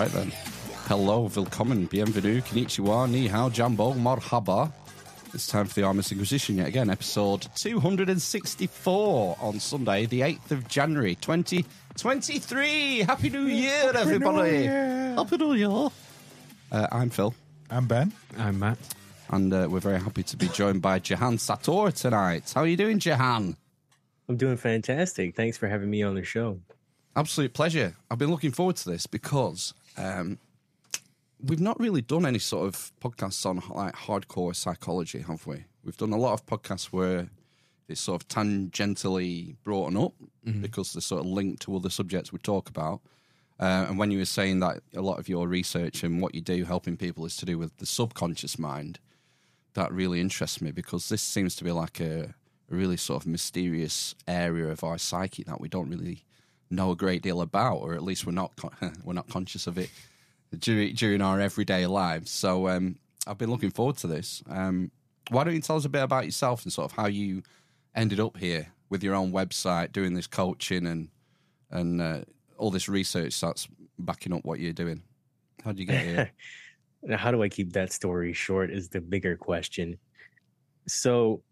right then. Hello, willkommen, bienvenue, konnichiwa, ni hao, jambo, marhaba. It's time for the Amish Inquisition yet again, episode 264 on Sunday, the 8th of January, 2023. Happy New Year, everybody. Happy New Year. Uh, I'm Phil, I'm Ben. I'm Matt. and uh, we're very happy to be joined by Jehan Sattaur tonight. How are you doing, Jahan? I'm doing fantastic. Thanks for having me on the show. Absolute pleasure. I've been looking forward to this because um, we've not really done any sort of podcasts on like hardcore psychology, have we? We've done a lot of podcasts where it's sort of tangentially brought up because they're sort of linked to other subjects we talk about. Uh, and when you were saying that a lot of your research and what you do helping people is to do with the subconscious mind, that really interests me because this seems to be like a, a really sort of mysterious area of our psyche that we don't really know a great deal about, or at least we're not con- we're not conscious of it during, during our everyday lives. So um, I've been looking forward to this. Um, why don't you tell us a bit about yourself and sort of how you ended up here with your own website, doing this coaching and and uh, all this research that's backing up what you're doing? How did you get here? How do I keep that story short is the bigger question. So,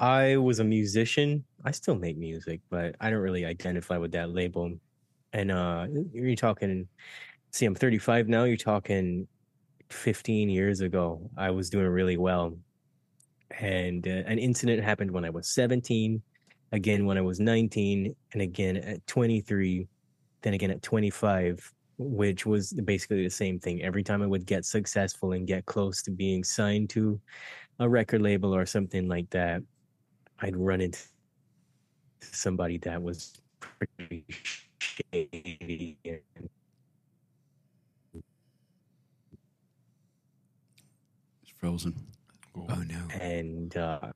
I was a musician. I still make music, but I don't really identify with that label. And uh you're talking see, I'm 35 now. You're talking 15 years ago. I was doing really well. And uh, an incident happened when I was 17, again when I was 19, and again at 23, then again at 25 which was basically the same thing. Every time I would get successful and get close to being signed to a record label or something like that, I'd run into somebody that was pretty shady. And it's frozen. Oh no. and uh,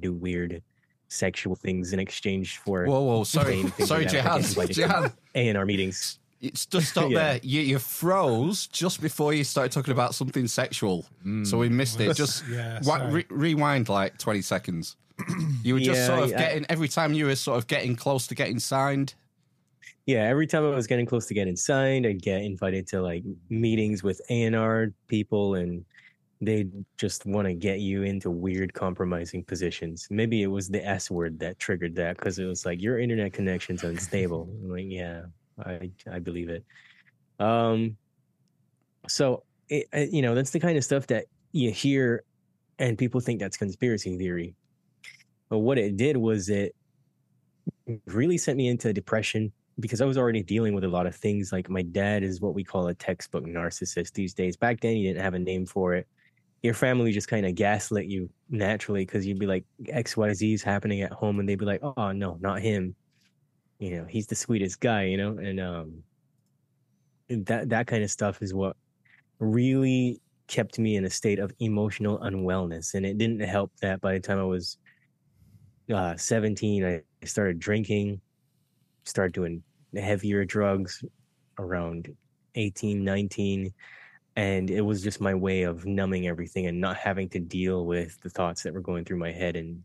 do weird sexual things in exchange for Whoa, whoa, sorry, sorry, like that. Jehan, get invited to Jehan. A and R meetings. It's just stop Yeah. there. You, you froze just before you started talking about something sexual, so we missed it. Just Yeah, wa- re- rewind like twenty seconds. You were just Yeah, sort of yeah. getting every time you were sort of getting close to getting signed. Yeah, every time I was getting close to getting signed, I'd get invited to like meetings with A and R people, and they just want to get you into weird compromising positions. Maybe it was the S word that triggered that because it was like your internet connection's unstable. I'm like, yeah, I I believe it. Um, so it, it- you know that's the kind of stuff that you hear, and people think that's conspiracy theory. But what it did was it really sent me into depression because I was already dealing with a lot of things. Like my dad is what we call a textbook narcissist these days. Back then, you didn't have a name for it. Your family just kind of gaslit you naturally because you'd be like X Y Z is happening at home, and they'd be like, "Oh no, not him." You know, he's the sweetest guy. You know, and um, that that kind of stuff is what really kept me in a state of emotional unwellness. And it didn't help that by the time I was uh, 17, I started drinking, started doing heavier drugs around 18, 19. And it was just my way of numbing everything and not having to deal with the thoughts that were going through my head and,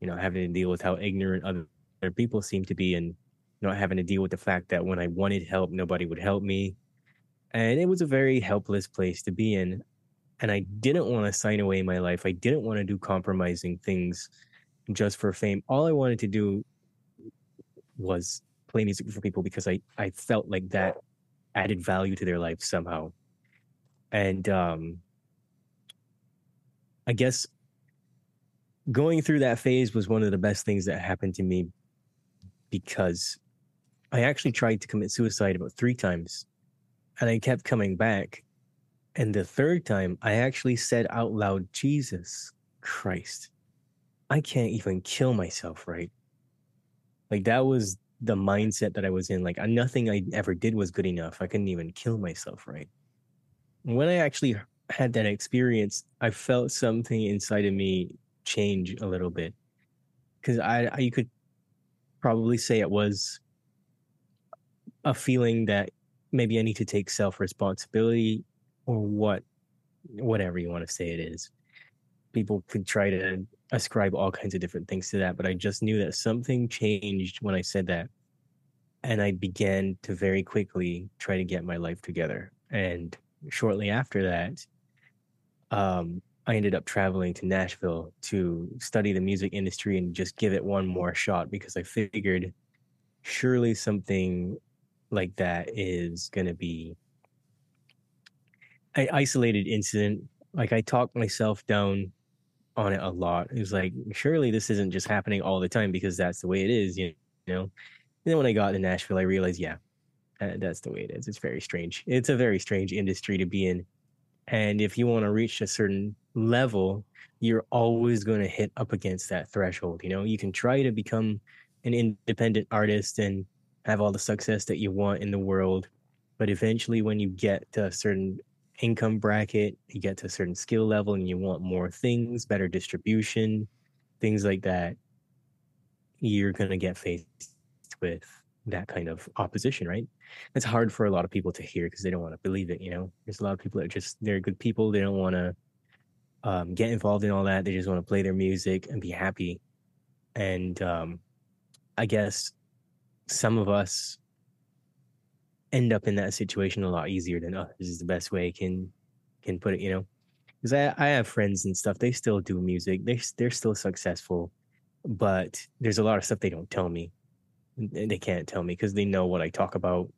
you know, having to deal with how ignorant other, people seem to be and not having to deal with the fact that when I wanted help, nobody would help me. And it was a very helpless place to be in. And I didn't want to sign away my life. I didn't want to do compromising things just for fame. All I wanted to do was play music for people because I, I felt like that added value to their life somehow. And um, I guess going through that phase was one of the best things that happened to me because I actually tried to commit suicide about three times and I kept coming back. And the third time, I actually said out loud, Jesus Christ, I can't even kill myself, right? Like that was the mindset that I was in. Like nothing I ever did was good enough. I couldn't even kill myself, right? When I actually had that experience, I felt something inside of me change a little bit. Cause I, I you could probably say it was a feeling that maybe I need to take self responsibility or what, whatever you want to say it is. People could try to ascribe all kinds of different things to that, but I just knew that something changed when I said that. And I began to very quickly try to get my life together. And shortly after that, um, I ended up traveling to Nashville to study the music industry and just give it one more shot because I figured surely something like that is going to be an isolated incident. Like I talked myself down on it a lot. It was like, surely this isn't just happening all the time because that's the way it is, you know? And then when I got to Nashville, I realized, yeah, that's the way it is. It's very strange. It's a very strange industry to be in. And if you want to reach a certain level, you're always going to hit up against that threshold. You know, you can try to become an independent artist and have all the success that you want in the world. But eventually, when you get to a certain income bracket, you get to a certain skill level, and you want more things, better distribution, things like that, you're going to get faced with that kind of opposition, right? It's hard for a lot of people to hear because they don't want to believe it. You know, there's a lot of people that are just, they're good people. They don't want to um, get involved in all that. They just want to play their music and be happy. And um, I guess some of us end up in that situation a lot easier than others is the best way I can can put it you know? Because I, I have friends and stuff they still do music they, they're still successful but there's a lot of stuff they don't tell me they can't tell me because they know what i talk about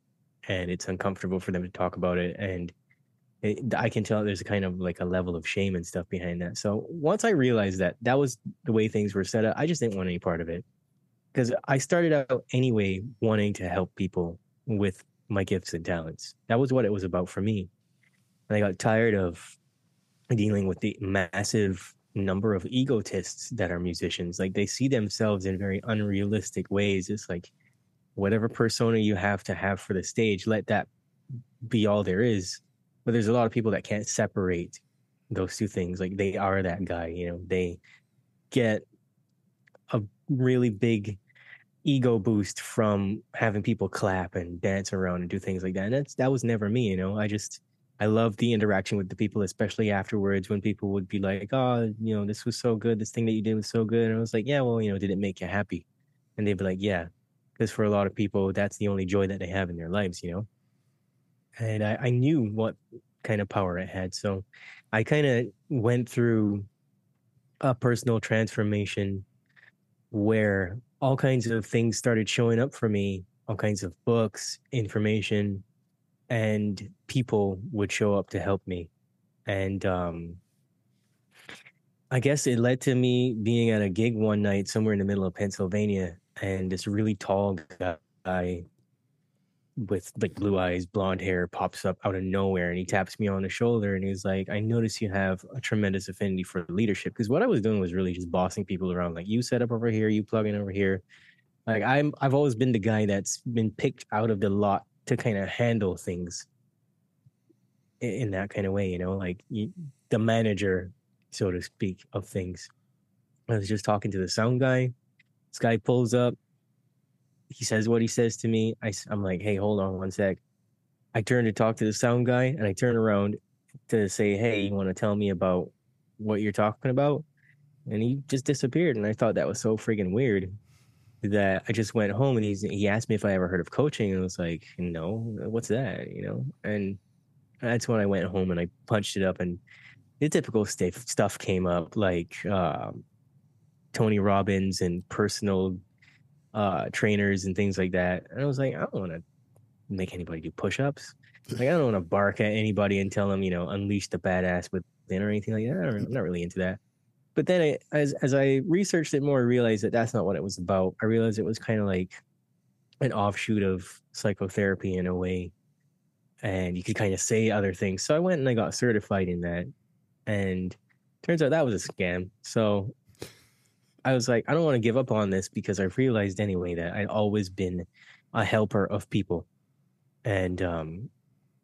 and it's uncomfortable for them to talk about it and it, i can tell there's a kind of like a level of shame and stuff behind that. So once i realized that that was the way things were set up i just didn't want any part of it because I started out anyway wanting to help people with my gifts and talents. That was what it was about for me. And I got tired of dealing with the massive number of egotists that are musicians. Like they see themselves in very unrealistic ways. It's like whatever persona you have to have for the stage, let that be all there is. But there's a lot of people that can't separate those two things. Like they are that guy, you know, they get a really big ego boost from having people clap and dance around and do things like that. And that's that was never me, you know. I just I love the interaction with the people, especially afterwards when people would be like, "Oh, you know, this was so good. This thing that you did was so good." And I was like, "Yeah, well, you know, did it make you happy?" And they'd be like, "Yeah," because for a lot of people, that's the only joy that they have in their lives, you know. And I, I knew what kind of power it had, so I kind of went through a personal transformation where all kinds of things started showing up for me, all kinds of books, information, and people would show up to help me. And um, I guess it led to me being at a gig one night somewhere in the middle of Pennsylvania, and this really tall guy with like blue eyes, blonde hair pops up out of nowhere and he taps me on the shoulder and he's like, I notice you have a tremendous affinity for leadership. Because what I was doing was really just bossing people around. Like you set up over here, you plug in over here. Like I'm I've always been the guy that's been picked out of the lot to kind of handle things in, in that kind of way, you know, like you, the manager, so to speak, of things. I was just talking to the sound guy. This guy pulls up, he says what he says to me. I, I'm like, hey, hold on one sec. I turn to talk to the sound guy and I turn around to say, hey, you want to tell me about what you're talking about? And he just disappeared. And I thought that was so freaking weird that I just went home and he's, he asked me if I ever heard of coaching. And I was like, no, what's that? You know? And that's when I went home and I punched it up and the typical stuff came up like um, Tony Robbins and personal uh, trainers and things like that. And I was like, I don't want to make anybody do push-ups. Like I don't want to bark at anybody and tell them, you know, unleash the badass within or anything like that. I'm not really into that. But then I, as as I researched it more, I realized that that's not what it was about. I realized it was kind of like an offshoot of psychotherapy in a way and you could kind of say other things so i went and i got certified in that and turns out that was a scam so i was like i don't want to give up on this because i realized anyway that i'd always been a helper of people and um,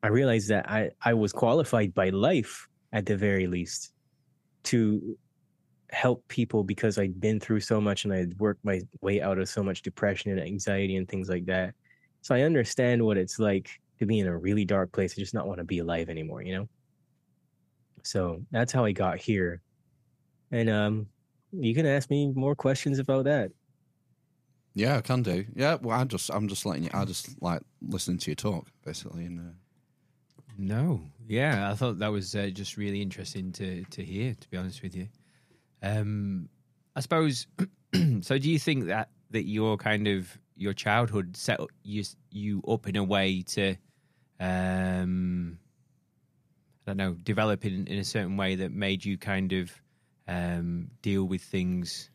i realized that i i was qualified by life at the very least to help people because I'd been through so much and I'd worked my way out of so much depression and anxiety and things like that. So I understand what it's like to be in a really dark place and just not want to be alive anymore, you know? So that's how I got here. And um you can ask me more questions about that. Yeah, I can do. Yeah, well, I just, I'm just letting you. I just like listening to you talk, basically. And uh, No, yeah, I thought that was uh, just really interesting to to hear. To be honest with you, um, I suppose. so, do you think that that your kind of your childhood set you you up in a way to, um, I don't know, develop in in a certain way that made you kind of um, deal with things,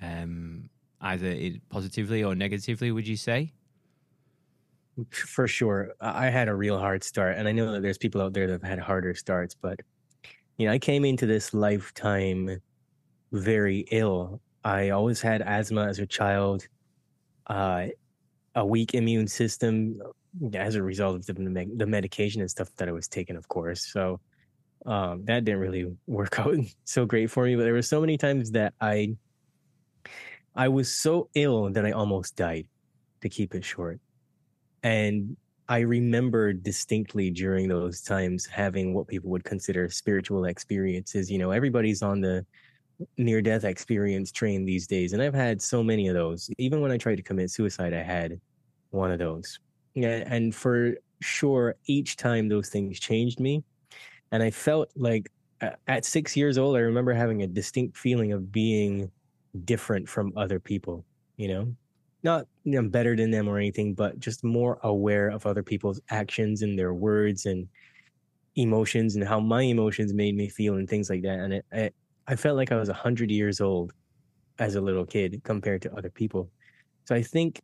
um, either it positively or negatively? Would you say? For sure. I had a real hard start. And I know that there's people out there that have had harder starts, but you know, I came into this lifetime very ill. I always had asthma as a child, uh, a weak immune system as a result of the, the medication and stuff that I was taking, of course. So um, that didn't really work out so great for me. But there were so many times that I, I was so ill that I almost died. To keep it short, and I remember distinctly during those times having what people would consider spiritual experiences. You know, everybody's on the near death experience train these days. And I've had so many of those. Even when I tried to commit suicide, I had one of those. Yeah, and for sure, each time those things changed me. And I felt like at six years old, I remember having a distinct feeling of being different from other people, you know? Not you know, better than them or anything, but just more aware of other people's actions and their words and emotions and how my emotions made me feel and things like that. And it, it I felt like I was 100 years old as a little kid compared to other people. So I think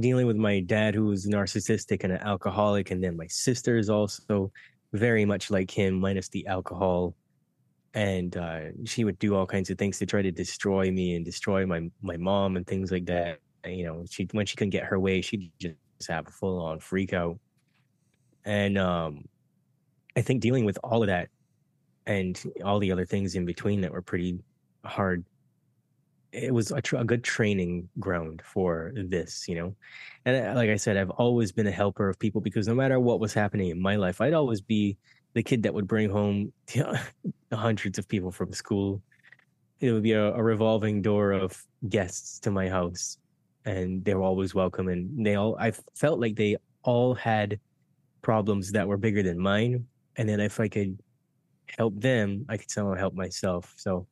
dealing with my dad, who was narcissistic and an alcoholic, and then my sister is also very much like him, minus the alcohol. And uh, she would do all kinds of things to try to destroy me and destroy my my mom and things like that. You know, she when she couldn't get her way, she'd just have a full on freak out. And um, I think dealing with all of that and all the other things in between that were pretty hard it was a, tr- a good training ground for this you know and uh, like i said i've always been a helper of people because no matter what was happening in my life i'd always be the kid that would bring home hundreds of people from school it would be a, a revolving door of guests to my house and they were always welcome and they all i felt like they all had problems that were bigger than mine and then if i could help them, I could somehow help myself. So.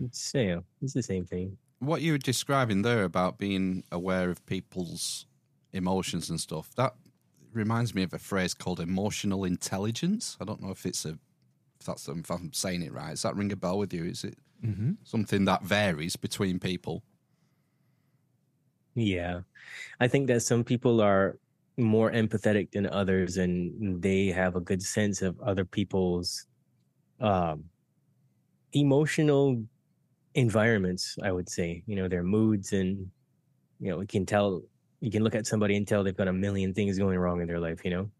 It's, you know, it's the same thing. what you were describing there about being aware of people's emotions and stuff, that reminds me of a phrase called emotional intelligence. I don't know if it's a if that's if I'm saying it right. Does that ring a bell with you? Is it Mm-hmm. something that varies between people? Yeah. I think that some people are more empathetic than others and they have a good sense of other people's um emotional environments, I would say, you know, their moods and you know, we can tell you can look at somebody and tell they've got a million things going wrong in their life, you know?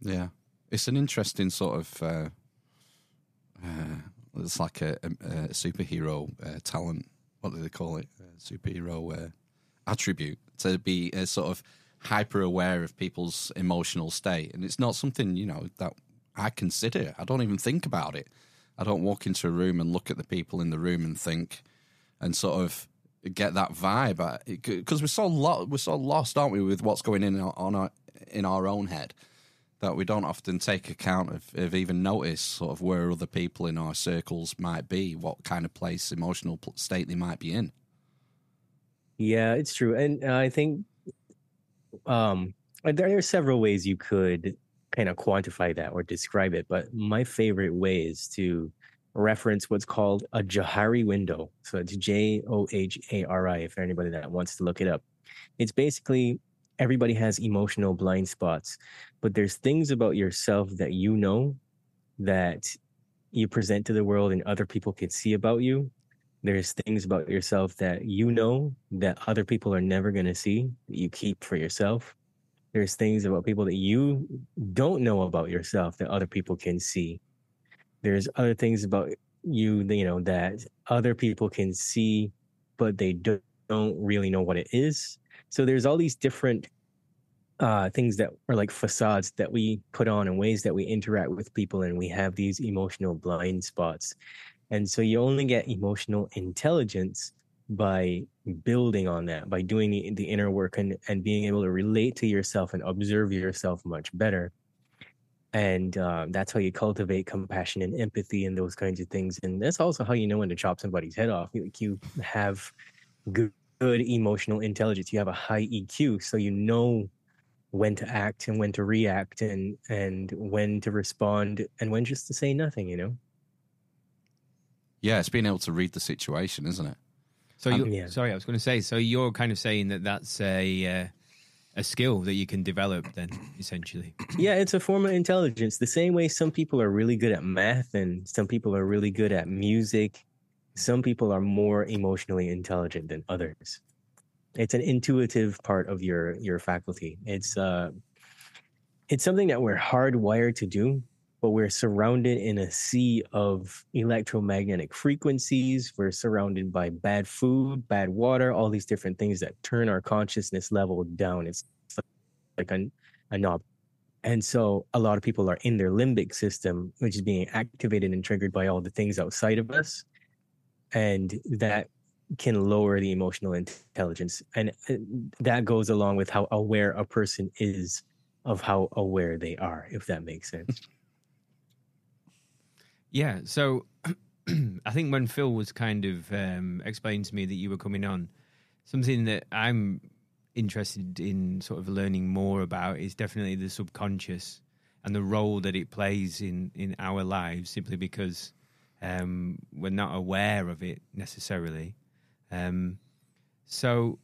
Yeah, it's an interesting sort of. Uh, uh, it's like a, a, a superhero uh, talent. What do they call it? A superhero uh, attribute to be a sort of hyper aware of people's emotional state, and it's not something you know that I consider. I don't even think about it. I don't walk into a room and look at the people in the room and think, and sort of get that vibe because we're so lo- we're so lost, aren't we, with what's going in our, on our in our own head that we don't often take account of, of even notice sort of where other people in our circles might be, what kind of place, emotional state they might be in. Yeah, it's true. And uh, I think um there are several ways you could kind of quantify that or describe it, but my favorite way is to reference what's called a Johari window. So it's J O H A R I, if anybody that wants to look it up. It's basically everybody has emotional blind spots, but there's things about yourself that you know that you present to the world and other people can see about you. There's things about yourself that you know that other people are never going to see that you keep for yourself. There's things about people that you don't know about yourself that other people can see. There's other things about you you know that other people can see but they don't, really know what it is. So there's all these different uh, things that are like facades that we put on and ways that we interact with people and we have these emotional blind spots. And so you only get emotional intelligence by building on that by doing the, the inner work and, and being able to relate to yourself and observe yourself much better. And uh, that's how you cultivate compassion and empathy and those kinds of things. And that's also how you know when to chop somebody's head off. Like you have good, good emotional intelligence. You have a high eq so you know when to act and when to react and and when to respond and when just to say nothing you know? Yeah, it's being able to read the situation, isn't it? So Um, yeah. sorry, I was going to say. So you're kind of saying that that's a uh, a skill that you can develop, then essentially. yeah it's a form of intelligence the same way some people are really good at math and some people are really good at music some people are more emotionally intelligent than others it's an intuitive part of your your faculty it's uh it's something that we're hardwired to do but we're surrounded in a sea of electromagnetic frequencies we're surrounded by bad food bad water all these different things that turn our consciousness level down it's like a, a knob and so a lot of people are in their limbic system, which is being activated and triggered by all the things outside of us. And that can lower the emotional intelligence. And uh, that goes along with how aware a person is of how aware they are, if that makes sense. Yeah. So I think when Phil was kind of um, explained to me that you were coming on, something that I'm interested in sort of learning more about is definitely the subconscious and the role that it plays in in our lives simply because um, we're not aware of it necessarily. Um, so,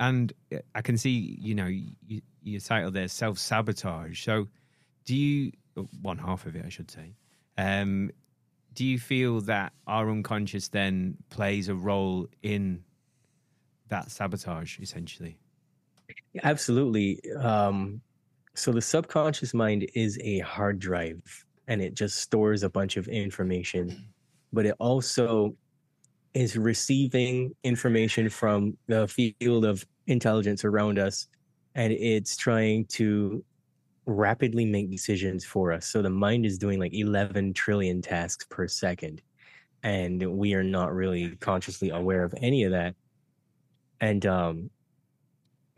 and I can see, you know, you, your title there, self sabotage. So, do you one half of it, I should say? Um, do you feel that our unconscious then plays a role in that sabotage, essentially? Absolutely. Um, so the subconscious mind is a hard drive and it just stores a bunch of information, but it also is receiving information from the field of intelligence around us and it's trying to rapidly make decisions for us. So the mind is doing like 11 trillion tasks per second and we are not really consciously aware of any of that. And um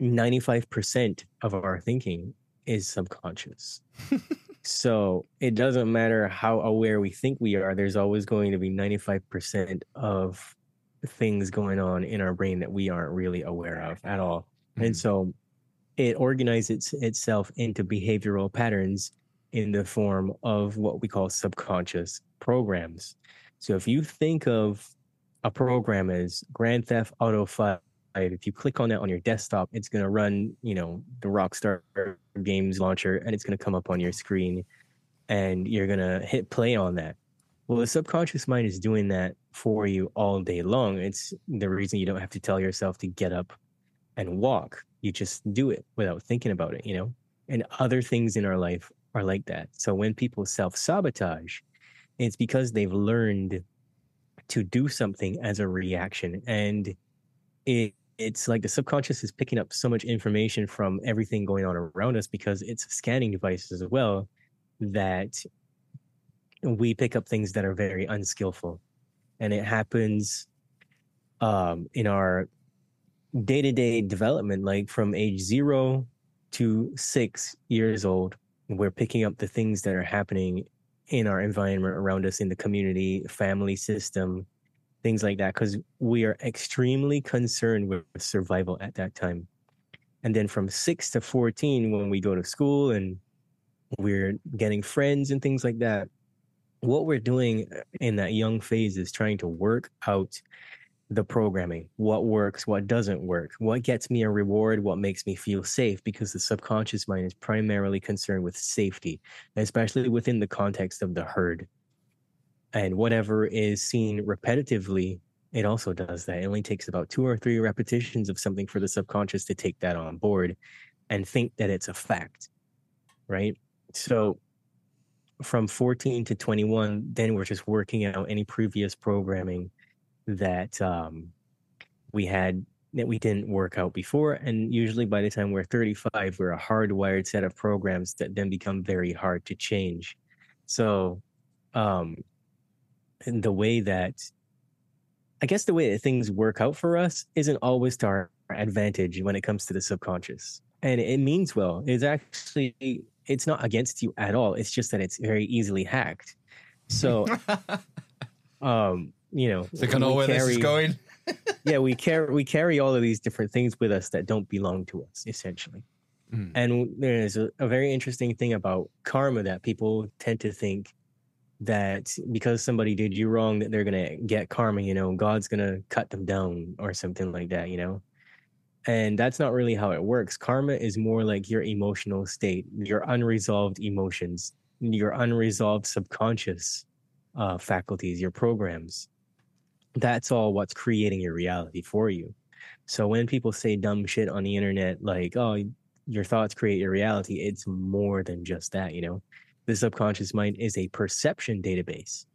95% of our thinking is subconscious. so it doesn't matter how aware we think we are, there's always going to be 95% of things going on in our brain that we aren't really aware of at all. And Mhm. so it organizes itself into behavioral patterns in the form of what we call subconscious programs. So if you think of a program as Grand Theft Auto 5, if you click on that on your desktop, it's going to run, you know, the Rockstar Games launcher and it's going to come up on your screen and you're going to hit play on that. Well, the subconscious mind is doing that for you all day long. It's the reason you don't have to tell yourself to get up and walk. You just do it without thinking about it, you know? And other things in our life are like that. So when people self sabotage, it's because they've learned to do something as a reaction. And it, it's like the subconscious is picking up so much information from everything going on around us because it's a scanning device as well that we pick up things that are very unskillful. And it happens um, in our day to day development, like from age zero to six years old, we're picking up the things that are happening in our environment around us in the community, family system, things like that, because we are extremely concerned with survival at that time. And then from six to 14, when we go to school and we're getting friends and things like that, what we're doing in that young phase is trying to work out the programming what works what doesn't work what gets me a reward what makes me feel safe because the subconscious mind is primarily concerned with safety especially within the context of the herd. And whatever is seen repetitively it also does that. It only takes about two or three repetitions of something for the subconscious to take that on board and think that it's a fact right? So from 14 to 21 then we're just working out any previous programming that um, we had that we didn't work out before. And usually by the time we're 35, we're a hardwired set of programs that then become very hard to change. So, um, and the way that I guess the way that things work out for us isn't always to our advantage when it comes to the subconscious. And it means well. It's actually it's not against you at all. It's just that it's very easily hacked. So um you know, Think I know where this is carry- going? yeah, we carry we carry all of these different things with us that don't belong to us, essentially. Mm. And there's a, a very interesting thing about karma that people tend to think that because somebody did you wrong, that they're gonna get karma. You know, God's gonna cut them down or something like that. You know, and that's not really how it works. Karma is more like your emotional state, your unresolved emotions, your unresolved subconscious uh, faculties, your programs that's all what's creating your reality for you. So when people say dumb shit on the internet, like, oh, your thoughts create your reality, it's more than just that, you know? The subconscious mind is a perception database.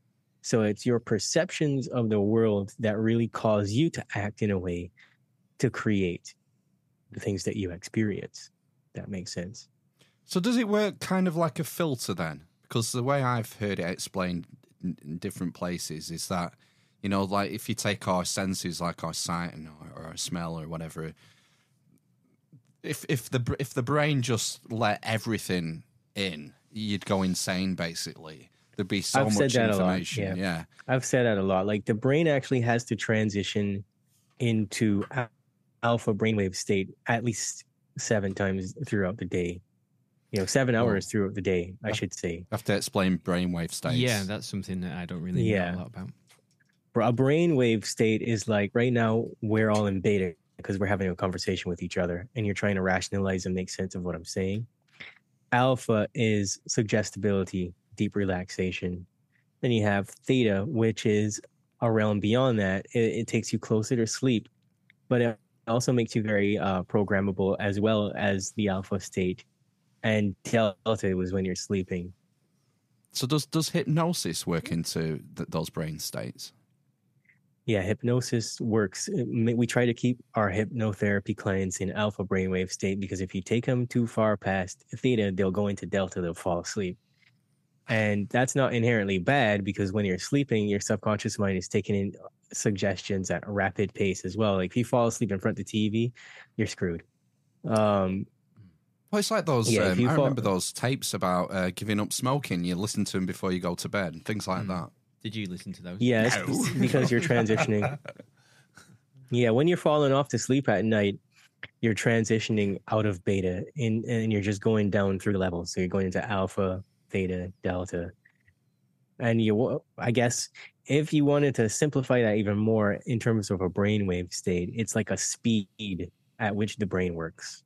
So it's your perceptions of the world that really cause you to act in a way to create the things that you experience. That makes sense. So does it work kind of like a filter then? Because the way I've heard it explained in, different places is that you know, like if you take our senses, like our sight and or, or our smell or whatever, if if the if the brain just let everything in, you'd go insane. Basically, there'd be so I've said much that a lot, information. yeah. yeah. I've said that a lot. Like the brain actually has to transition into alpha brainwave state at least seven times throughout the day. You know, seven Whoa. hours throughout the day, I should say. have to explain brainwave states. Yeah, that's something that I don't really Yeah. know a lot about. A brainwave state is like right now we're all in beta because we're having a conversation with each other and you're trying to rationalize and make sense of what I'm saying. Alpha is suggestibility, deep relaxation. Then you have theta, which is a realm beyond that. It, it takes you closer to sleep, but it also makes you very uh, programmable as well as the alpha state. And delta was when you're sleeping. So does does hypnosis work into th- those brain states? Yeah, hypnosis works. We try to keep our hypnotherapy clients in alpha brainwave state because if you take them too far past theta, they'll go into delta, they'll fall asleep. And that's not inherently bad because when you're sleeping, your subconscious mind is taking in suggestions at a rapid pace as well. Like if you fall asleep in front of the TV, you're screwed. Um, Well, it's like those. Yeah, um, I fo- remember those tapes about uh, giving up smoking. You listen to them before you go to bed, and things like Mm. that. Did you listen to those? Yeah, it's No. because you're transitioning. Yeah, when you're falling off to sleep at night, you're transitioning out of beta in, and you're just going down through levels. So you're going into alpha, theta, delta. And you, I guess, if you wanted to simplify that even more in terms of a brainwave state, it's like a speed at which the brain works,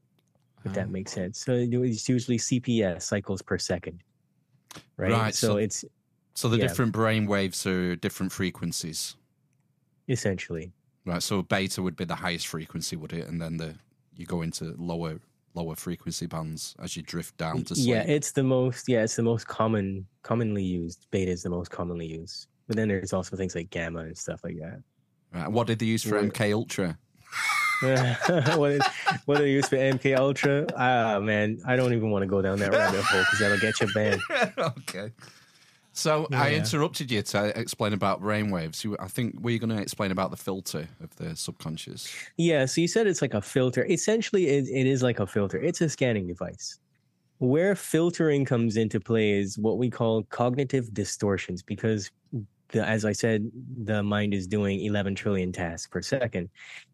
if that Oh. makes sense. So it's usually CPS, cycles per second. Right. Right, So, so- it's So the Yeah. different brain waves are different frequencies. essentially. Right. So beta would be the highest frequency, would it? And then the you go into lower lower frequency bands as you drift down to sleep. Yeah, it's the most yeah, it's the most common commonly used. Beta is the most commonly used. But then there's also things like gamma and stuff like that. right. What did they use for. MK Ultra? what is what do they use for MK Ultra? Ah man, I don't even want to go down that rabbit hole because that'll get you banned. okay. So I interrupted you to explain about brainwaves. You, I think were you going to explain about the filter of the subconscious? Yeah, so you said it's like a filter. Essentially, it, it is like a filter. It's a scanning device. Where filtering comes into play is what we call cognitive distortions, because the, as I said, the mind is doing 11 trillion tasks per second.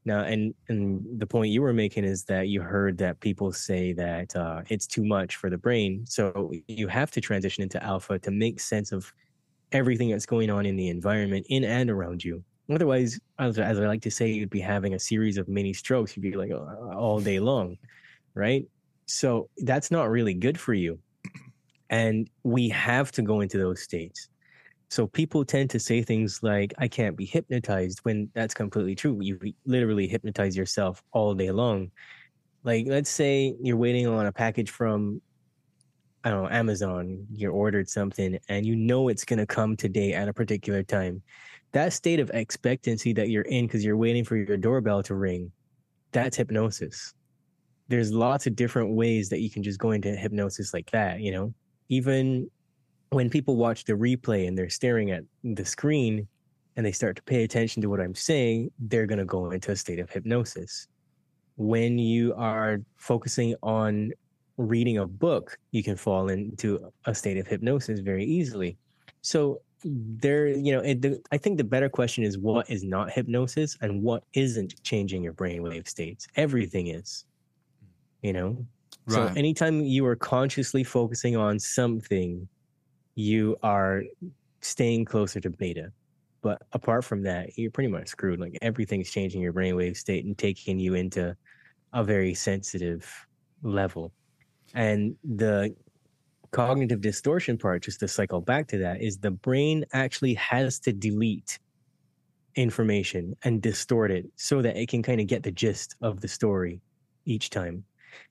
Now, and and the point you were making is that you heard that people say that uh, it's too much for the brain, so you have to transition into alpha to make sense of everything that's going on in the environment in and around you. Otherwise, as, as I like to say, you'd be having a series of mini strokes. You'd be like uh, all day long, right? So that's not really good for you. And we have to go into those states. So people tend to say things like, I can't be hypnotized when that's completely true. You literally hypnotize yourself all day long. Like, let's say you're waiting on a package from, I don't know, Amazon, you ordered something and you know it's going to come today at a particular time. That state of expectancy that you're in because you're waiting for your doorbell to ring, that's hypnosis. There's lots of different ways that you can just go into hypnosis like that, you know? Even when people watch the replay and they're staring at the screen and they start to pay attention to what I'm saying, they're going to go into a state of hypnosis. When you are focusing on reading a book, you can fall into a state of hypnosis very easily. So there, you know, it, the, I think the better question is what is not hypnosis and what isn't changing your brainwave states. Everything is, you know. Right. So anytime you are consciously focusing on something you are staying closer to beta. But apart from that, you're pretty much screwed. Like everything's changing your brainwave state and taking you into a very sensitive level. And the cognitive distortion part, just to cycle back to that, is the brain actually has to delete information and distort it so that it can kind of get the gist of the story each time.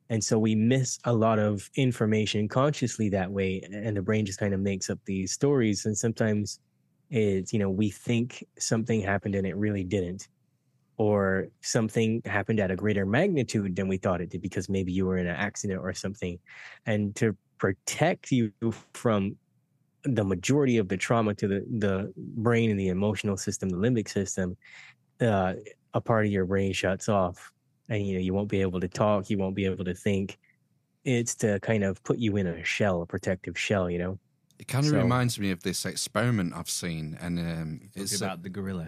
And so we miss a lot of information consciously that way. And the brain just kind of makes up these stories. And sometimes it's, you know, we think something happened and it really didn't. Or something happened at a greater magnitude than we thought it did because maybe you were in an accident or something. And to protect you from the majority of the trauma to the, the brain and the emotional system, the limbic system, uh, a part of your brain shuts off and you know you won't be able to talk you won't be able to think it's to kind of put you in a shell a protective shell you know It kind of So- reminds me of this experiment I've seen, and um, It's it's about the gorilla.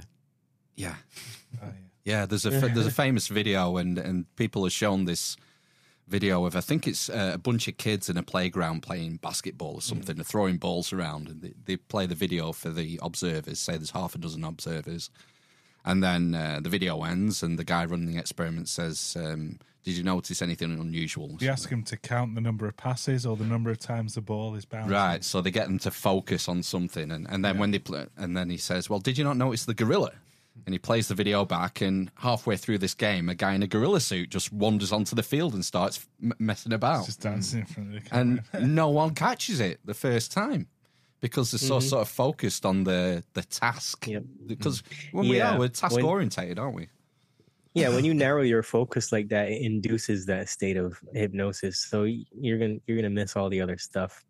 yeah, Oh, yeah. yeah. There's a there's a famous video, and and people have shown this video of I think it's uh, a bunch of kids in a playground playing basketball or something. They're throwing balls around, and they, they play the video for the observers. Say there's half a dozen observers, and then uh, the video ends, and the guy running the experiment says, um, "Did you notice anything unusual?" You ask him to count the number of passes or the number of times the ball is bounced. Right, so they get them to focus on something, and, and then when they play, and then he says, "Well, did you not notice the gorilla?" And he plays the video back, and halfway through this game, a guy in a gorilla suit just wanders onto the field and starts m- messing about, Just dancing in front of the camera. and no one catches it the first time because they're so mm-hmm. sort of focused on the the task. Yep. Because when we are, we're task when- orientated, aren't we? yeah when you narrow your focus like that it induces that state of hypnosis so you're gonna you're gonna miss all the other stuff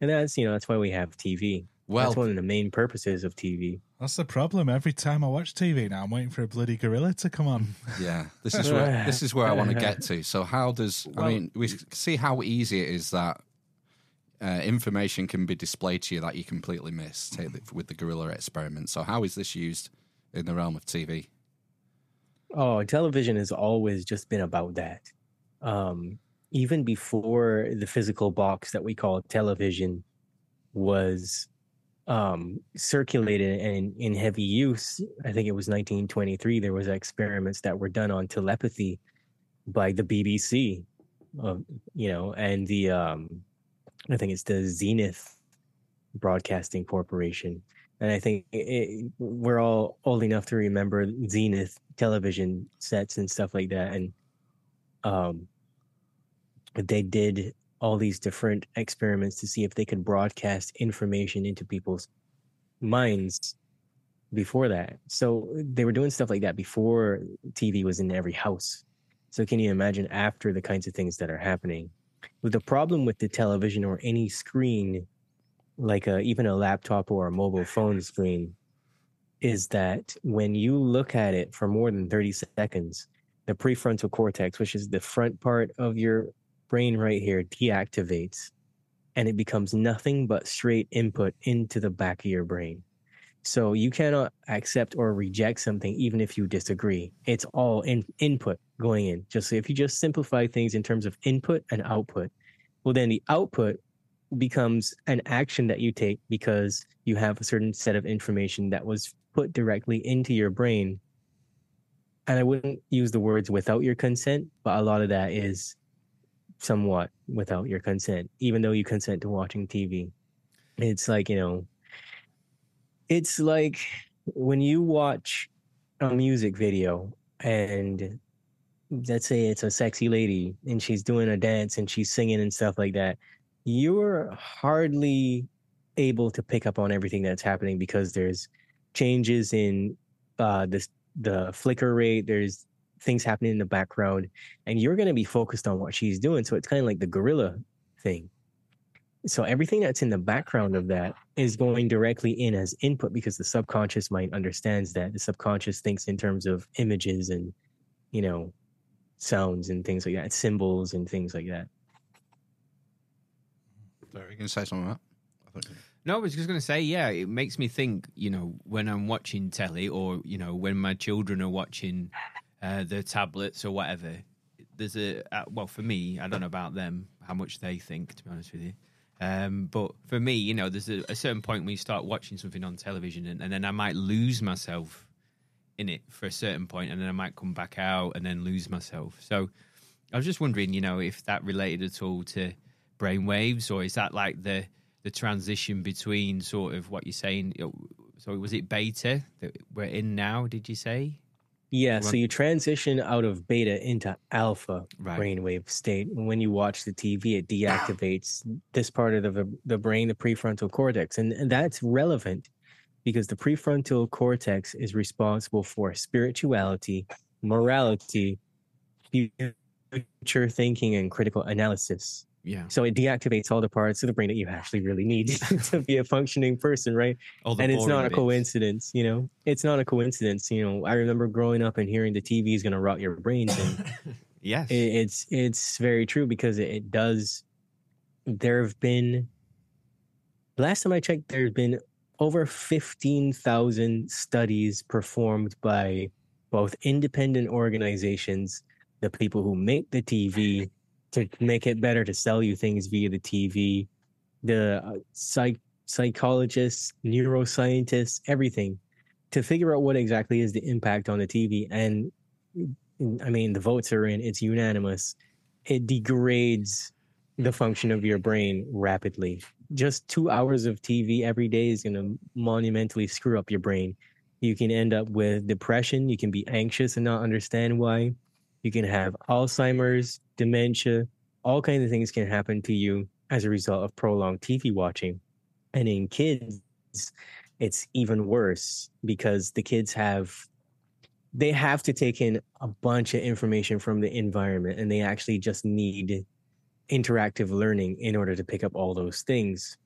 and that's you know that's why we have tv Well, that's one of the main purposes of tv That's the problem. Every time I watch TV now, I'm waiting for a bloody gorilla to come on. Yeah, this is where this is where I want to get to. So, how does I mean we see how easy it is that uh, information can be displayed to you that you completely miss take the, with the gorilla experiment. So, how is this used in the realm of TV? Oh, television has always just been about that. Um, even before the physical box that we call television was um, circulated and in heavy use, I think it was 1923. There was experiments that were done on telepathy by the BBC, uh, you know, and the um, I think it's the Zenith Broadcasting Corporation. And I think it, we're all old enough to remember Zenith television sets and stuff like that. And um, they did all these different experiments to see if they could broadcast information into people's minds before that. So they were doing stuff like that before TV was in every house. So can you imagine after the kinds of things that are happening? The problem with the television or any screen, like a, even a laptop or a mobile phone screen, is that when you look at it for more than 30 seconds, the prefrontal cortex, which is the front part of your brain right here, deactivates and it becomes nothing but straight input into the back of your brain. So you cannot accept or reject something even if you disagree. It's all in input going in. Just if you just simplify things in terms of input and output, well then the output becomes an action that you take because you have a certain set of information that was put directly into your brain. And I wouldn't use the words without your consent, but a lot of that is somewhat without your consent, even though you consent to watching TV. It's like, you know, it's like when you watch a music video and let's say it's a sexy lady and she's doing a dance and she's singing and stuff like that, you're hardly able to pick up on everything that's happening because there's changes in uh, the the flicker rate. There's things happening in the background, and you're going to be focused on what she's doing. So it's kind of like the gorilla thing. So everything that's in the background of that is going directly in as input because the subconscious mind understands that. The subconscious thinks in terms of images and, you know, sounds and things like that, symbols and things like that. Sorry, you can say something about that? I No, I was just going to say, yeah, it makes me think, you know, when I'm watching telly or, you know, when my children are watching uh, the tablets or whatever, there's a, uh, well, for me, I don't know about them, how much they think, to be honest with you. Um, but for me, you know, there's a, a certain point when you start watching something on television and, and then I might lose myself in it for a certain point and then I might come back out and then lose myself. So I was just wondering, you know, if that related at all to brainwaves or is that like the the transition between sort of what you're saying? So was it beta that we're in now? Did you say? Yeah, so you transition out of beta into alpha Right. brainwave state. And when you watch the TV, it deactivates this part of the, the brain, the prefrontal cortex. And that's relevant because the prefrontal cortex is responsible for spirituality, morality, future thinking, and critical analysis. Yeah. So it deactivates all the parts of the brain that you actually really need to be a functioning person, right? And it's not a coincidence, you know. It's not a coincidence, you know. I remember growing up and hearing the TV is going to rot your brains, and Yes. it, it's it's very true because it, it does. There have been. Last time I checked, there's been over fifteen thousand studies performed by both independent organizations, the people who make the TV, to make it better to sell you things via the TV, the uh, psych psychologists, neuroscientists, everything, to figure out what exactly is the impact on the TV. And I mean, the votes are in, it's unanimous. It degrades the function of your brain rapidly. Just two hours of TV every day is going to monumentally screw up your brain. You can end up with depression. You can be anxious and not understand why. You can have Alzheimer's, dementia, all kinds of things can happen to you as a result of prolonged TV watching. And in kids, it's even worse because the kids have they have to take in a bunch of information from the environment and they actually just need interactive learning in order to pick up all those things.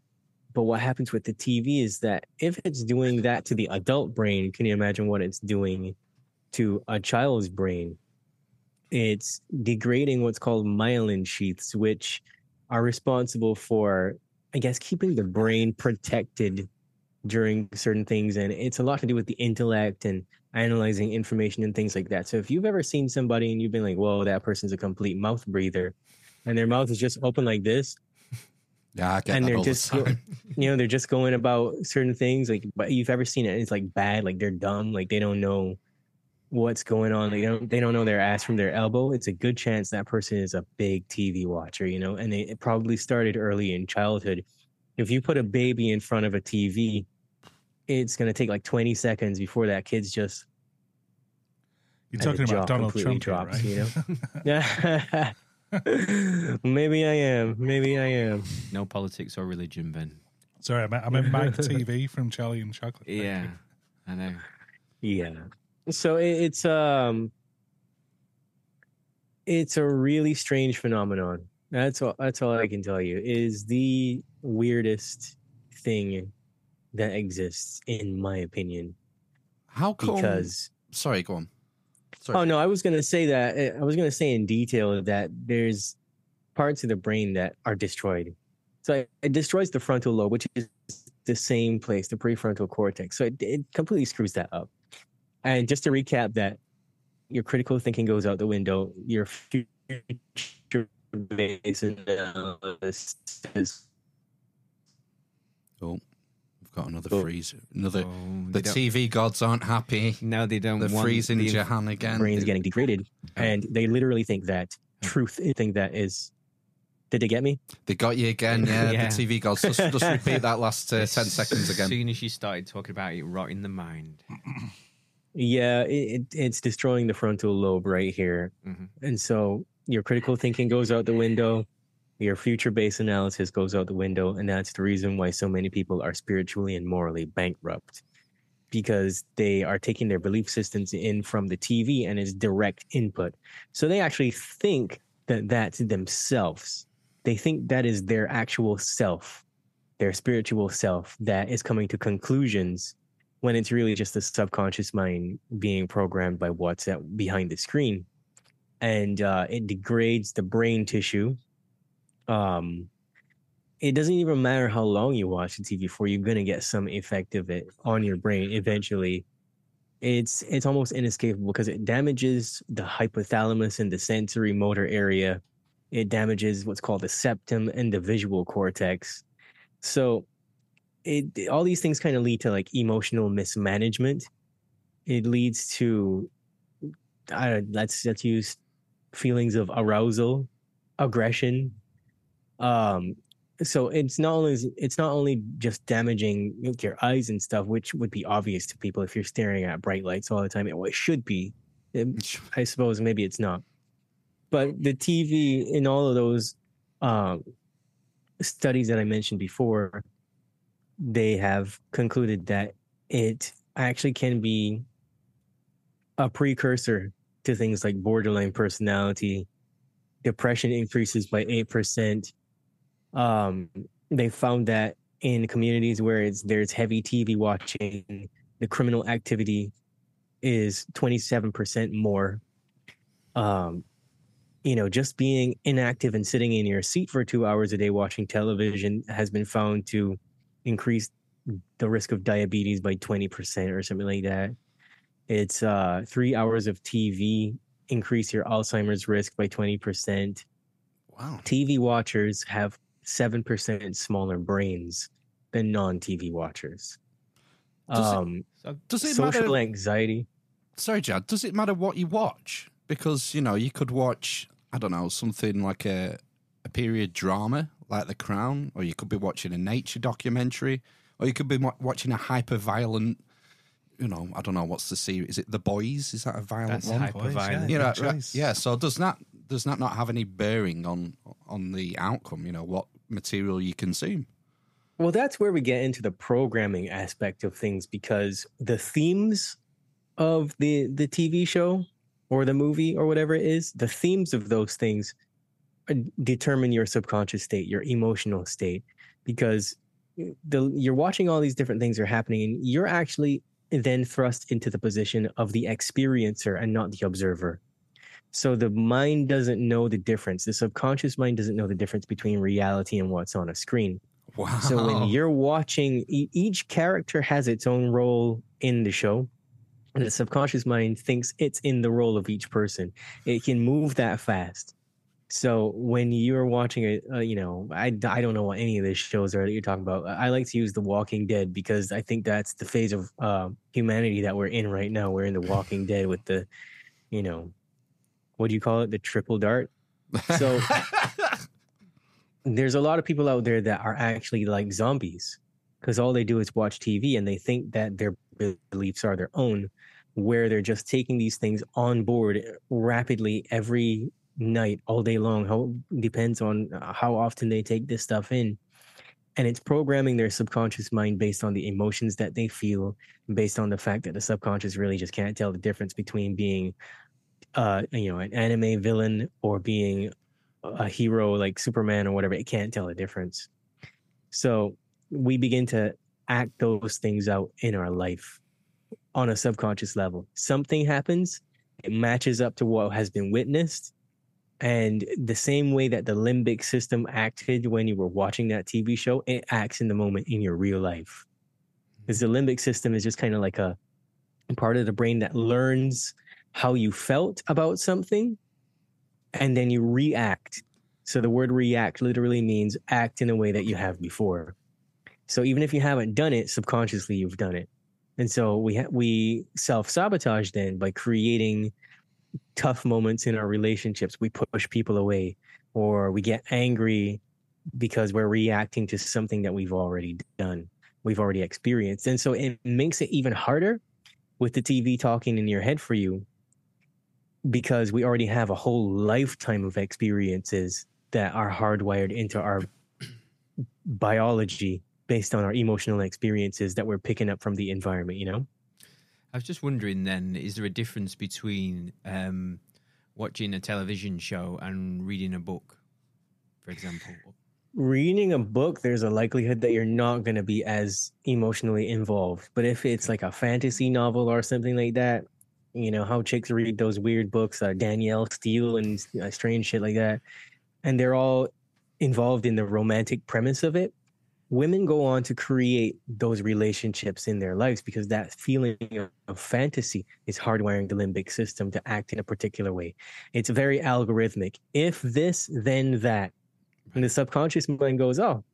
But what happens with the TV is that if it's doing that to the adult brain, can you imagine what it's doing to a child's brain? It's degrading what's called myelin sheaths, which are responsible for, I guess, keeping the brain protected during certain things. And it's a lot to do with the intellect and analyzing information and things like that. So if you've ever seen somebody and you've been like, whoa, that person's a complete mouth breather, and their mouth is just open like this, Yeah, I get and that they're all just the go- time. you know they're just going about certain things like but you've ever seen it it's like bad like they're dumb like they don't know what's going on they don't they don't know their ass from their elbow it's a good chance that person is a big tv watcher you know and they, it probably started early in childhood if you put a baby in front of a tv it's going to take like 20 seconds before that kid's just You're talking about Donald completely Trump, here, drops, right? you know maybe i am maybe i am No politics or religion, Ben. Sorry, I meant, I meant Mike Teavee from Charlie and Chocolate. Factory. Yeah. I know. Yeah. So it, it's um it's a really strange phenomenon. That's all that's all I can tell you. It is the weirdest thing that exists in my opinion How come? because Sorry, go on. Sorry. Oh no, I was going to say that eh, I was going to say in detail that there's parts of the brain that are destroyed. So it, it destroys the frontal lobe, which is the same place, the prefrontal cortex. So it, it completely screws that up. And just to recap that your critical thinking goes out the window, your future based analysis Oh, we've got another Oh. freeze. Another. Oh, the TV gods aren't happy. No, they don't. They're want freezing the- Jehan again. brains They- getting degraded, and they literally think that truth is think that is. Did they get me? They got you again, yeah. Yeah. The TV gods. Just, just repeat that last uh, 10 seconds again. As soon as you started talking about it rotting the mind. Yeah, it, it, it's destroying the frontal lobe right here, Mhm. and so your critical thinking goes out the window. Your future-based analysis goes out the window, and that's the reason why so many people are spiritually and morally bankrupt, because they are taking their belief systems in from the TV and it's direct input. So they actually think that that's themselves. They think that is their actual self, their spiritual self that is coming to conclusions when it's really just the subconscious mind being programmed by what's behind the screen and uh, it degrades the brain tissue um it doesn't even matter how long you watch the tv for you're to get some effect of it on your brain eventually it's it's almost inescapable because it damages the hypothalamus and the sensory motor area it damages what's called the septum and the visual cortex so it all these things kind of lead to like emotional mismanagement. It leads to uh, let's let's use feelings of arousal, aggression. Um, so it's not only it's not only just damaging your eyes and stuff, which would be obvious to people if you're staring at bright lights all the time. It, Well, it should be. It- I suppose maybe it's not. But the TV in all of those um, studies that I mentioned before, they have concluded that it actually can be a precursor to things like borderline personality. Depression increases by 8%. Um, they found that in communities where it's, there's heavy TV watching, the criminal activity is 27% more. Um, you know, just being inactive and sitting in your seat for two hours a day watching television has been found to increase the risk of diabetes by 20% or something like that. It's uh, three hours of TV increase your Alzheimer's risk by 20%. Wow. TV watchers have 7% smaller brains than non TV watchers. Does it- Um, So, Does it social matter? anxiety. Sorry, Jad. Does it matter what you watch? Because you know you could watch, I don't know, something like a a period drama like The Crown, or you could be watching a nature documentary, or you could be watching a hyper violent. You know, I don't know what's the series. Is it The Boys? Is that a violent That's one? hyper violent. you know, Good right, choice. yeah. So does that does that not have any bearing on on the outcome? You know, what material you consume. Well, that's where we get into the programming aspect of things because the themes of the the TV show or the movie or whatever it is, the themes of those things uh, determine your subconscious state, your emotional state, because the you're watching all these different things are happening, and you're actually then thrust into the position of the experiencer and not the observer. So the mind doesn't know the difference. The subconscious mind doesn't know the difference between reality and what's on a screen. Wow. So when you're watching, each character has its own role in the show. And the subconscious mind thinks it's in the role of each person. It can move that fast. So when you're watching it, uh, you know, I, I don't know what any of these shows are that you're talking about. I like to use The Walking Dead because I think that's the phase of uh, humanity that we're in right now. We're in The Walking Dead with the, you know, what do you call it? The triple dart. So there's a lot of people out there that are actually like zombies because all they do is watch TV and they think that their beliefs are their own, where they're just taking these things on board rapidly every night, all day long. How depends on uh, how often they take this stuff in. And it's programming their subconscious mind based on the emotions that they feel, based on the fact that the subconscious really just can't tell the difference between being, uh, you know, an anime villain or being a hero like Superman or whatever, it can't tell a difference. So we begin to act those things out in our life on a subconscious level. Something happens, it matches up to what has been witnessed. And the same way that the limbic system acted when you were watching that TV show, it acts in the moment in your real life. Because the limbic system is just kind of like a part of the brain that learns how you felt about something and then you react. So the word react literally means act in a way that you have before. So even if you haven't done it, subconsciously you've done it. And so we ha- we self sabotage then by creating tough moments in our relationships. We push people away, or we get angry because we're reacting to something that we've already done, we've already experienced. And so it makes it even harder with the TV talking in your head for you because we already have a whole lifetime of experiences that are hardwired into our biology based on our emotional experiences that we're picking up from the environment, you know? I was just wondering then, is there a difference between um, watching a television show and reading a book, for example? reading a book, there's a likelihood that you're not going to be as emotionally involved. But if it's like a fantasy novel or something like that, you know, how chicks read those weird books, uh, Danielle Steel and uh, strange shit like that, and they're all involved in the romantic premise of it. Women go on to create those relationships in their lives because that feeling of, fantasy is hardwiring the limbic system to act in a particular way. It's very algorithmic. If this, then that and the subconscious mind goes, Oh,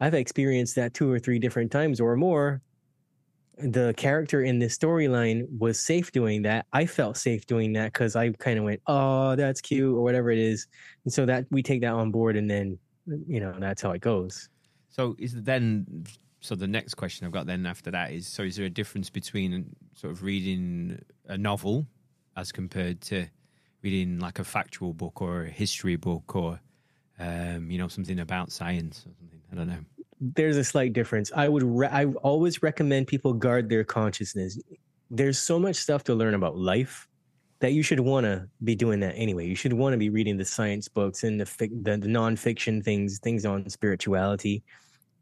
I've experienced that two or three different times or more. The character in this storyline was safe doing that. I felt safe doing that because I kind of went, Oh, that's cute, or whatever it is. And so that we take that on board and then, you know, that's how it goes. So is then so the next question I've got then after that is so is there a difference between sort of reading a novel as compared to reading like a factual book or a history book or um, you know something about science or something I don't know. There's a slight difference. I would, re- I always recommend people guard their consciousness. There's so much stuff to learn about life that you should want to be doing that anyway. You should want to be reading the science books and the, fic- the the nonfiction things, things on spirituality,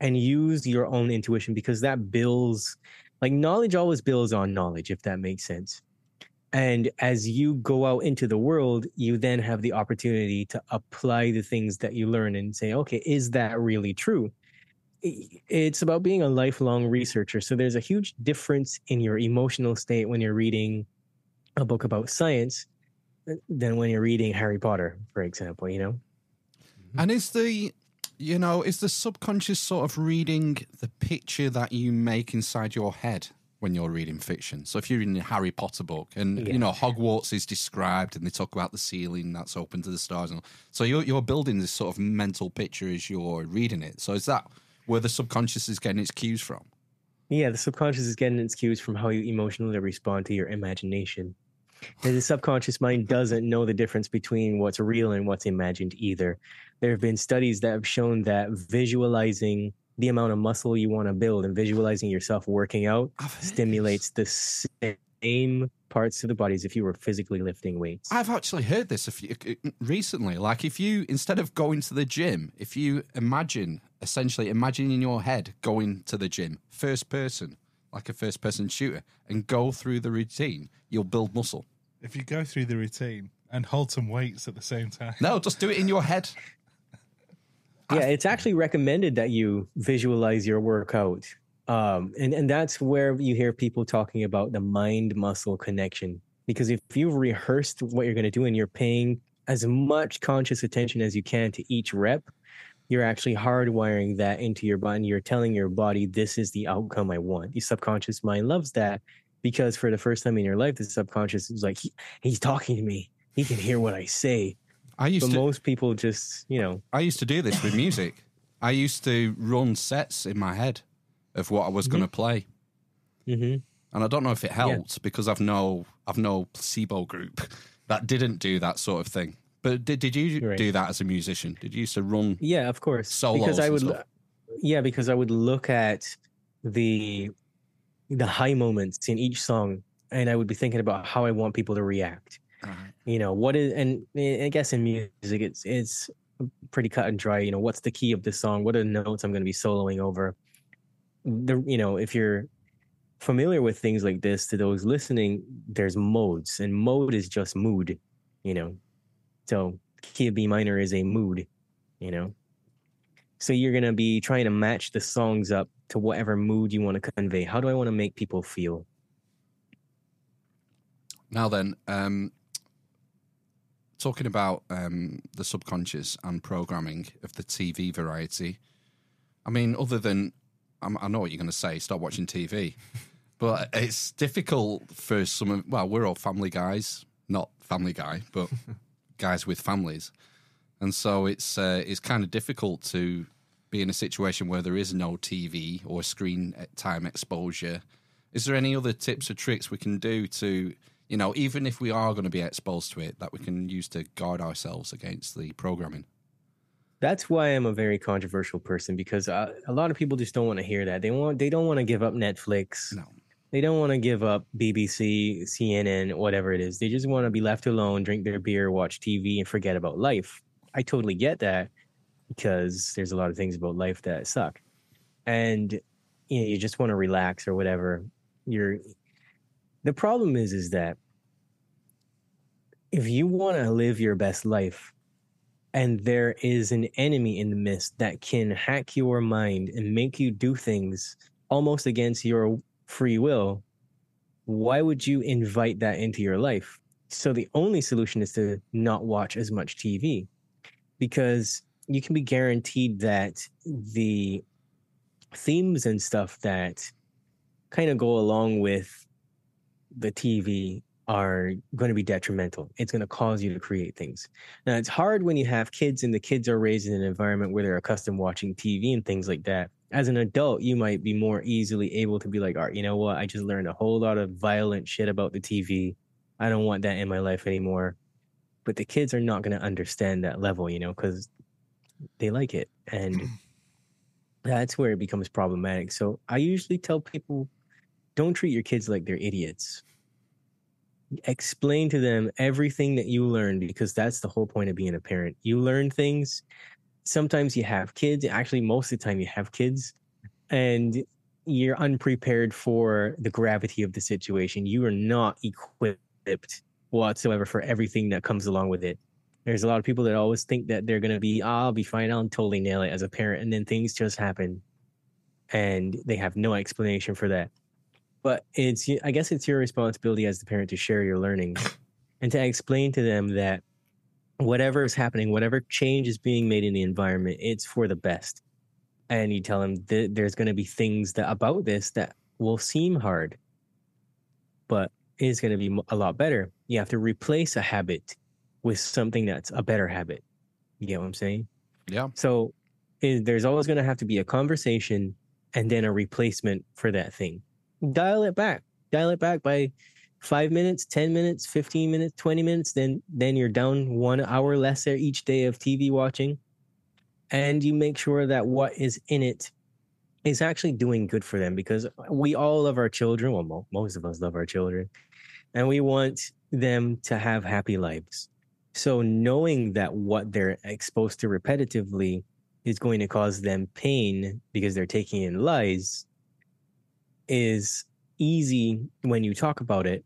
and use your own intuition because that builds, like knowledge always builds on knowledge, if that makes sense. And as you go out into the world, you then have the opportunity to apply the things that you learn and say, okay, is that really true? I- It's about being a lifelong researcher. So there's a huge difference in your emotional state when you're reading a book about science uh, than when you're reading Harry Potter, for example, you know? And is the, you know, is the subconscious sort of reading the picture that you make inside your head when you're reading fiction? So if you're in a Harry Potter book and, Yeah. you know, Hogwarts is described and they talk about the ceiling that's open to the stars. And all. So you're, you're building this sort of mental picture as you're reading it. So is that where the subconscious is getting its cues from? Yeah, the subconscious is getting its cues from how you emotionally respond to your imagination. And the subconscious mind doesn't know the difference between what's real and what's imagined either. There have been studies that have shown that visualizing the amount of muscle you want to build and visualizing yourself working out stimulates the same parts of the body as if you were physically lifting weights. I've actually heard this a few uh, recently. Like, if you instead of going to the gym, if you imagine essentially imagine in your head going to the gym, first person, like a first person shooter, and go through the routine, you'll build muscle. If you go through the routine and hold some weights at the same time. No, just do it in your head. Yeah, it's actually recommended that you visualize your workout. Um, and, and that's where you hear people talking about the mind muscle connection. Because if you've rehearsed what you're going to do and you're paying as much conscious attention as you can to each rep, you're actually hardwiring that into your body. You're telling your body, this is the outcome I want. Your subconscious mind loves that because for the first time in your life, the subconscious is like, he, he's talking to me. He can hear what I say. I used But to most people just, you know, I used to do this with music. I used to run sets in my head of what I was going to play. hmm And I don't know if it helped because I've no I've no placebo group that didn't do that sort of thing. But did did you Right. do that as a musician? Did you used to run? Yeah, of course. Solos because I would, stuff. yeah, because I would look at the the high moments in each song, and I would be thinking about how I want people to react. You know, what is, and I guess in music, it's it's pretty cut and dry. You know, what's the key of this song? What are the notes I'm going to be soloing over? The you know, if you're familiar with things like this, to those listening, there's modes, and mode is just mood. You know, so key of B minor is a mood. You know, so you're going to be trying to match the songs up to whatever mood you want to convey. How do I want to make people feel? Now then, um, talking about um, the subconscious and programming of the TV variety. I mean, other than I'm, I know what you're going to say. Stop watching TV, but it's difficult for some. of Well, we're all family guys, not Family Guy, but guys with families, and so it's uh, it's kind of difficult to be in a situation where there is no TV or screen time exposure. Is there any other tips or tricks we can do to, you know, even if we are going to be exposed to it, that we can use to guard ourselves against the programming? That's why I'm a very controversial person because uh, a lot of people just don't want to hear that. They want they don't want to give up Netflix. No. They don't want to give up BBC, CNN, whatever it is. They just want to be left alone, drink their beer, watch TV, and forget about life. I totally get that because there's a lot of things about life that suck, and you know you just want to relax or whatever. You're the problem is is that if you want to live your best life and there is an enemy in the midst that can hack your mind and make you do things almost against your free will, why would you invite that into your life? So the only solution is to not watch as much TV because you can be guaranteed that the themes and stuff that kind of go along with the TV are going to be detrimental. It's going to cause you to create things. Now, it's hard when you have kids and the kids are raised in an environment where they're accustomed watching TV and things like that. As an adult, you might be more easily able to be like, all right, you know what? I just learned a whole lot of violent shit about the TV. I don't want that in my life anymore. But the kids are not going to understand that level, you know, because they like it. And that's where it becomes problematic. So I usually tell people don't treat your kids like they're idiots explain to them everything that you learned because that's the whole point of being a parent. You learn things. Sometimes you have kids. Actually, most of the time you have kids, and you're unprepared for the gravity of the situation. You are not equipped whatsoever for everything that comes along with it. There's a lot of people that always think that they're going to be, oh, I'll be fine. I'll totally nail it as a parent. And then things just happen and they have no explanation for that but it's i guess it's your responsibility as the parent to share your learnings and to explain to them that whatever is happening whatever change is being made in the environment it's for the best. And you tell them that there's going to be things that about this that will seem hard but is going to be a lot better. You have to replace a habit with something that's a better habit. You get what i'm saying? Yeah. so it, there's always going to have to be a conversation and then a replacement for that thing dial it back. Dial it back by five minutes 10 minutes 15 minutes 20 minutes then then you're down one hour lesser each day of tv watching. And you make sure that what is in it is actually doing good for them because we all love our children. Well mo- most of us love our children. And we want them to have happy lives. So knowing that what they're exposed to repetitively is going to cause them pain because they're taking in lies is easy when you talk about it,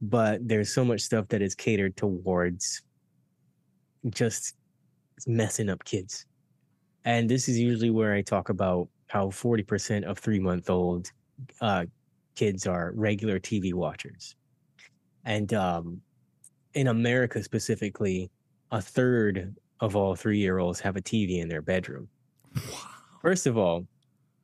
but there's so much stuff that is catered towards just messing up kids. And this is usually where I talk about how 40% of three month old uh, kids are regular TV watchers. And um, in America specifically, a third of all three year olds have a TV in their bedroom. Wow. First of all,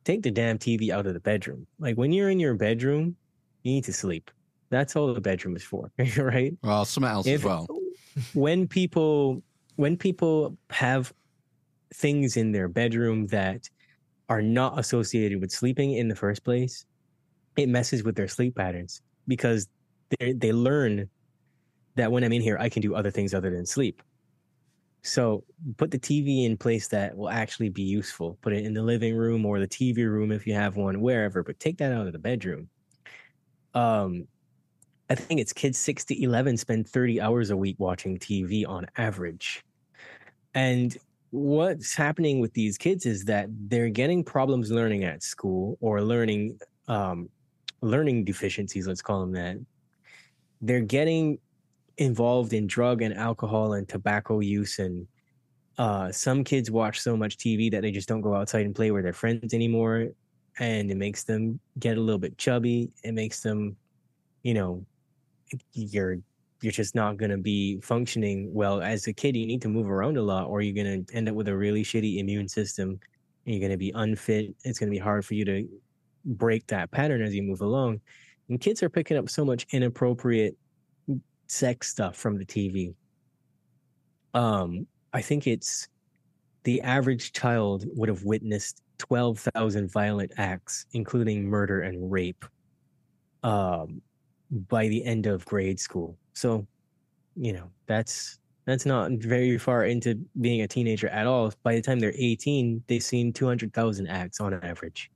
take the damn TV out of the bedroom. Like when you're in your bedroom, you need to sleep. That's all the bedroom is for, right? Well, something else as well. When people when people have things in their bedroom that are not associated with sleeping in the first place, it messes with their sleep patterns because they they learn that when I'm in here, I can do other things other than sleep. So put the TV in place that will actually be useful. Put it in the living room or the TV room if you have one, wherever. But take that out of the bedroom. Um, I think it's kids six to eleven spend thirty hours a week watching TV on average, and what's happening with these kids is that they're getting problems learning at school or learning um, learning deficiencies. Let's call them that. They're getting involved in drug and alcohol and tobacco use and uh, some kids watch so much TV that they just don't go outside and play with their friends anymore, and it makes them get a little bit chubby. It makes them, you know, you're you're just not going to be functioning well as a kid. You need to move around a lot, or you're going to end up with a really shitty immune system, and You're going to be unfit. It's going to be hard for you to break that pattern as you move along. And kids are picking up so much inappropriate sex stuff from the TV. Um, I think it's the average child would have witnessed 12,000 violent acts, including murder and rape, um, by the end of grade school. So, you know, that's that's not very far into being a teenager at all. By the time they're 18, they've seen 200,000 acts on average.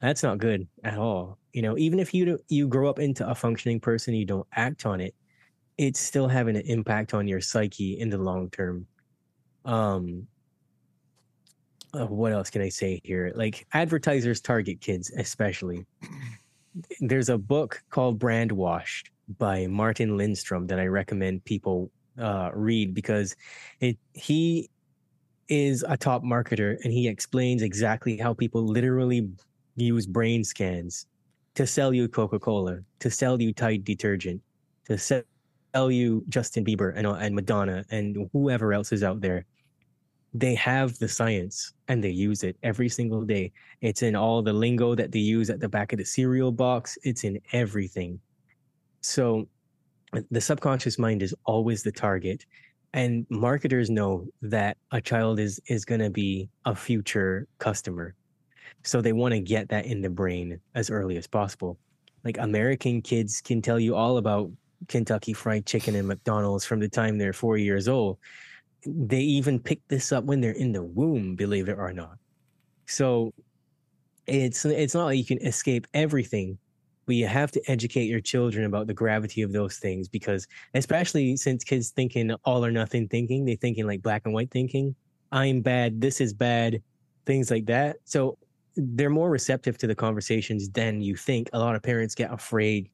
That's not good at all. You know, even if you you grow up into a functioning person, you don't act on it, it's still having an impact on your psyche in the long term. Um, uh, what else can I say here? Like advertisers target kids, especially. There's a book called Brandwashed by Martin Lindstrom that I recommend people uh, read because it he is a top marketer and he explains exactly how people literally use brain scans to sell you Coca-Cola, to sell you Tide detergent, to sell you Justin Bieber and, uh, and Madonna and whoever else is out there. They have the science and they use it every single day. It's in all the lingo that they use at the back of the cereal box. It's in everything. So the subconscious mind is always the target and marketers know that a child is is going to be a future customer so they want to get that in the brain as early as possible. Like american kids can tell you all about kentucky fried chicken and mcdonald's from the time they're 4 years old. They even pick this up when they're in the womb believe it or not. So it's it's not like you can escape everything but you have to educate your children about the gravity of those things because especially since kids thinking all or nothing thinking they thinking like black and white thinking. I'm bad this is bad things like that. So they're more receptive to the conversations than you think. A lot of parents get afraid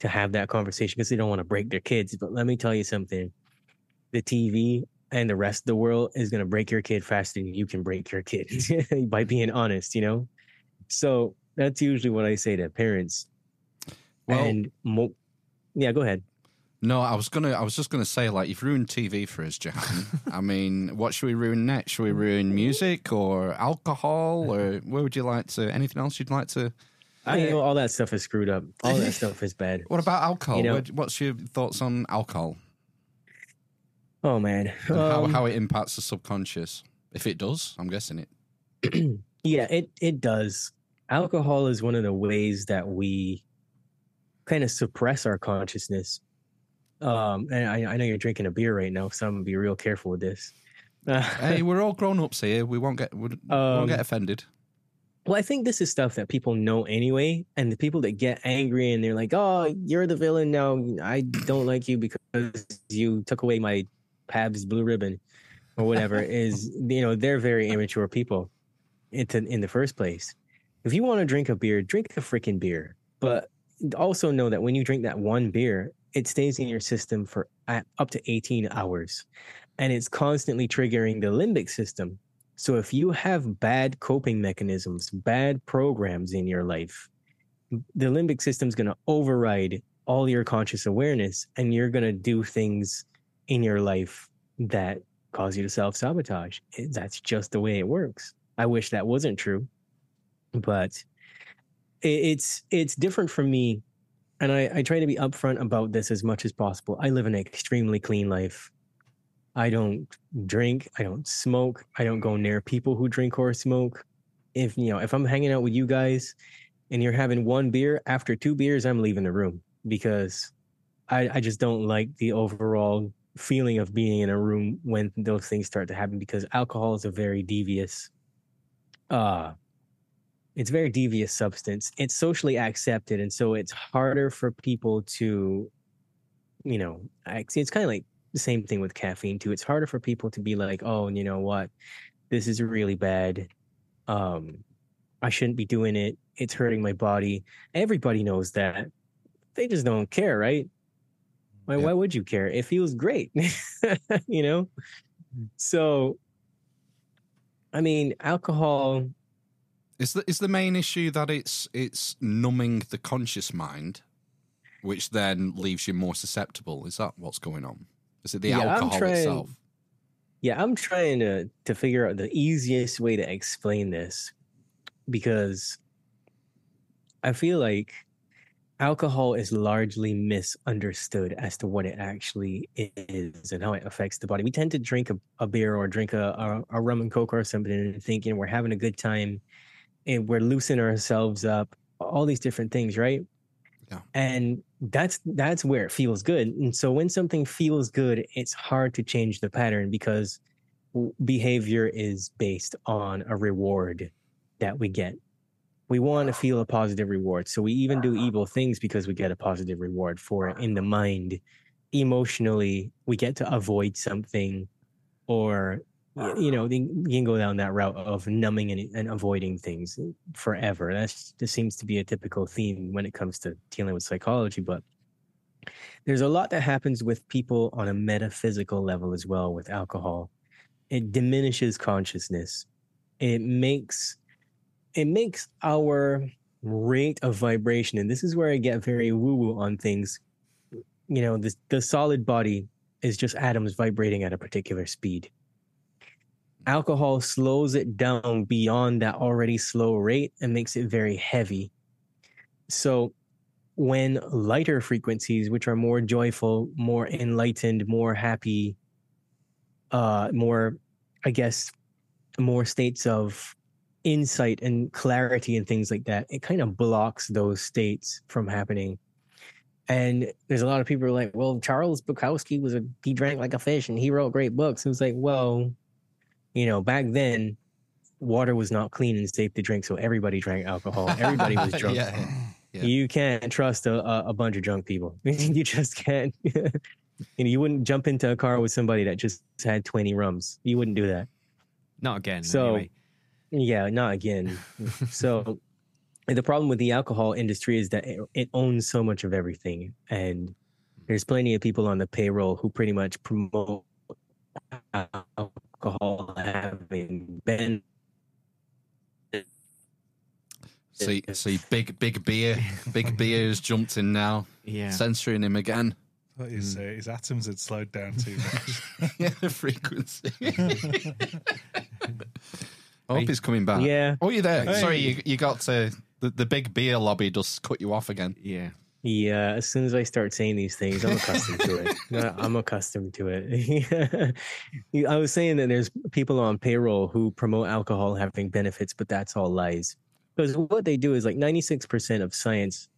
to have that conversation because they don't want to break their kids but let me tell you something. The tv and the rest of the world is going to break your kid faster than you can break your kid by being honest you know? So that's usually what i say to parents Well- and mo- yeah, go ahead. No, I was gonna. I was just gonna say, like, you've ruined TV for us, Jehan. I mean, what should we ruin next? Should we ruin music or alcohol, or where would you like to? Anything else you'd like to? I you know all that stuff is screwed up. All that stuff is bad. What about alcohol? You know- Where- What's your thoughts on alcohol Oh man. and how, Um, how it impacts the subconscious? If it does, I'm guessing it. yeah, it it does. Alcohol is one of the ways that we kind of suppress our consciousness. Um, and I, I know you're drinking a beer right now, so I'm gonna be real careful with this. hey, we're all grown ups here. We won't get we won't Um, get offended. Well, I think this is stuff that people know anyway, and the people that get angry and they're like, "Oh, you're the villain now. I don't like you because you took away my Pabst Blue Ribbon, or whatever." is you know they're very immature people, into in the first place. If you want to drink a beer, drink a freaking beer, but also know that when you drink that one beer, it stays in your system for up to 18 hours, and it's constantly triggering the limbic system, so if you have bad coping mechanisms, bad programs in your life, the limbic system is going to override all your conscious awareness and you're going to do things in your life that cause you to self-sabotage. Eh, that's just the way it works. I wish that wasn't true, but it's it's different for me and I, I try to be upfront about this as much as possible. I live an extremely clean life. I don't drink. I don't smoke. I don't go near people who drink or smoke. If you know, if I'm hanging out with you guys and you're having one beer, after two beers, I'm leaving the room because I, I just don't like the overall feeling of being in a room when those things start to happen because alcohol is a very devious uh it's a very devious substance. It's socially accepted and so it's harder for people to you know, it's kind of like the same thing with caffeine too. It's harder for people to be like, oh, and you know what, this is really bad. Um, I shouldn't be doing it. It's hurting my body. Everybody knows that. They just don't care, right? Why, Yeah. why would you care? It feels great, you know. So, I mean, alcohol. Is the is the main issue that it's it's numbing the conscious mind, which then leaves you more susceptible? Is that what's going on? Is it the Yeah, alcohol trying- itself? Yeah, I'm trying to to figure out the easiest way to explain this because I feel like alcohol is largely misunderstood as to what it actually is and how it affects the body. We tend to drink a, a beer or drink a, a, a rum and coke or something and thinking we're having a good time and we're loosening ourselves up, all these different things, right? Yeah. And that's that's where it feels good. And so when something feels good, it's hard to change the pattern because behavior is based on a reward that we get. We want to feel a positive reward. So we even do evil things because we get a positive reward for it in the mind. Emotionally, we get to avoid something or you know, you can go down that route of numbing and, and avoiding things forever. That's just seems to be a typical theme when it comes to dealing with psychology. But there's a lot that happens with people on a metaphysical level as well with alcohol. It diminishes consciousness. It makes it makes our rate of vibration, and this is where I get very woo-woo on things. You know, the the solid body is just atoms vibrating at a particular speed alcohol slows it down beyond that already slow rate and makes it very heavy. So when lighter frequencies, which are more joyful, more enlightened, more happy, uh, more, I guess, more states of insight and clarity and things like that, it kind of blocks those states from happening. And there's a lot of people like, well, Charles Bukowski was a he drank like a fish and he wrote great books. It was like, well, you know, back then, water was not clean and safe to drink, so everybody drank alcohol. Everybody was drunk. yeah. Yeah. You can't trust a, a, bunch of drunk people. you just can't. you know, you wouldn't jump into a car with somebody that just had 20 rums. You wouldn't do that. Not again. So- anyway. Yeah, not again. so the problem with the alcohol industry is that it, it owns so much of everything. And there's plenty of people on the payroll who pretty much promote alcohol having been See, see, big, big beer, big beer has jumped in now, yeah. censoring him again. Thought his, uh, his atoms had slowed down too much. yeah, the frequency. I hope he's coming back. Yeah. Oh, you there? Hey. Sorry, you, you got to the, the big beer lobby just cut you off again. yeah. Yeah, as soon as I start saying these things, I'm accustomed to it. I'm accustomed to it. I was saying that there's people on payroll who promote alcohol having benefits, but that's all lies. Because what they do is like 96% of science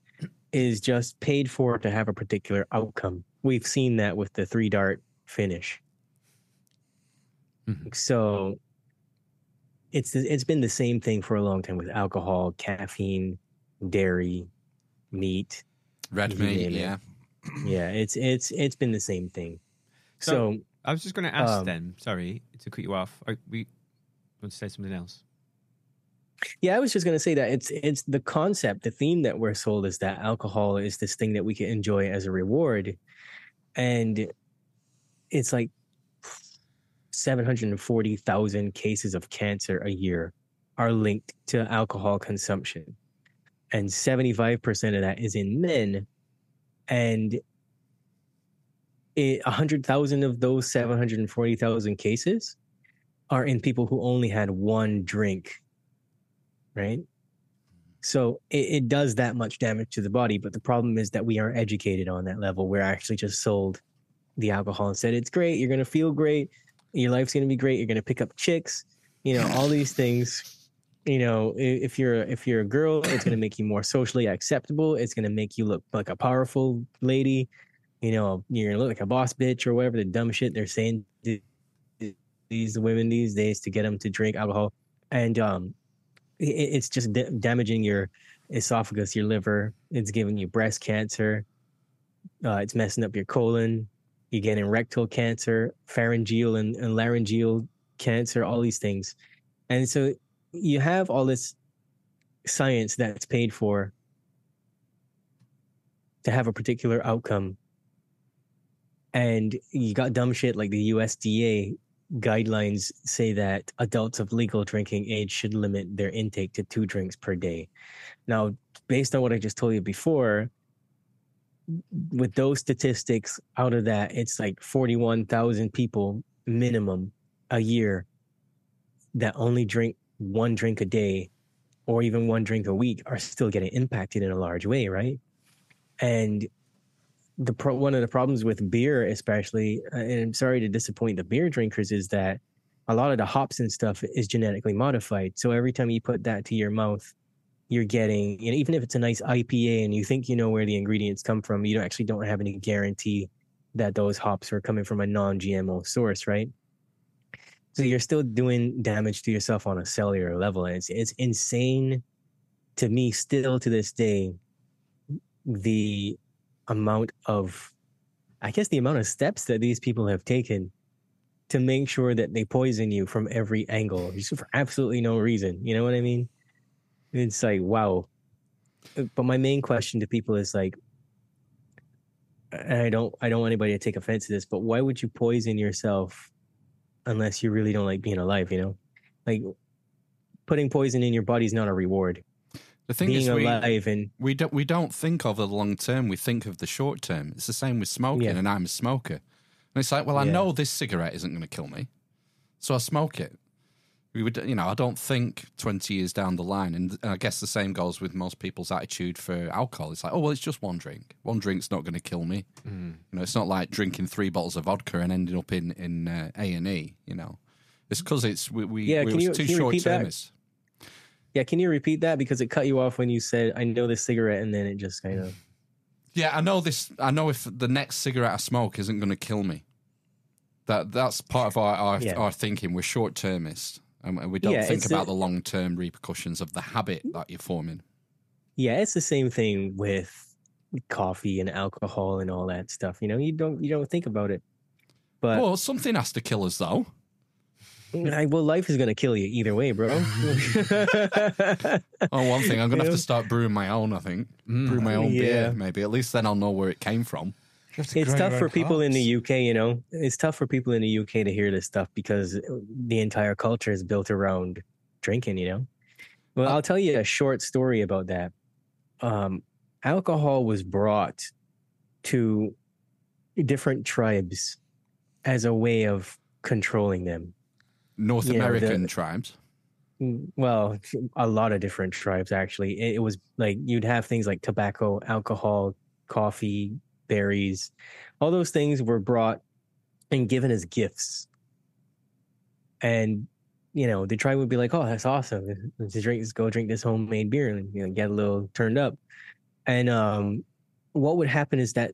is just paid for to have a particular outcome. We've seen that with the three dart finish. Mhm. So it's it's been the same thing for a long time with alcohol, caffeine, dairy, meat, Red meat, name it. yeah. yeah, it's it's it's been the same thing. So- So, I was just going to ask Um, then. Sorry to cut you off. I, we want to say something else. yeah, I was just gonna say that it's it's the concept, the theme that we're sold is that alcohol is this thing that we can enjoy as a reward, and it's like seven hundred and forty thousand cases of cancer a year are linked to alcohol consumption, and seventy five percent of that is in men, and it, 100,000 of those 740,000 cases are in people who only had one drink, right? So it, it does that much damage to the body. But the problem is that we aren't educated on that level. We're actually just sold the alcohol and said, it's great. You're going to feel great. Your life's going to be great. You're going to pick up chicks, you know, all these things. You know, if you're if you're a girl, it's going to make you more socially acceptable. It's going to make you look like a powerful lady you know, you're gonna look like a boss bitch or whatever the dumb shit they're saying to these women these days to get them to drink alcohol, and um, it, it's just da- damaging your esophagus, your liver. It's giving you breast cancer. Uh, it's messing up your colon. You're getting rectal cancer, pharyngeal and, and laryngeal cancer, all these things, and so you have all this science that's paid for to have a particular outcome and you got dumb shit like the USDA guidelines say that adults of legal drinking age should limit their intake to two drinks per day. Now, based on what I just told you before, with those statistics, out of that, it's like 41,000 people minimum a year that only drink one drink a day or even one drink a week are still getting impacted in a large way, right? And the pro- one of the problems with beer, especially, uh, and I'm sorry to disappoint the beer drinkers, is that a lot of the hops and stuff is genetically modified. So every time you put that to your mouth, you're getting, you know, even if it's a nice IPA and you think you know where the ingredients come from, you actually don't have any guarantee that those hops are coming from a non-GMO source, right? So you're still doing damage to yourself on a cellular level, and it's it's insane to me still to this day the amount of I guess the amount of steps that these people have taken to make sure that they poison you from every angle for absolutely no reason. You know what I mean? It's like wow. But my main question to people is like and I don't I don't want anybody to take offense to this, but why would you poison yourself unless you really don't like being alive, you know? Like putting poison in your body is not a reward. The thing being is, we, alive and we don't we don't think of the long term. We think of the short term. It's the same with smoking, Yeah. and I'm a smoker. And it's like, well, I Yeah. know this cigarette isn't going to kill me, so I smoke it. We would, you know, I don't think twenty years down the line, and I guess the same goes with most people's attitude for alcohol. It's like, oh well, it's just one drink. One drink's not going to kill me. Mm. You know, it's not like drinking three bottles of vodka and ending up in in A and E. You know, it's because it's we, we Yeah, we can you- too can you short repeat that? termist. yeah, can you repeat that because it cut you off when you said I know this cigarette and then it just kind of Yeah, I know this. I know if the next cigarette I smoke isn't going to kill me. That that's part of our our, Yeah. our thinking. We're short termist, and we don't Yeah, think about a- the long term repercussions of the habit that you're forming. Yeah, it's the same thing with coffee and alcohol and all that stuff. You know, you don't you don't think about it. But well, something has to kill us, though. I, well, life is gonna kill you either way, bro. Oh, one thing I'm going to have to start brewing my own. I think brew my mm. own Yeah. beer. Maybe at least then I'll know where it came from. You have to it's tough for own people in the UK, you know. It's tough for people in the UK to hear this stuff because uh, the entire culture is built around drinking, you know. Well, uh I'll tell you a short story about that. Um, alcohol was brought to different tribes as a way of controlling them. North You know, the- American tribes. Mm, well, a lot of different tribes actually. It, it was like you'd have things like tobacco, alcohol, coffee, berries. All those things were brought and given as gifts. And you know, the tribe would be like, "Oh, that's awesome! Let's drink, let's go drink this homemade beer and you know, get a little turned up." And um, what would happen is that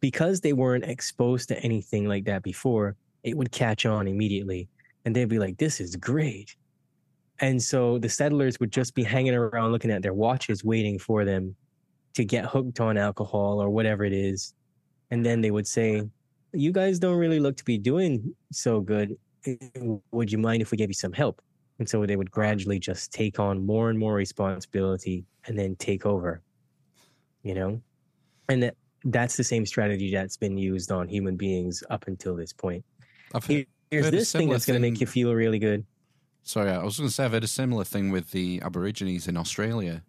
because they weren't exposed to anything like that before, it would catch on immediately, and they'd be like, "This is great." And so the settlers would just be hanging around looking at their watches, waiting for them to get hooked on alcohol or whatever it is. And then they would say, You guys don't really look to be doing so good. Would you mind if we gave you some help? And so they would gradually just take on more and more responsibility and then take over, you know? And that, that's the same strategy that's been used on human beings up until this point. I've Here- Here's heard this thing that's going to make you feel really good. Sorry, I was going to say I've heard a similar thing with the Aborigines in Australia,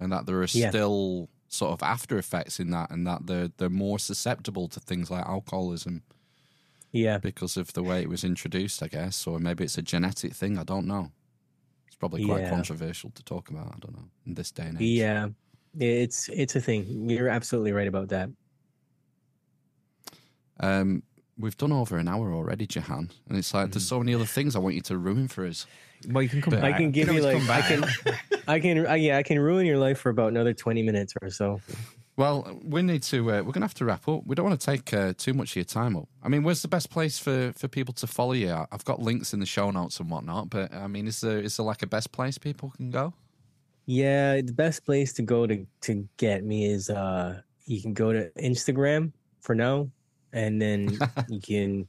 and that there are Yeah. still sort of after effects in that, and that they're they're more susceptible to things like alcoholism Yeah. because of the way it was introduced, I guess, or maybe it's a genetic thing. I don't know. It's probably quite Yeah. controversial to talk about. I don't know in this day and age. Yeah, it's it's a thing. You're absolutely right about that. Um, we've done over an hour already, Jehan, and it's like there's so many other things I want you to ruin for us. Well, you can come But- back. I can give you always like I can I can I, yeah I can ruin your life for about another twenty minutes or so. Well, we need to. Uh, we're going to have to wrap up. We don't want to take uh, too much of your time up. I mean, where's the best place for, for people to follow you? I've got links in the show notes and whatnot, but I mean, is there is there like a best place people can go? Yeah, the best place to go to to get me is uh you can go to Instagram for now, and then you can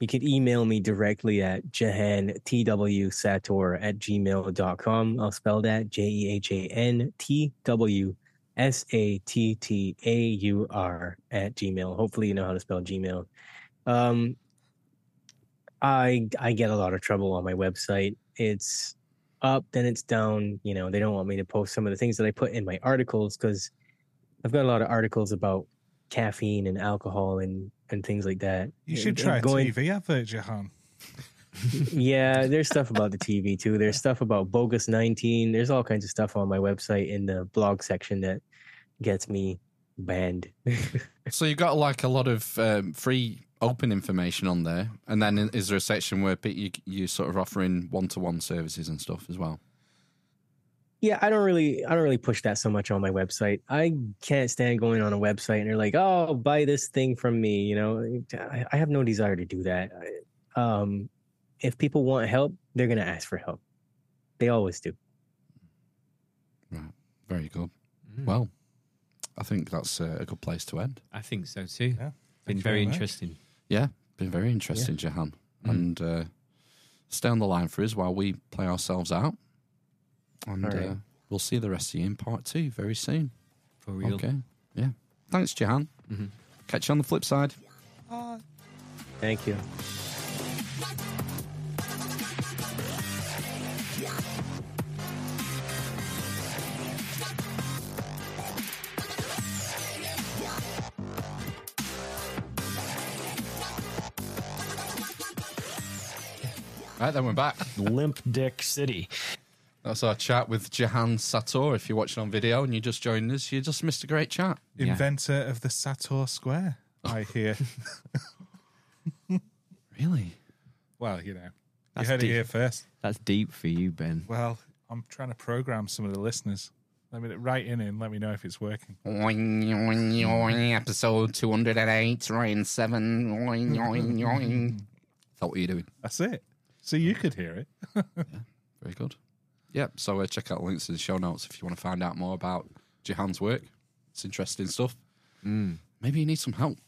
you can email me directly at jehan tw sattaur at gmail.com. I'll spell that J E H A N T W S A T T A U R at Gmail. Hopefully you know how to spell Gmail. Um I I get a lot of trouble on my website. It's up, then it's down. You know, they don't want me to post some of the things that I put in my articles because I've got a lot of articles about caffeine and alcohol and and things like that. You should and try a going. TV advert, Jehan. yeah, there's stuff about the TV too. There's stuff about bogus 19. There's all kinds of stuff on my website in the blog section that gets me banned. So you've got like a lot of um, free open information on there, and then is there a section where you you sort of offering one to one services and stuff as well? Yeah, I don't really I don't really push that so much on my website. I can't stand going on a website and they're like, "Oh, buy this thing from me," you know. I, I have no desire to do that. I- Um if people want help, they're going to ask for help. They always do. Right, very good. Mm. Well, I think that's uh, a good place to end. I think so too. Yeah. Been very very interesting. Yeah, been very interesting, Jehan. Mm. And uh, stay on the line for us while we play ourselves out. And All right. uh, we'll see the rest of you in part two very soon. For real. Okay. Yeah. Thanks, Jehan. Mhm. Catch you on the flip side. Thank you. Right, then we're back. Limp Dick City. That's our chat with Jehan Sattaur. If you're watching on video and you just joined us, you just missed a great chat. Yeah. Inventor of the Sator Square, I hear. Really? well, you know, That's you heard deep. it here first. That's deep for you, Ben. Well, I'm trying to program some of the listeners. Let me write in and let me know if it's working. Episode 208, Ryan 7. Is that what you're doing? That's it. So you could hear it. Very good. Yep. So uh, check out links in the show notes if you want to find out more about Jehan's work. It's interesting stuff. Mm. Maybe you need some help.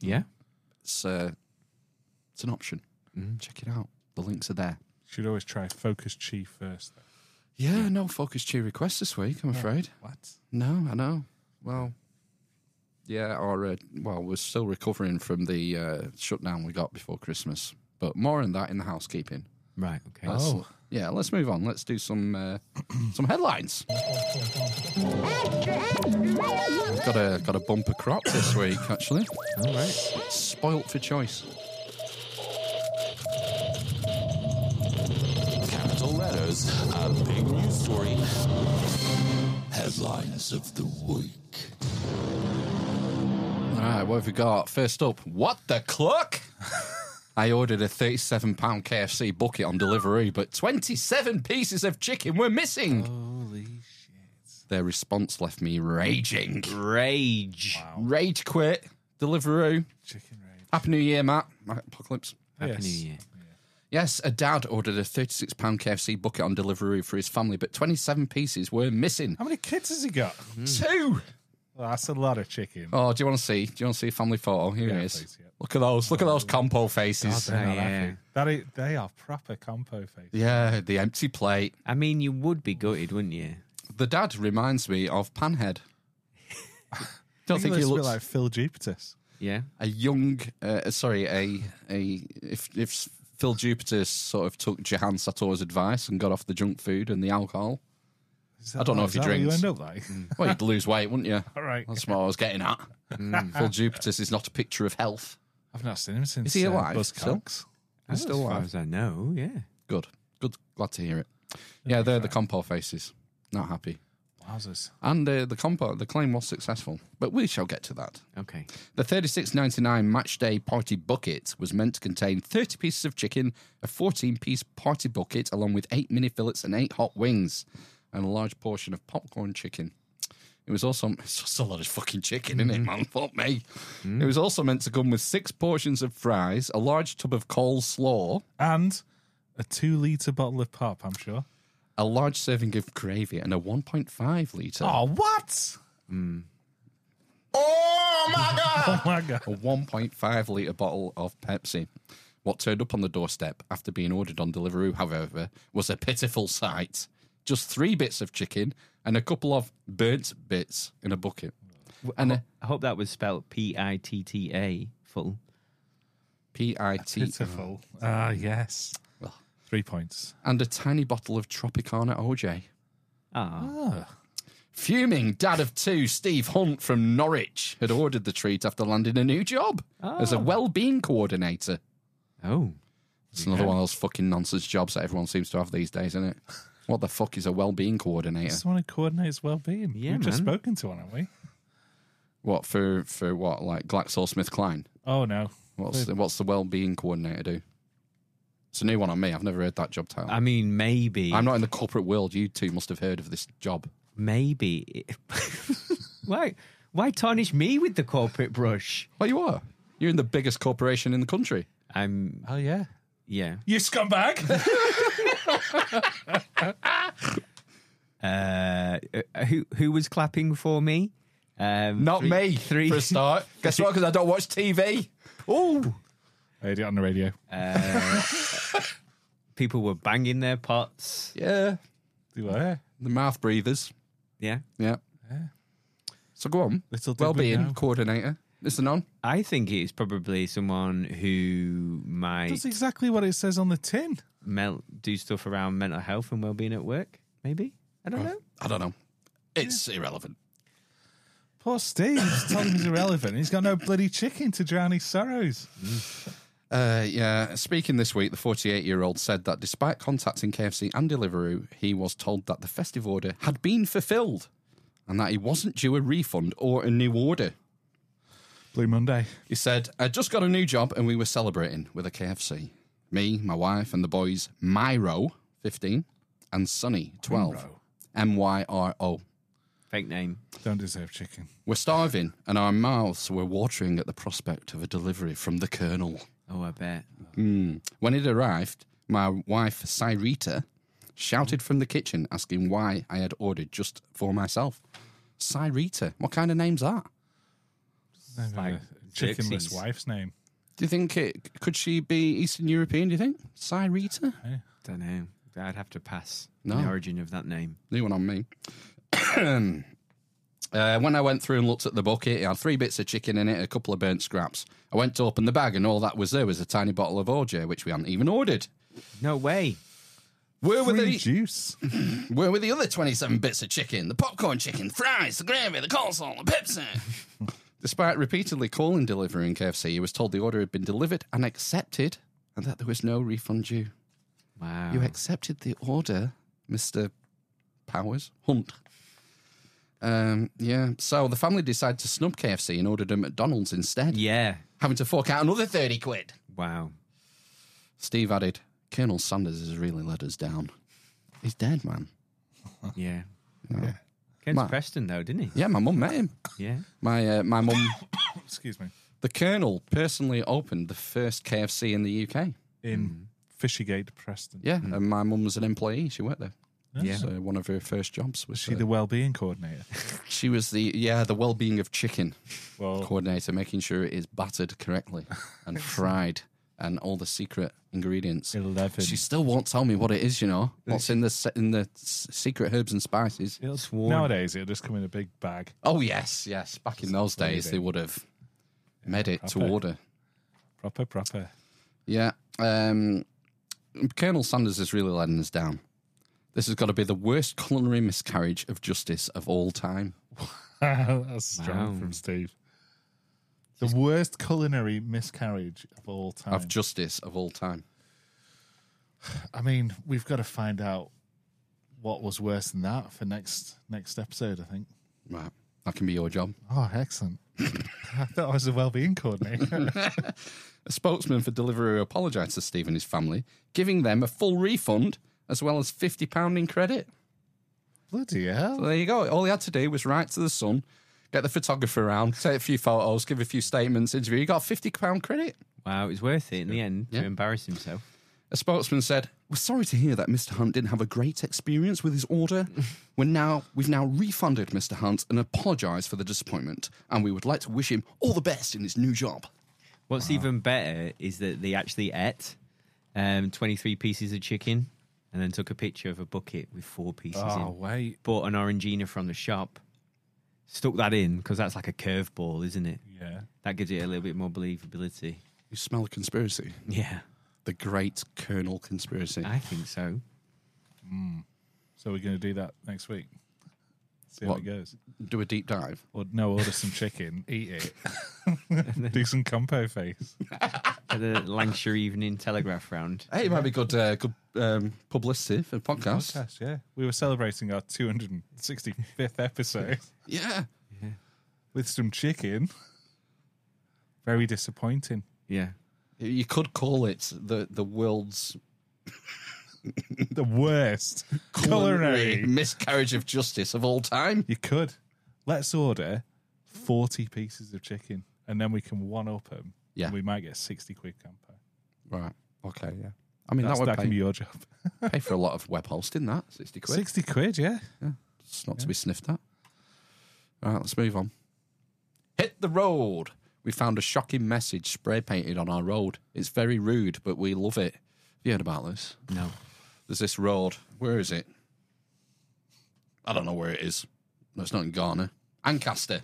Yeah. It's uh, it's an option. Check it out. The links are there. Should always try Focus Chief first. Though. Yeah, no focus cheer request this week. I'm afraid. What? No, I know. Well, yeah, or uh, well, we're still recovering from the uh, shutdown we got before Christmas. But more on that in the housekeeping. Right. Okay. Let's- Oh. Yeah. Let's move on. Let's do some uh, some headlines. Got a got a bumper crop this week actually. All right. Spoilt for choice. Capital letters, a big news story. Headlines of the week. All right, what have we got? First up, what the cluck? I ordered a £37 KFC bucket on delivery, but 27 pieces of chicken were missing. Holy shit. Their response left me raging. Rage. Rage quit. Deliveroo. Chicken rage. Happy New Year, Matt. Apocalypse. Happy Yes. New Year. Yes, a dad ordered a £36 KFC bucket on Deliveroo for his family, but 27 pieces were missing. How many kids has he got? Two! Well, that's a lot of chicken. Oh, do you want to see? Do you want to see a family photo? Here Yeah, it is. please, yeah. Look at those. Look at those compo faces. They're not yeah. happy. That is, they are proper compo faces. Yeah, the empty plate. I mean, you would be gutted, wouldn't you? The dad reminds me of Panhead. Don't think he looks a bit like Phil Jupitus. Yeah. a young, uh, sorry, a a if if Phil Jupitus sort of took Jehan Sattaur's advice and got off the junk food and the alcohol, Is that- I don't know oh, if is he that drinks. You end up like. well, you'd lose weight, wouldn't you? All right. That's what I was getting at. Phil Jupitus is not a picture of health. I've not seen him since. Is he uh, alive Buzzcocks. still? He's still as far alive. as I know, yeah. Good, good. Glad to hear it. Yeah, they're the compo faces. Not happy. Wowzers. And uh, the compo, the claim was successful, but we shall get to that. Okay. The 36.99 match day party bucket was meant to contain 30 pieces of chicken, a 14 piece party bucket, along with eight mini fillets and eight hot wings, and a large portion of popcorn chicken. It was also it's just a lot of fucking chicken, isn't it, mm-hmm. man? Fuck me. Mm. It was also meant to come with six portions of fries, a large tub of coleslaw, And a two litre bottle of pop, I'm sure. a large serving of gravy, and a 1.5 litre. Oh, what? Mm. Oh my god! Oh, my God. a 1.5 litre bottle of Pepsi. What turned up on the doorstep after being ordered on Deliveroo, however, was a pitiful sight. Just three bits of chicken and a couple of burnt bits in a bucket. And I hope that was spelled P I T T A full. P-I-T full. Ah, yes. Well. Three points. and a tiny bottle of Tropicana OJ. Ah. Ah. Fuming dad of two, Steve Hunt from Norwich, had ordered the treat after landing a new job as a well-being coordinator. Oh. It's another one of those fucking nonsense jobs that everyone seems to have these days, isn't it? What the fuck is a well-being coordinator? Someone who coordinates well-being. Yeah, We've just man. spoken to one, haven't we? What for? For what? Like GlaxoSmithKline? Oh no. What's the, what's the well-being coordinator do? It's a new one on me. I've never heard that job title. I mean, maybe. I'm not in the corporate world. You two must have heard of this job. Maybe. why? Why tarnish me with the corporate brush? Well, you are. You're in the biggest corporation in the country. I'm. Oh yeah. Yeah. You scumbag. Uh, who who was clapping for me? Um, Not three- me, Three. for a start. Guess what? Because I don't watch TV. Oh, I heard it on the radio. Uh, people were banging their pots. yeah. Do I? The mouth breathers. Yeah. Yeah. So go on. Little did we well-being know. coordinator. Listen on. I think it's probably someone who might That's exactly what it says on the tin. mel- do stuff around mental health and well-being at work. Maybe I don't know. I don't know. It's irrelevant. Poor Steve. He's told him he's irrelevant. He's got no bloody chicken to drown his sorrows. Uh, yeah. Speaking this week, the 48 year old said that despite contacting KFC and Deliveroo, he was told that the festive order had been fulfilled and that he wasn't due a refund or a new order. Blue Monday. He said, I just got a new job and we were celebrating with a KFC. Me, my wife, and the boys, Myro, 15, and Sonny, 12. M Y R O. Fake name. Don't deserve chicken. We're starving and our mouths were watering at the prospect of a delivery from the Colonel. Oh, I bet. Hmm. When it arrived, my wife, Cyrita, shouted from the kitchen asking why I had ordered just for myself. Cyrita, what kind of name's that? Like like chickenless Xerxes. wife's name. Do you think it could she be Eastern European? Do you think Cyrita? Don't know. I'd have to pass No. the origin of that name. New one on me. uh, when I went through and looked at the bucket, it had three bits of chicken in it, a couple of burnt scraps. I went to open the bag, and all that was there was a tiny bottle of OJ, which we hadn't even ordered. No way. Where were Free the juice. Where were the other twenty-seven bits of chicken? The popcorn chicken, fries, the gravy, the coleslaw, the Pepsi. Despite repeatedly calling delivery in KFC, he was told the order had been delivered and accepted, and that there was no refund due. Wow. You accepted the order, Mr. Powers Hunt. Um, yeah, so the family decided to snub KFC and ordered a McDonald's instead, yeah. having to fork out another 30 quid. Wow. Steve added, Colonel Sanders has really let us down. He's dead, man. Yeah. Yeah, Came Ma- to Preston though, didn't he? yeah my mum met him. Yeah. My, uh, my mum, Excuse me. the Colonel, personally opened the first KFC in the UK. In Fishergate, Preston. Yeah, and my mum was an employee. She worked there. Yeah. So one of her first jobs was Was she uh, the well-being coordinator? She was the yeah the well-being of chicken Well, coordinator, making sure it is battered correctly and fried and all the secret ingredients. eleven. She still won't tell me what it is. You know what's in the se- in the s- secret herbs and spices. It'll- Sworn. Nowadays, it'll just come in a big bag. Oh yes, yes. Back in those days, they would have made it to proper. order. Proper, proper. Yeah. Um, Colonel Sanders is really letting us down. This has got to be the worst culinary miscarriage of justice of all time. That's strong Wow. from Steve. The worst culinary miscarriage of all time. Of justice of all time. I mean, we've got to find out what was worse than that for next next episode. I think. Right. That can be your job. Oh, excellent! I thought I was a well-being coordinator. A spokesman for Deliveroo apologised to Steve and his family, giving them a full refund as well as £50 in credit. Bloody hell! So there you go. All he had to do was write to the Sun, get the photographer around, take a few photos, give a few statements, interview. You got a £50 credit. Wow, it was worth it in the end Yeah. to embarrass himself. A spokesman said, "We're sorry to hear that Mr. Hunt didn't have a great experience with his order. We're now we've now refunded Mr. Hunt and apologised for the disappointment, and we would like to wish him all the best in his new job." What's even better is that they actually ate um, 23 pieces of chicken and then took a picture of a bucket with four pieces Oh in. wait, Bought an Orangina from the shop, stuck that in because that's like a curveball, isn't it? yeah. That gives it a little bit more believability. You smell a conspiracy, Yeah, the great Colonel conspiracy. I think so. Hmm. So we're going to do that next week. See how What? it goes. Do a deep dive. Or no, order some chicken, eat it, do some compo face. For the Lancashire Evening Telegraph round. Hey, it might be good, uh, good um, publicity for the podcast. Podcast, yeah. We were celebrating our 265th episode Yeah. with some chicken. Very disappointing. Yeah. You could call it the the world's The worst culinary. miscarriage of justice of all time. You could. Let's order 40 pieces of chicken and then we can one up them. Yeah. And we might get 60 quid campo. Right. Okay. Yeah. I mean, That's, that would that pay, can be your job. pay for a lot of web hosting. That sixty quid. 60 quid, yeah. It's not to be sniffed at. All right, let's move on. Hit the road. We found a shocking message spray painted on our road. It's very rude, but we love it. Have you heard about this? No. There's this road. Where is it? I don't know where it is. No, it's not in Ghana. Ancaster.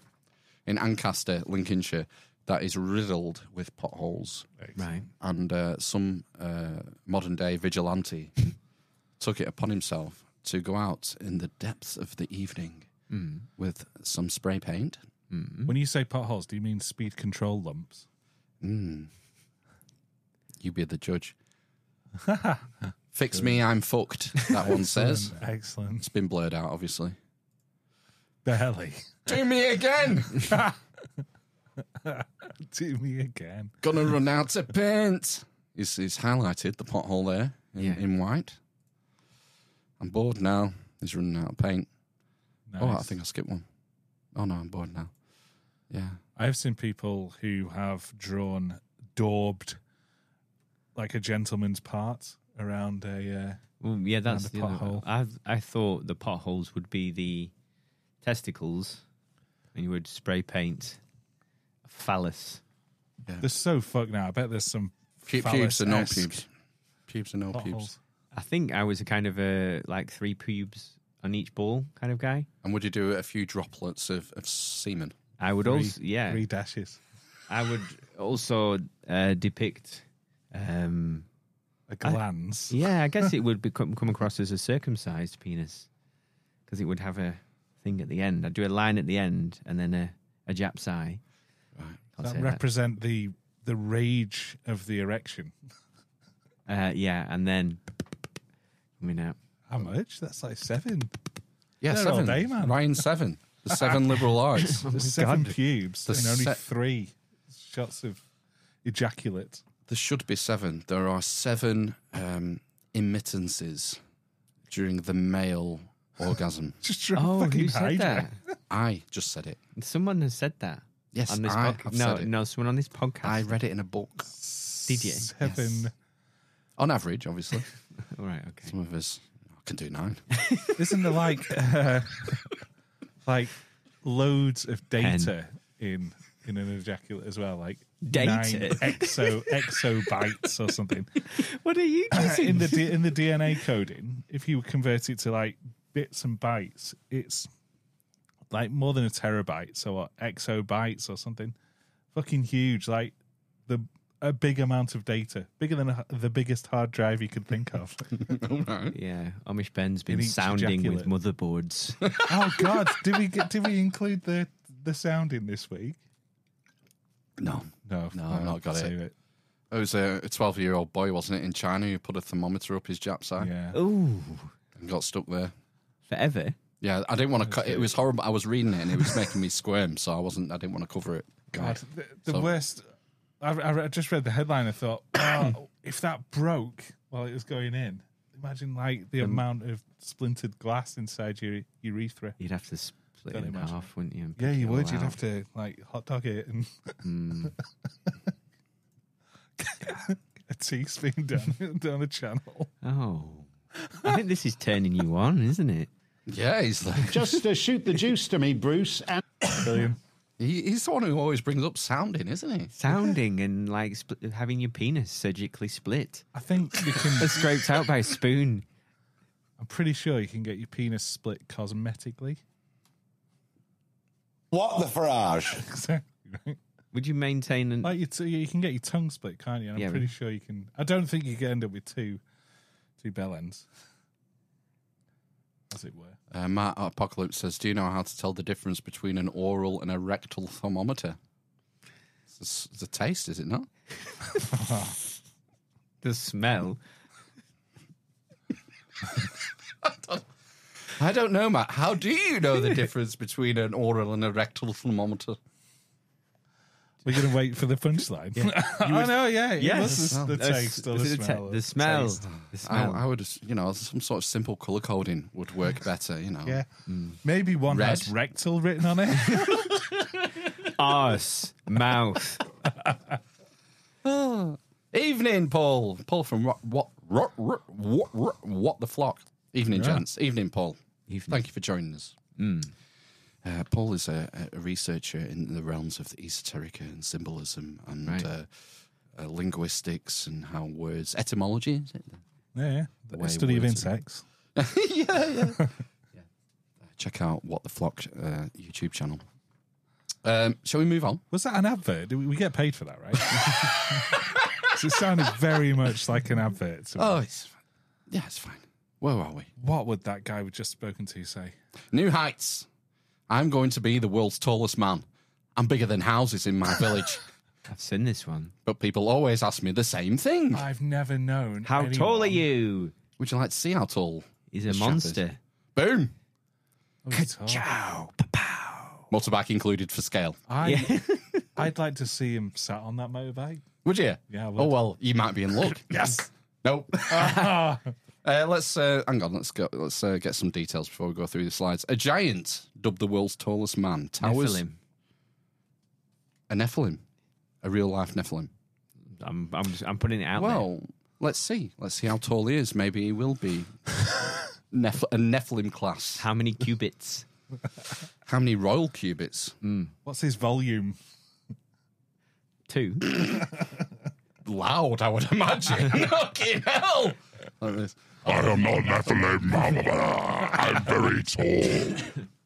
In Ancaster, Lincolnshire, that is riddled with potholes. Right. And uh, some uh, modern day vigilante took it upon himself to go out in the depths of the evening with some spray paint. When you say potholes, do you mean speed control lumps? You be the judge. Fix me, I'm fucked. That one says. Excellent. It's been blurred out, obviously. Barely. Do me again. Do me again. Gonna run out of paint. He's, he's highlighted the pothole there in, Yeah. in white. I'm bored now. He's running out of paint. Oh, I Nice. think I skipped one. Oh no, I'm bored now. Yeah. I've seen people who have drawn daubed like a gentleman's part around a. Uh, Well, yeah, that's the the pothole. I I thought the potholes would be the testicles, and you would spray paint a phallus. they're so fucked now. I bet there's some Pu- pubes or no phallus-esque pubes. Pubes or no pubes. I think I was a kind of a like three pubes on each ball kind of guy. And would you do a few droplets of, of semen? I would Three- also, yeah, Three dashes. I would also uh, depict. Um, A glance. yeah, I guess it would become come across as a circumcised penis because it would have a thing at the end. I'd do a line at the end and then a a Jap's eye. Right. Can't that say that. represent the the rage of the erection. Uh, yeah, and then coming out. How much? That's like seven. Yeah, They're seven. day, man. Ryan seven. The seven liberal arts. There's seven pubes The and only se- three shots of ejaculate. There should be seven. There are seven um, emittances during the male orgasm. Just try Oh, fucking who said Hydra. that? I just said it. Someone has said that. Yes, on this I podca- have no, said it. no, someone on this podcast. I read it in a book. Did you? Seven. On average, obviously. All right, okay. Some of us can do nine. Isn't there like uh, like loads of data in in an ejaculate as well? Like Data? nine exo exabytes or something. What are you uh, in the D- in the DNA coding, if you convert it to like bits and bytes, it's like more than a terabyte. So what, exabytes or something? Fucking huge. Like the a big amount of data, bigger than a, the biggest hard drive you could think of. Yeah, Amish Ben's been In each sounding with motherboards. oh God! Did we get? Did we include the the sounding this week? No. No, No, I've not got it. save it. It was a 12 year old boy, wasn't it, in China who put a thermometer up his Jap's eye Yeah. Ooh, and got stuck there. forever. Yeah, I didn't want to cut it. was horrible. I was reading it and it was making me squirm, so I wasn't, I didn't want to cover it. God, the, the So- worst. I, I I just read the headline. I thought, oh, if that broke while it was going in, imagine like the amount of splintered glass inside your urethra. You'd have to split Don't it in imagine. half, wouldn't you? and Yeah, pick you it all would. You'd out? have to like hot dog it and Mm. a teaspoon down down the channel. Oh, I think this is turning you on, isn't it? Yeah, he's like, Just uh, shoot the juice to me, Bruce, and Brilliant. he, he's the one who always brings up sounding, isn't he? Sounding and like spl- having your penis surgically split, I think you can. scraped out by a spoon. I'm pretty sure you can get your penis split cosmetically. What the farage? Exactly. Right? Would you maintain an? Like you, t- you can get your tongue split, can't you? I'm Yeah, pretty but- sure you can. I don't think you can end up with two two bell ends. as it were. Uh, Matt Apocalypse says, "Do you know how to tell the difference between an oral and a rectal thermometer?" It's a, it's a taste, is it not? The smell. I don't know, Matt. How do you know the difference between an oral and a rectal thermometer? We're going to wait for the punchline. I know, yeah. Yes. Is the taste or the is it smell. The smell. Taste. The I, smell. I would, you know, some sort of simple color coding would work better. You know, Yeah. Mm. Maybe one Red. has rectal written on it. Arse. Mouth. Evening, Paul. Paul from what what what what, what, what the flock. Evening, gents. Evening, Paul. Thank you for joining us. Uh, Paul is a, a researcher in the realms of the esoteric and symbolism and Right. uh, uh, linguistics and how words etymology. Is it? yeah, yeah. The The study of words are- insects. Check out what the flock uh, YouTube channel. Um, shall we move on? Was that an advert? Do we, we get paid for that, right? 'Cause it sounded very much like an advert. Oh, it's yeah, it's fine. Where are we? What would that guy we've just spoken to say? New heights. I'm going to be the world's tallest man. I'm bigger than houses in my village. I've seen this one. But people always ask me the same thing. I've never known. How tall are you? Would you like to see how tall? He's a this chap is? monster. Boom. Oh, he's tall. Ciao. Motorbike included for scale. I, Yeah. I'd like to see him sat on that motorbike. Would you? Yeah, I oh, would. Oh well, you might be in luck. Yes. nope. Ah. Uh, let's uh, hang on. Let's go. Let's uh, get some details before we go through the slides. A giant, dubbed the world's tallest man, towers Nephilim. a Nephilim, a real life Nephilim. I'm, I'm, just, I'm putting it out there. Well, let's see. Let's see how tall he is. Maybe he will be Neph- a Nephilim class. How many cubits? How many royal cubits? What's his volume? Two. Loud, I would imagine. Fucking hell! Like this. I am not Nephilim. I'm very tall.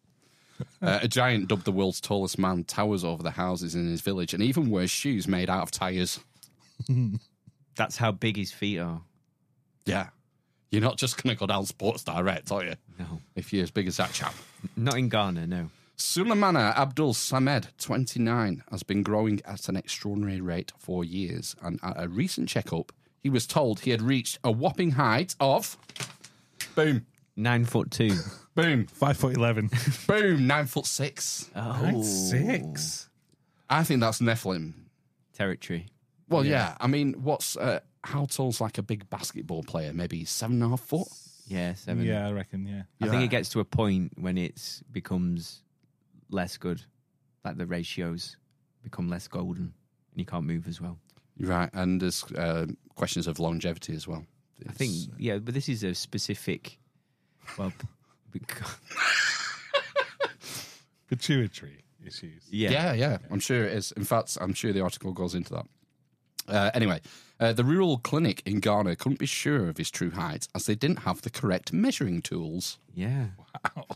Uh, a giant dubbed the world's tallest man towers over the houses in his village and even wears shoes made out of tires. That's how big his feet are. Yeah. You're not just going to go down Sports Direct, are you? No. If you're as big as that chap. Not in Ghana, no. Suleimana Abdul Samed, 29, has been growing at an extraordinary rate for years. And at a recent checkup, he was told he had reached a whopping height of. Boom, Nine foot two. boom, Five foot eleven. boom, nine foot six. Oh. Six. I think that's Nephilim. Territory. Well, yeah. I mean, what's. Uh, how tall's like a big basketball player? Maybe seven and a half foot? Yeah, seven. Yeah, I reckon. Yeah. I think it gets to a point when it becomes less good. Like the ratios become less golden and you can't move as well. Right. And there's uh, questions of longevity as well. I think, yeah, but this is a specific. Well, because, Pituitary issues. yeah. Yeah, yeah, I'm sure it is. In fact, I'm sure the article goes into that. Uh, anyway, uh, the rural clinic in Ghana couldn't be sure of his true height as they didn't have the correct measuring tools. Yeah. Wow.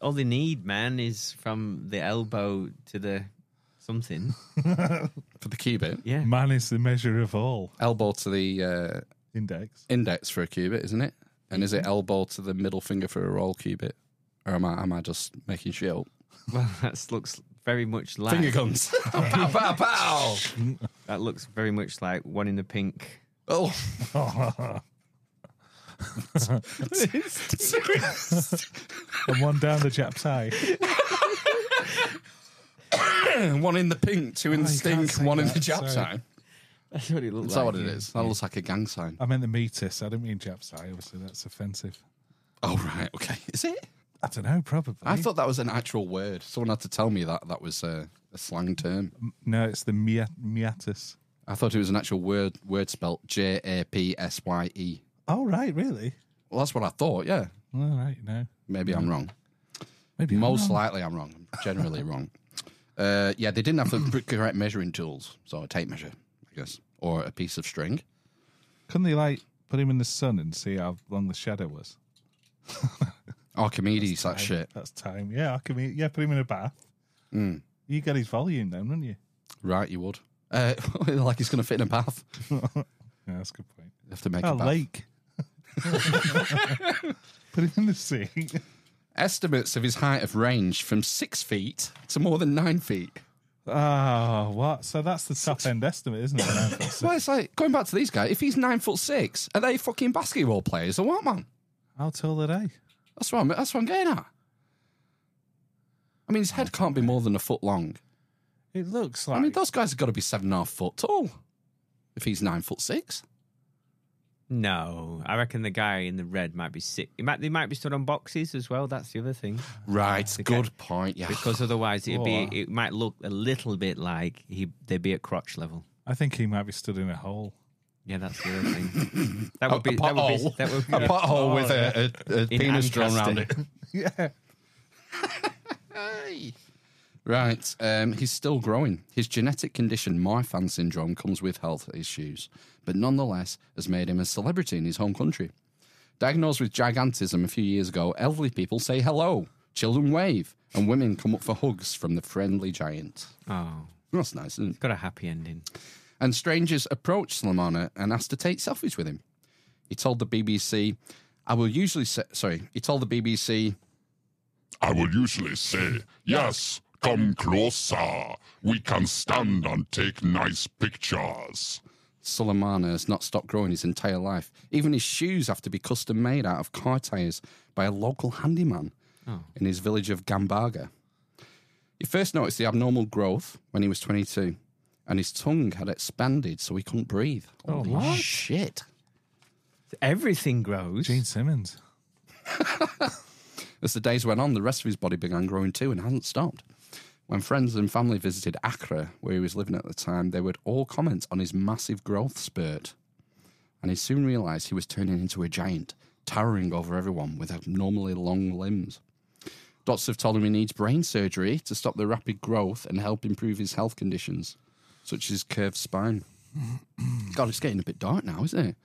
All they need, man, is from the elbow to the something. For the cubit. Yeah. Man is the measure of all. elbow to the uh, Index. index for a cubit, isn't it? And is it elbow to the middle finger for a roll cubit? Or am I, am I just making shit up? Well, that looks very much like Finger guns. pow, pow, pow. that looks very much like one in the pink. Oh, And one down the Jap's eye. one in the pink, two in the Oh, you can't stink, say one in that, the jab sorry. sign. That's what it looks Is like. that what it yeah. That looks like a gang sign. I meant the meatus. I didn't mean Jap's eye. Obviously, that's offensive. Oh, right. Okay. Is it? I don't know. Probably. I thought that was an actual word. Someone had to tell me that that was a, a slang term. no. It's the mia- meatus. I thought it was an actual word word spelt J A P S Y E. Oh right, really? Well, that's what I thought. Yeah, All right. No. maybe I'm wrong. Maybe I'm Most wrong. likely, I'm wrong. I'm generally wrong. Uh, yeah, they didn't have the correct measuring tools, so a tape measure, I guess, or a piece of string. Couldn't they like put him in the sun and see how long the shadow was? Archimedes, that shit. That's time. Yeah, can. Yeah, put him in a bath. Mm. You get his volume then, wouldn't you? Right, you would. Uh, like he's going to fit in a bath. Yeah, that's a good point. You have to make Oh, a bath. lake. Put him in the sea. Estimates of his height have ranged from six feet to more than nine feet. Oh, what? So that's the top end estimate, isn't it? Nine foot six. Well, it's like going back to these guys. If he's nine foot six, are they fucking basketball players or what, man? How tall are they? That's what I'm. That's what I'm getting at. I mean, his head can't be more than a foot long. It looks like. I mean, those guys have got to be seven and a half foot tall. If he's nine foot six, No, I reckon the guy in the red might be sick. He might, they might be stood on boxes as well. That's the other thing. right? Okay. Good point. Yeah, Because otherwise, it'd be it might look a little bit like he they'd be at crotch level. I think he might be stood in a hole. Yeah, that's the other thing. That would be a that would be pothole. that would be a pothole with a, a, a penis drawn around it. Ancaster. Yeah. Right. Um, he's still growing. His genetic condition, Marfan syndrome, comes with health issues, but nonetheless has made him a celebrity in his home country. Diagnosed with gigantism a few years ago, elderly people say hello, children wave, and women come up for hugs from the friendly giant. Oh, That's nice, isn't it? it's got a happy ending. And strangers approached Suleimana and asked to take selfies with him. He told the BBC, I will usually say, sorry, he told the BBC, I will usually say, yes, come closer. We can stand and take nice pictures. Suleimana has not stopped growing his entire life. Even his shoes have to be custom made out of car tyres by a local handyman oh. in his village of Gambaga. He first noticed the abnormal growth when he was 22, and his tongue had expanded so he couldn't breathe. Oh, Holy what? shit. Everything grows. Gene Simmons. As the days went on, the rest of his body began growing too and hasn't stopped. When friends and family visited Accra, where he was living at the time, they would all comment on his massive growth spurt. And he soon realised he was turning into a giant, towering over everyone with abnormally long limbs. Doctors have told him he needs brain surgery to stop the rapid growth and help improve his health conditions, such as his curved spine. God, it's getting a bit dark now, isn't it?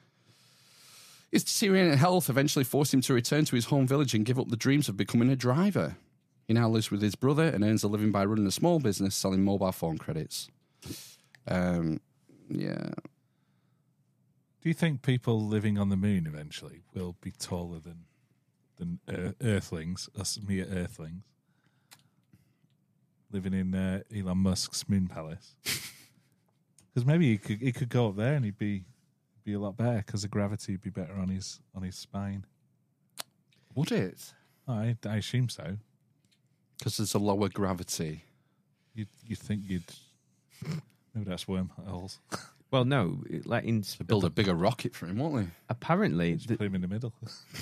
His deteriorating health eventually forced him to return to his home village and give up the dreams of becoming a driver. He now lives with his brother and earns a living by running a small business selling mobile phone credits. Um, yeah. Do you think people living on the moon eventually will be taller than than uh, Earthlings, us mere Earthlings, living in uh, Elon Musk's moon palace? Because maybe he could he could go up there and he'd be be a lot better because the gravity would be better on his on his spine. Would it? I I assume so. Because there's a lower gravity. You you think you'd maybe that's wormholes. Well, no, like in To build a bigger rocket for him, won't they? apparently Just th- put him in the middle.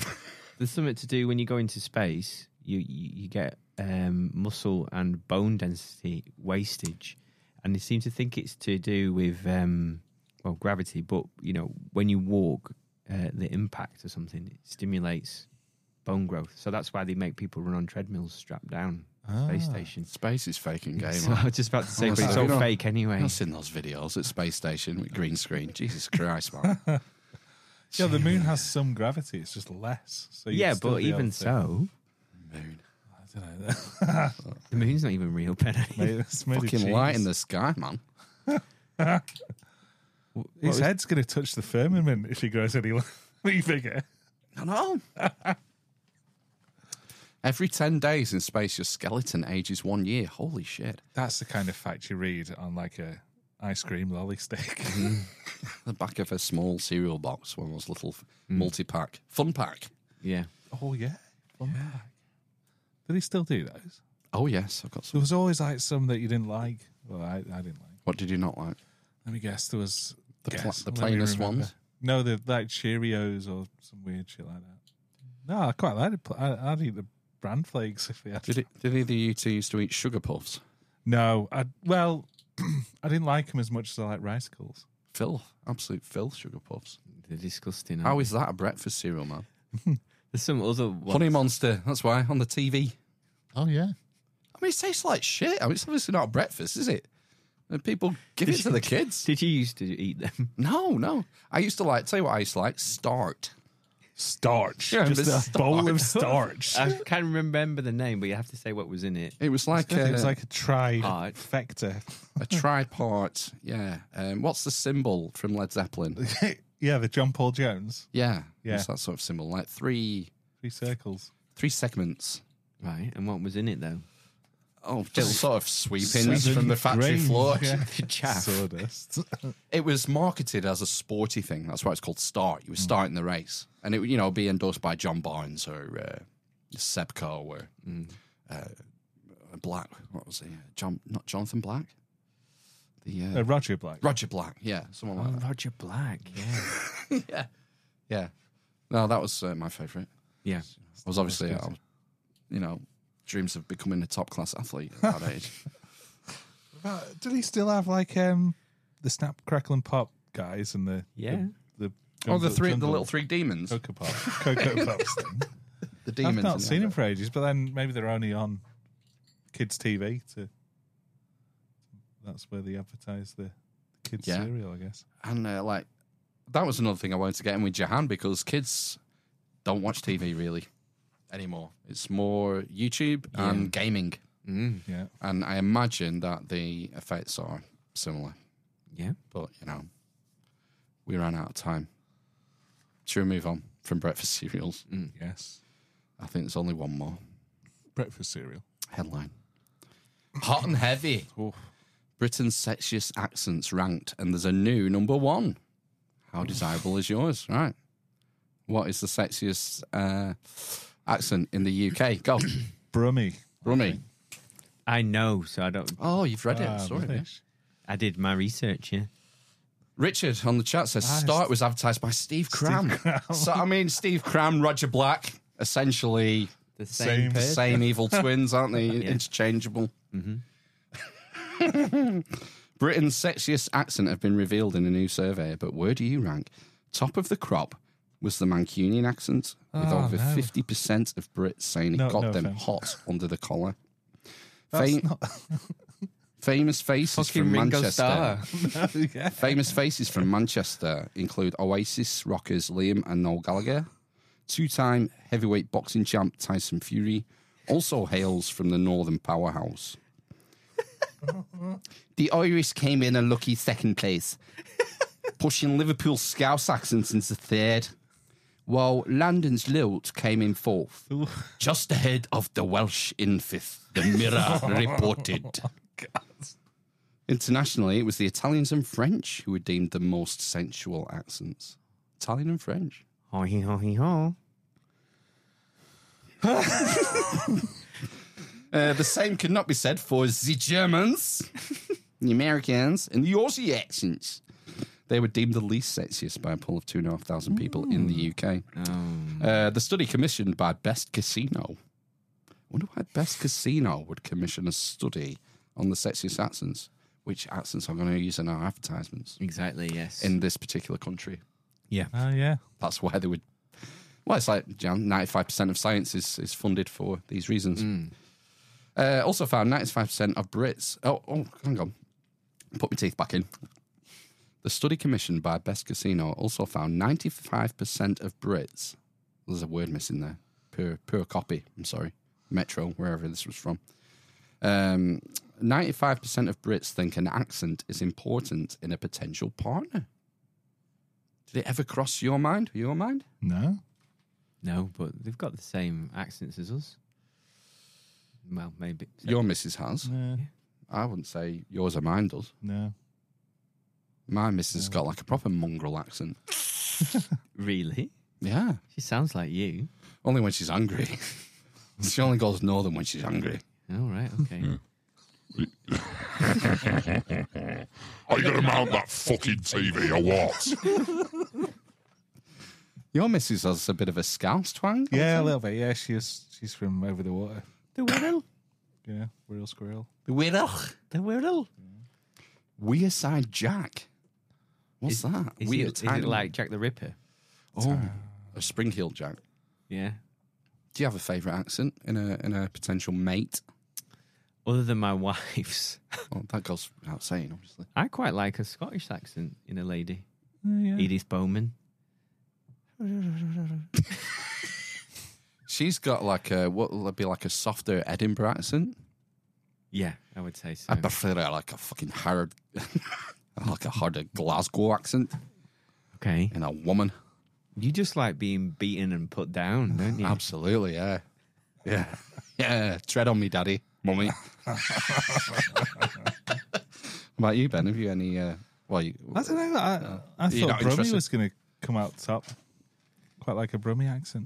there's something to do when you go into space. You you, you get um, muscle and bone density wastage, and they seem to think it's to do with um, well gravity. But you know, when you walk, uh, the impact or something it stimulates bone growth. So that's why they make people run on treadmills strapped down. Space ah. station. Space is faking game. So I was just about to say, but it's all know- fake anyway. I've seen those videos at Space Station with green screen. Jesus Christ, man. yeah, the moon has some gravity. It's just less. So Yeah, but even so, Moon. I don't know. the moon's not even real, Penny. Made- it's made Fucking light in the sky, man. His head's going to touch the firmament if he grows any, any bigger. I know. Every 10 days in space, your skeleton ages one year. Holy shit. That's the kind of fact you read on like a ice cream lolly stick. Mm-hmm. The back of a small cereal box, one of those little multi pack, fun pack. Yeah. oh yeah, Fun pack. Did he still do those? Oh, yes, I've got some. There was always like some that you didn't like. Well, I, I didn't like. What did you not like? Let me guess. There was The pla- guess, the plainest ones? No, the like Cheerios or some weird shit like that. No, I quite like it. I'd eat the bran flakes if they had. Did, it, did either of you two used to eat sugar puffs? No, I well, I didn't like them as much as I like ricicles. Filth. Absolute filth, sugar puffs. They're disgusting. How aren't is that a breakfast cereal, man? There's some other ones. Honey Monster. That's why, on the TV. Oh, yeah. I mean, it tastes like shit. I mean, it's obviously not a breakfast, is it? And people give it to the kids. Did you used to eat them? No, no. I used to like, tell you what I used to like, Start. Starch, Yeah, just but a bowl of starch. I can't remember the name, but you have to say what was in it. It was like, it was like a Hard. trifecta. a tripart. Yeah. Um, what's the symbol from Led Zeppelin? yeah, the John Paul Jones. Yeah. Yeah. It's that sort of symbol. Like three, three circles. Three segments. Right. And what was in it though? Oh, just sort of sweepings from the factory grains, floor. yeah. Chaff. Sawdust. It was marketed as a sporty thing. That's why it's called Start. You were starting the race, and it would, you know be endorsed by John Barnes or uh, Seb Coe or uh, Black. What was he? John, not Jonathan Black. The uh, Uh, Roger Black. Roger Black. Yeah, someone like Oh, that. Roger Black. Yeah. yeah, yeah. No, that was uh, my favourite. yeah. I was obviously. I was, you know, dreams of becoming a top class athlete at that age. Uh, Did he still have like um the snap, crackle, and pop guys and the Yeah. the, the oh, the three, the little three demons, cocoa pop, cocoa pops thing? the demons. I've not in seen there. him for ages, but then maybe they're only on kids' TV. To that's where they advertise the kids' Yeah. cereal, I guess. And uh, like that was another thing I wanted to get in with Jehan because kids don't watch TV really anymore. It's more YouTube and gaming, Mm. Yeah, and I imagine that the effects are similar. Yeah. But you know, we ran out of time. Should we move on from breakfast cereals? yes. I think there's only one more Breakfast cereal. headline. Hot and heavy. Oof. Britain's sexiest accents ranked, and there's a new number one. How desirable is yours? Right. What is the sexiest uh, accent in the UK? Go, Brummy. Brummy. I know, so I don't. Oh, you've read it. Ah, Sorry. rubbish. I did my research. Yeah. Richard on the chat says Ah, Start was advertised by Steve Cram. So I mean, Steve Cram, Roger Black, essentially The Same. same. the person. same evil twins, aren't they? Interchangeable. Britain's sexiest accent have been revealed in a new survey, but where do you rank? Top of the crop was the Mancunian accent, with Oh, over no. 50% of Brits saying it No- got no them offense. hot under the collar. That's Fam- not. famous faces Fucking from Ringo Manchester. Yeah. Famous faces from Manchester include Oasis rockers Liam and Noel Gallagher, two time heavyweight boxing champ Tyson Fury, also hails from the Northern Powerhouse. the Irish came in a lucky second place, pushing Liverpool's Scouse accents into third, while London's Lilt came in fourth, just ahead of the Welsh in fifth, the Mirror reported. Internationally, it was the Italians and French who were deemed the most sensual accents. Italian and French. Ho he ho he ho. Uh, the same could not be said for the Germans, the Americans, and the Aussie accents. They were deemed the least sexiest by a poll of two and a half thousand people in the UK. Uh, the study commissioned by Best Casino. I wonder why Best Casino would commission a study on the sexiest accents. Which accents are going to use in our advertisements Exactly. Yes. in this particular country? yeah. Oh yeah. That's why they would. Well, it's like ninety-five percent of science is, is funded for these reasons. Uh, also found ninety-five percent of Brits. Oh, oh, hang on. Put my teeth back in. The study commissioned by Best Casino also found ninety-five percent of Brits. There's a word missing there. Poor, poor copy. I'm sorry. Metro, wherever this was from. Um, 95% of Brits think an accent is important in a potential partner. Did it ever cross your mind? Your mind? No. No, but they've got the same accents as us. Well, maybe. Your missus has. No. I wouldn't say yours or mine does. No. My missus has got like a proper mongrel accent. Really? Yeah. She sounds like you. Only when she's angry. she only goes northern when she's angry. All right. Okay. Are you going to mount that fucking TV or what? Your missus has a bit of a scouse twang. Yeah, a little bit. Yeah, she's she's from over the water. the whirl. Yeah, real squirrel. The Whirl. The whirl. Weirdside Jack. What's that? Is, Weird it, is it like Jack the Ripper? oh, a spring heeled Jack. Yeah. Do you have a favourite accent in a in a potential mate? Other than my wife's, Well, that goes without saying, obviously. I quite like a Scottish accent in a lady. Oh, yeah. Edith Bowman. She's got like a what will be like a softer Edinburgh accent. Yeah, I would say so. I prefer it like a fucking hard, like a harder Glasgow accent Okay. in a woman. You just like being beaten and put down, don't you? Absolutely, yeah. Yeah. Yeah. Tread on me, daddy, mummy. What about you, Ben? Have you any uh well you I don't know. I, I You're thought not Brummy interested? was going to come out top. Quite like a Brummy accent.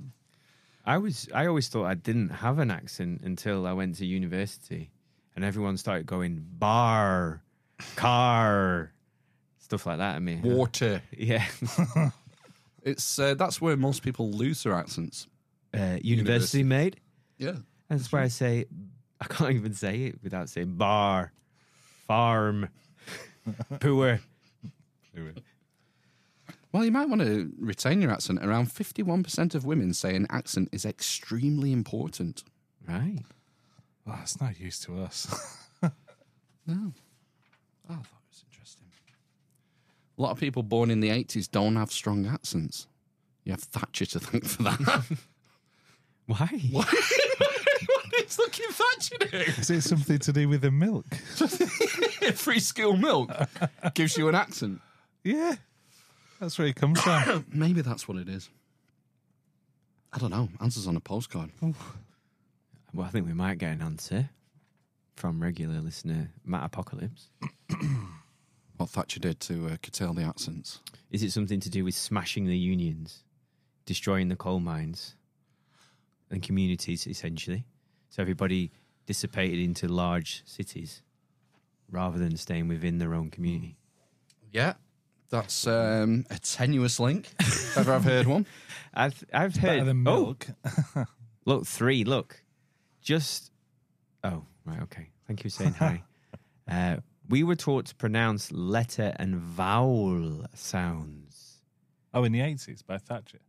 I was I always thought I didn't have an accent until I went to university and everyone started going bar, car, stuff like that at me. water. Yeah. It's uh, that's where most people lose their accents. Uh, university, mate. Yeah. That's why I say I can't even say it without saying bar, farm, poor. Well, you might want to retain your accent. Around 51% of women say an accent is extremely important. Right. Oh, it's not used to us. No. Oh, I thought it was interesting. A lot of people born in the 80s don't have strong accents. You have Thatcher to thank for that. Why? what is looking Thatcher doing? Is it something to do with the milk? Free skill milk gives you an accent. yeah. That's where it comes from. Maybe that's what it is. I don't know. Answers on a postcard. Well, I think we might get an answer from regular listener Matt Apocalypse. What Thatcher did to uh, curtail the accents. Is it something to do with smashing the unions, destroying the coal mines and communities, essentially? So everybody dissipated into large cities rather than staying within their own community. Yeah. That's um, a tenuous link, if ever I've heard one. I've I've Better heard. than oh, look, three. Look, just. Oh, right. Okay. Thank you for saying hi. Uh, we were taught to pronounce letter and vowel sounds. Oh, in the 80s by Thatcher.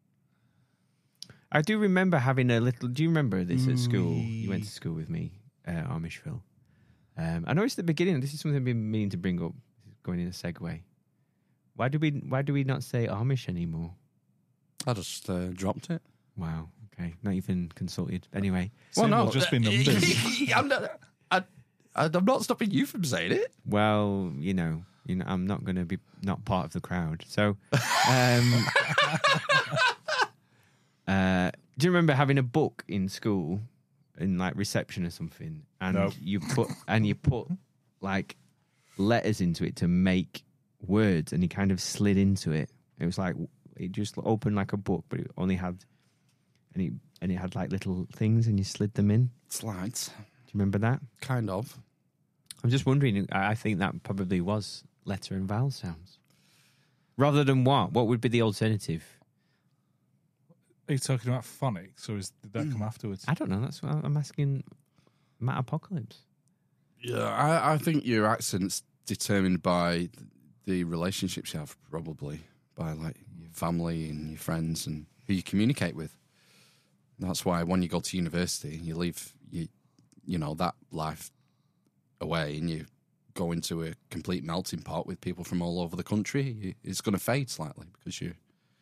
I do remember having a little. Do you remember this at school? You went to school with me, uh, Amishville. Um, I noticed at the beginning. This is something I've been meaning to bring up. Going in a segue. Why do we? Why do we not say Amish anymore? I just uh, dropped it. Wow. Okay. Not even consulted. Anyway. Well, no, just be numbers. I'm not. I, I'm not stopping you from saying it. Well, you know, you know, I'm not going to be not part of the crowd. So, um, uh, do you remember having a book in school, in like reception or something, and No. you put and you put like letters into it to make words, and you kind of slid into it. It was like it just opened like a book, but it only had and it and it had like little things, and you slid them in. Slides, Do you remember that? kind of. I'm just wondering. I I think that probably was letter and vowel sounds, rather than what? What would be the alternative? Are you talking about phonics, or is, did that come afterwards? I don't know. That's what I'm asking. Matt Apocalypse. Yeah, I, I think your accent's determined by the relationships you have, probably by like your family and your friends and who you communicate with. That's why when you go to university, and you leave you, you know, that life away, and you go into a complete melting pot with people from all over the country. It's going to fade slightly because you,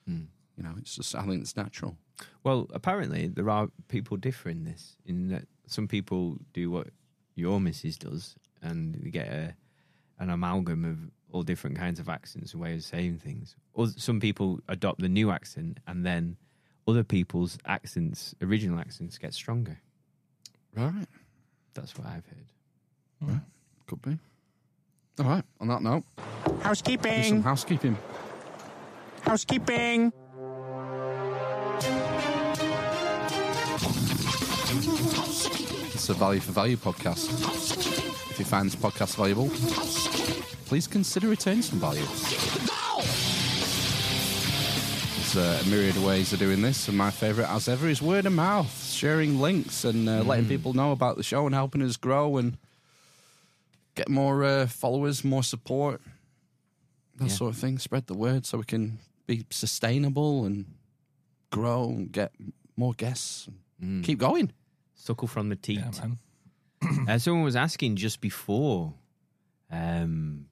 hmm. you know, it's just I think it's natural. Well, apparently there are people differ in this. In that some people do what your missus does, and you get a, an amalgam of all different kinds of accents and ways of saying things. Or some people adopt the new accent, and then other people's accents, original accents, get stronger. Right, That's what I've heard. Hmm. could be. All right. On that note, do some Housekeeping. housekeeping. Housekeeping. It's a value for value podcast. If you find this podcast valuable, please consider returning some value. There's uh, a myriad of ways of doing this, and my favourite, as ever, is word of mouth, sharing links and uh, letting people know about the show and helping us grow and get more uh, followers, more support, that Yeah. sort of thing. Spread the word so we can be sustainable and grow and get more guests. And Keep going. Suckle from the teat. Yeah. Uh, someone was asking just before, um,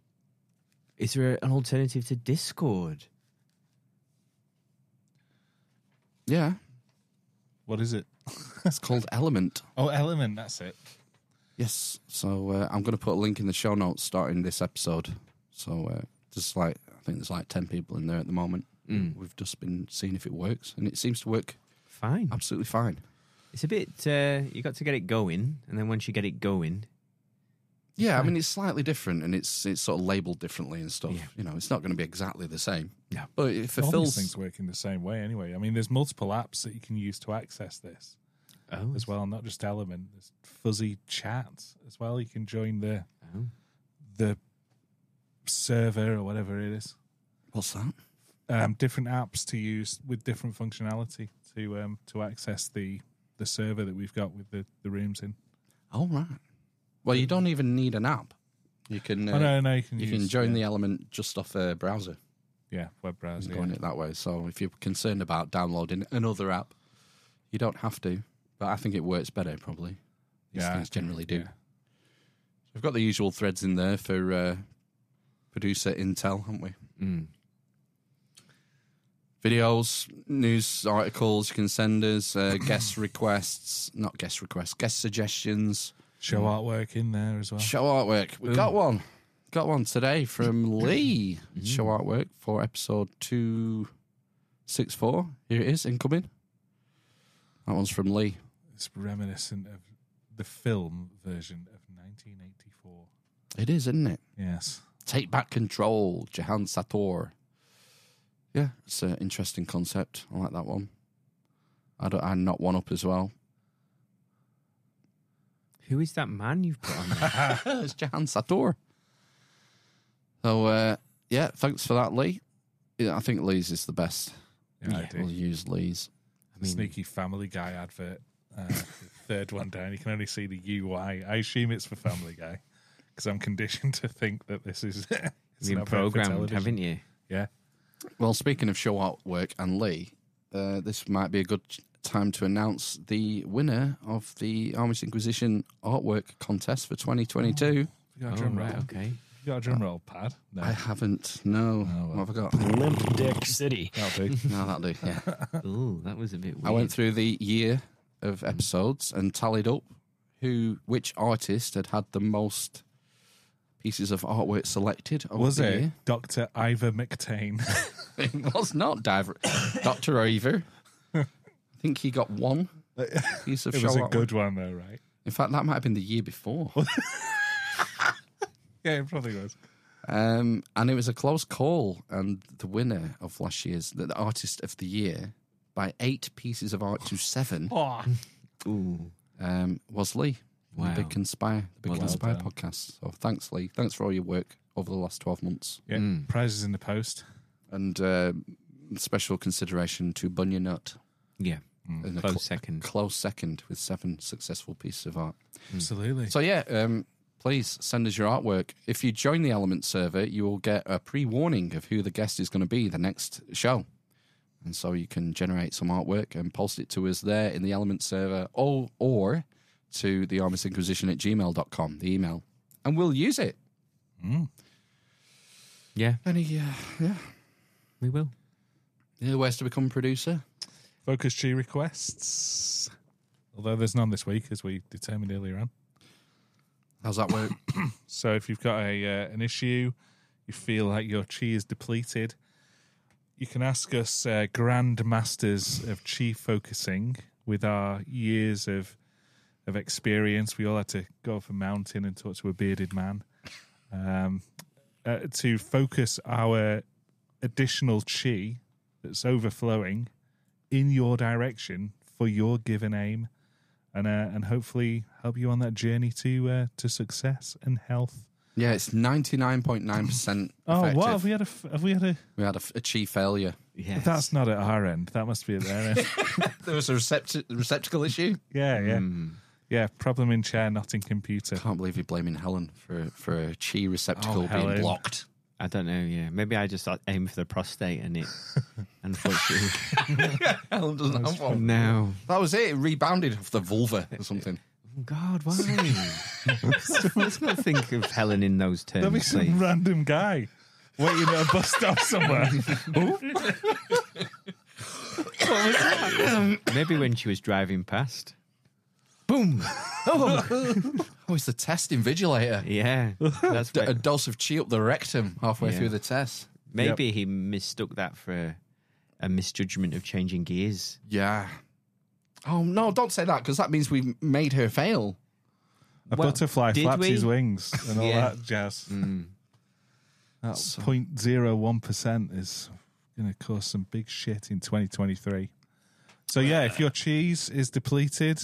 is there an alternative to Discord? Yeah, What is it? it's called Element. Oh, Element. That's it. Yes. So uh, I'm going to put a link in the show notes starting this episode. So uh, there's like I think there's like ten people in there at the moment. Mm. We've just been seeing if it works, and it seems to work Fine. absolutely fine. It's a bit. Uh, you got to get it going, and then once you get it going, Yeah, I mean it's slightly different, and it's it's sort of labelled differently and stuff. Yeah. You know, it's not going to be exactly the same. Yeah, but it All these fulfills. things work in the same way anyway. I mean, there's multiple apps that you can use to access this oh, as well, not just Element. There's fuzzy chat as well. You can join the Oh. the server or whatever it is. What's that? Um, different apps to use with different functionality to um, to access the the server that we've got with the, the rooms in. Oh right. Well, you don't even need an app. You can. Uh, oh no, no, you can You use, can join yeah, the element just off a browser yeah web browser. and go yeah. it that way. So if you're concerned about downloading another app, you don't have to. But I think it works better probably. These Yeah, things generally do. yeah. We've got the usual threads in there for uh, producer intel, haven't we? Mm. Videos, news articles you can send us, uh, guest requests, not guest requests, guest suggestions, Show mm. artwork in there as well. show artwork. We got one. Got one today from Lee. Mm. Show artwork for episode 264. Here it is, incoming. That one's from Lee. It's reminiscent of the film version of 1984. It is, isn't it? Yes. Take back control, Jehan Sattaur. Yeah, it's an interesting concept. I like that one. I don't, I not one up as well. Who is that man you've put on there? it's Jehan Sattaur. So, uh, yeah, thanks for that, Lee. Yeah, I think Lee's is the best. Yeah, I do. We'll use Lee's. I mean, Sneaky Family Guy advert. Uh, third one down. You can only see the UI. I assume it's for Family Guy because I'm conditioned to think that this is. it's you've been programmed, haven't you? Yeah. Well, speaking of show artwork and Lee, uh, this might be a good time to announce the winner of the Amish Inquisition artwork contest for 2022. You got a Oh, drum roll. right, okay. You got a drum roll pad? No. I haven't. No. Oh, well. What have I got? Limp Dick City. That'll do. no, that'll do. Yeah. Oh, that was a bit weird. I went through the year of episodes and tallied up who, which artist had had the most pieces of artwork selected. Over Was the it year. Dr. Ivor McTain? It was not Diver, Doctor Iver. I think he got one piece of it was a artwork. good one, though, right? In fact, that might have been the year before. Yeah, it probably was. Um, and it was a close call. And the winner of last year's, the, the artist of the year, by eight pieces of art to seven, Oh, Ooh. um, was Lee. Wow. The Big Conspire, the Big Well Conspire done. podcast. So thanks, Lee. Thanks for all your work over the last 12 months. yeah. Mm. Prizes in the post. And uh, special consideration to Bunya Nut. Yeah. in a Close cl- second. Close second with seven successful pieces of art. Absolutely. So yeah, um, please send us your artwork. If you join the Element server, you will get a pre-warning of who the guest is going to be the next show, and so you can generate some artwork and post it to us there in the Element server, or or to the Amish Inquisition at gmail.com, the email, and we'll use it. Yeah, Any uh, yeah, we will. yeah, ways to become a producer. Focus tree requests. Although there's none this week, as we determined earlier on. How's that work? So if you've got a uh, an issue, you feel like your chi is depleted, you can ask us uh, grand masters of chi focusing with our years of of experience. We all had to go off a mountain and talk to a bearded man um, uh, to focus our additional chi that's overflowing in your direction for your given aim and uh, and hopefully help you on that journey to uh, to success and health. yeah, it's ninety nine point nine percent Oh, effective. what have we had? A, have we had a? we had a, a chi failure. Yeah, That's not at our end. That must be at their end. There was a recept- receptacle issue. yeah, yeah, Mm. yeah. Problem in chair, not in computer. Can't believe you're blaming Helen for for a chi receptacle Oh, being Helen. blocked. I don't know. Yeah, maybe I just thought- aimed for the prostate and it, unfortunately, Helen doesn't have one. no. That was it. It rebounded off the vulva or something. Oh, God, why? Let's not think of Helen in those There'll be terms, some please. random guy waiting at a bus stop somewhere. Um, maybe when she was driving past. Boom. Oh, it's the test invigilator. Yeah, that's A what, dose of chi up the rectum halfway Yeah. through the test. maybe he mistook that for a misjudgment of changing gears. Yeah. Oh no! Don't say that because that means we've made her fail. A Well, butterfly did flaps we? his wings and all Yeah. that jazz. Mm. That So- 0.01 percent is going to cause some big shit in 2023. So yeah, if your cheese is depleted,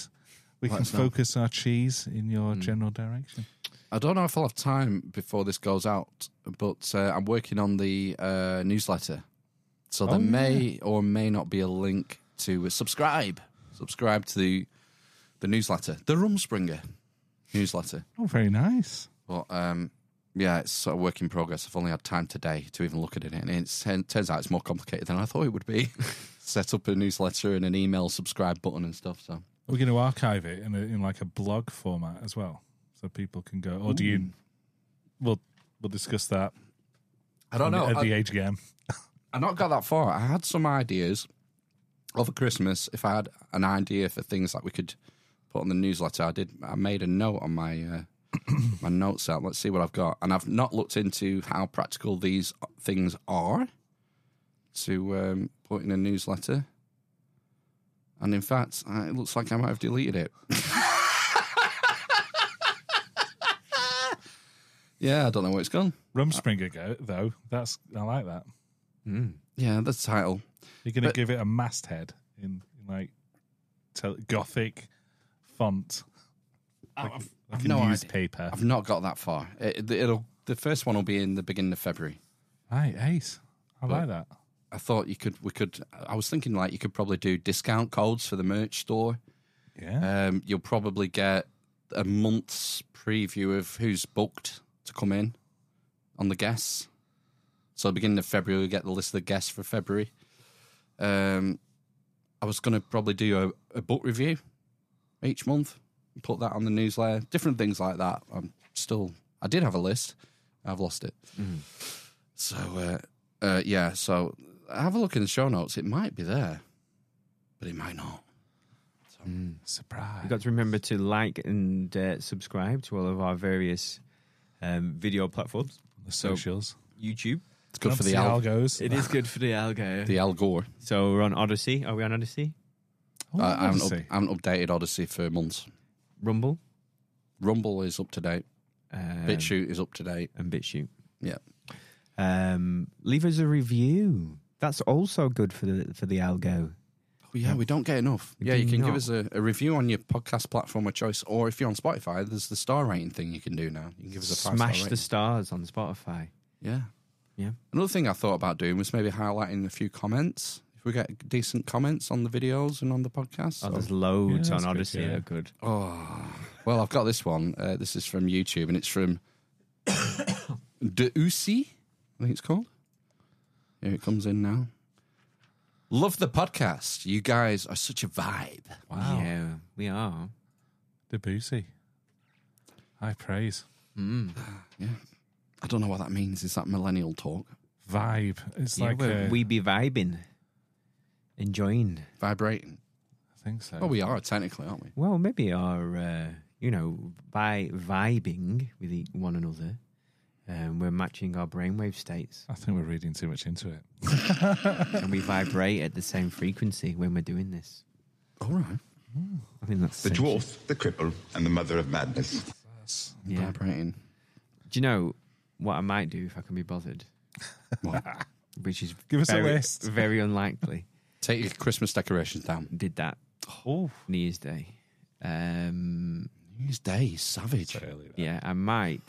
we can us know. focus our cheese in your Mm. general direction. I don't know if I'll have time before this goes out, but uh, I'm working on the uh, newsletter, so there Oh, may or may not be a link to subscribe. Subscribe to the the newsletter, the Rumspringer newsletter. Oh, very nice. But um, yeah, it's sort of work in progress. I've only had time today to even look at it, and it turns out it's more complicated than I thought it would be. Set up a newsletter and an email subscribe button and stuff. So We're going to archive it in, a, in like a blog format as well, so people can go. Or do you? We'll we'll discuss that. I don't know. at the I, AGM. I not got that far. I had some ideas over Christmas. If I had an idea for things that we could put on the newsletter, I did. I made a note on my uh, my notes out. Let's see what I've got. And I've not looked into how practical these things are to um, put in a newsletter. And in fact, uh, it looks like I might have deleted it. yeah, I don't know where it's gone. Rumspringer go though. That's I like that. Yeah, the title. You're going to give it a masthead in, in like tel- gothic font, like, I've- like I've a no idea. newspaper. I've not got that far. It, it'll the first one will be in the beginning of February. Right, ace. I But- like that. I thought you could. We could. I was thinking like you could probably do discount codes for the merch store. Yeah. Um, you'll probably get a month's preview of who's booked to come in on the guests. So beginning of February, we get the list of the guests for February. Um, I was going to probably do a, a book review each month, put that on the newsletter, different things like that. I'm still. I did have a list. I've lost it. So uh, uh, yeah. So have a look in the show notes. It might be there, but it might not. Surprise. You've got to remember to like and uh, subscribe to all of our various um, video platforms. the socials. YouTube. It's good for to the see how al- it goes. It is good for the algo. the Al Gore. So we're on Odysee. Are we on Odysee? Oh, I, I, haven't up, Odysee. I haven't updated Odysee for months. Rumble. Rumble is up to date. Um, BitChute is up to date. and BitChute. Yeah. Um, leave us a review. That's also good for the for the algo. Oh, yeah, we don't get enough. We yeah, you do can give us a, a review on your podcast platform of choice, or if you're on Spotify, there's the star rating thing you can do now. You can give us a five Smash star the stars on Spotify. Yeah. Yeah. Another thing I thought about doing was maybe highlighting a few comments. If we get decent comments on the videos and on the podcast. Oh, so- there's loads Yeah, on that's good, Odysee yeah. good. Oh, well, I've got this one. Uh, this is from YouTube, and it's from Deusi, I think it's called. Here it comes in now. Love the podcast. You guys are such a vibe. Wow. Yeah, we are. Debussy. High praise. Yeah. I don't know what that means. Is that millennial talk? Vibe. It's Yeah, like we're- a, we be vibing, enjoying. Vibrating. I think so. Well, we are technically, aren't we? Well, maybe our, uh, you know, by vibing with e- one another, um, we're matching our brainwave states, I think we're reading too much into it. and we vibrate at the same frequency when we're doing this. All right. I think that's The essential. dwarf, the cripple, and the mother of madness. Yeah. Vibrating. Do you know what I might do if I can be bothered? What? Which is Give us a very, list. Very unlikely. Take your Christmas decorations down. Did that Oh, New Year's Day. Um, New Year's Day is savage. yeah, I might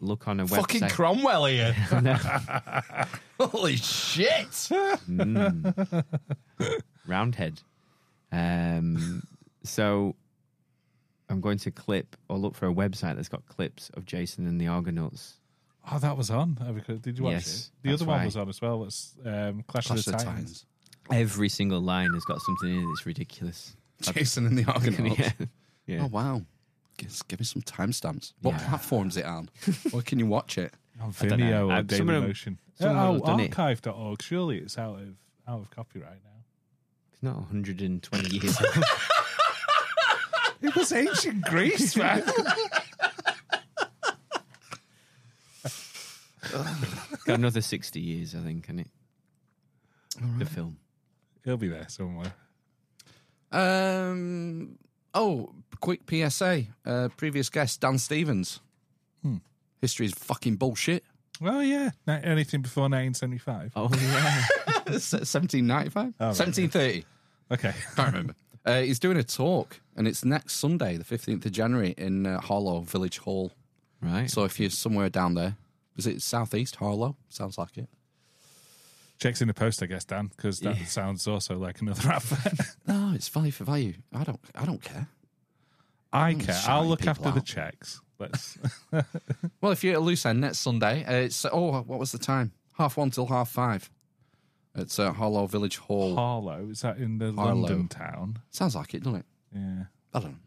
look on a website. Fucking website. Cromwell here. Holy shit. Roundhead. Um, so I'm going to clip or look for a website that's got clips of Jason and the Argonauts. oh, that was on. Did you watch Yes, it? The other one why. was on as well. Was um, Clash, Clash of the Titans. Titans. Every single line has got something in it that's ridiculous. Jason and the Argonauts. yeah. yeah. Oh wow! Give, give me some timestamps. What Yeah. platform's it on? Where can you watch it? On don't know. Vimeo or Uh, some of them- Dailymotion. some oh, have done it. archive.org. Surely it's out of out of copyright now. It's not 120 years old. It was ancient Greece, man. got another 60 years, I think, in it. The film. He'll be there somewhere. Um. Oh, quick PSA. Uh, previous guest Dan Stevens. Hmm. History is fucking bullshit. Well, yeah. Na- Anything before 1975. Oh yeah. Seventeen ninety five. Oh, right, Seventeen thirty. Okay. Can't remember. Uh, he's doing a talk, and it's next Sunday, the fifteenth of January, in uh, Harlow Village Hall. right. So if you're somewhere down there, is it southeast Harlow? Sounds like it. Checks in the post, I guess, Dan, because that Yeah. sounds also like another advert. No, it's value for value. I don't. I don't care. I Mm, care. shouting I'll look people after the checks. Let's. Well, if you're at a loose end next Sunday, uh, it's oh, what was the time? Half one till half five. It's uh, Harlow Village Hall. Harlow, is that in the Harlow. London town? Sounds like it, doesn't it? Yeah. I don't know.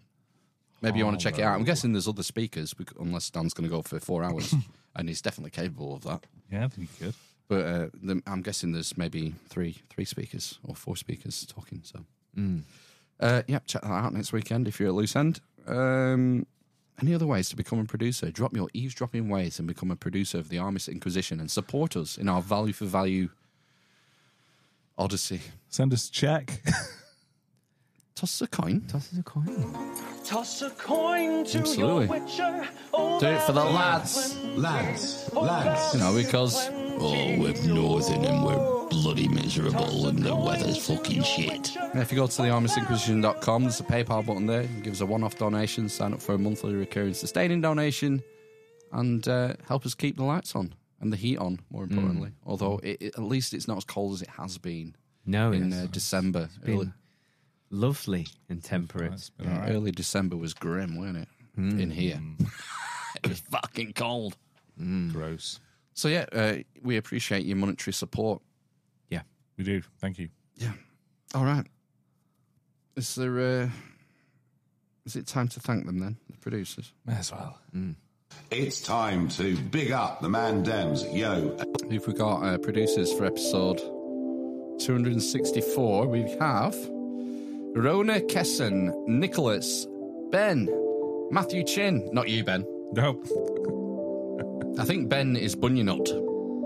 Maybe you want to check it out. I'm guessing there's other speakers, unless Dan's going to go for four hours, and he's definitely capable of that. Yeah, I think you could. But uh, the, I'm guessing there's maybe three three speakers or four speakers talking. So, uh, yeah, check that out next weekend if you're at loose end. Um, any other ways to become a producer? Drop your eavesdropping ways and become a producer of the Amish Inquisition and support us in our value for value odyssey. Send us a check. Toss us a coin. Tosses a coin. Toss a coin to Absolutely. your witcher. Oh, Do it for the lads. Lads, lads. You know, because Oh, we're northern and we're bloody miserable and the weather's fucking shit. Yeah, if you go to the amishinquisition.com, there's a PayPal button there. You can give us a one off donation, sign up for a monthly recurring sustaining donation, and uh, help us keep the lights on and the heat on, more importantly. Although it, it- at least it's not as cold as it has been No, in it's uh, December. been Early, lovely and temperate. That's yeah, all right. early December was grim, wasn't it? In here. it was fucking cold. Gross. So, yeah, uh, we appreciate your monetary support. Yeah. We do. Thank you. Yeah. All right. Is there. Uh, is it time to thank them then, the producers? May as well. It's time to big up the man Dems. Yo, Who've we got uh, producers for episode 264? We have Rhona Kesson, Nicholas, Ben, Matthew Chinn. Not you, Ben. No. I think Ben is Bunyanut.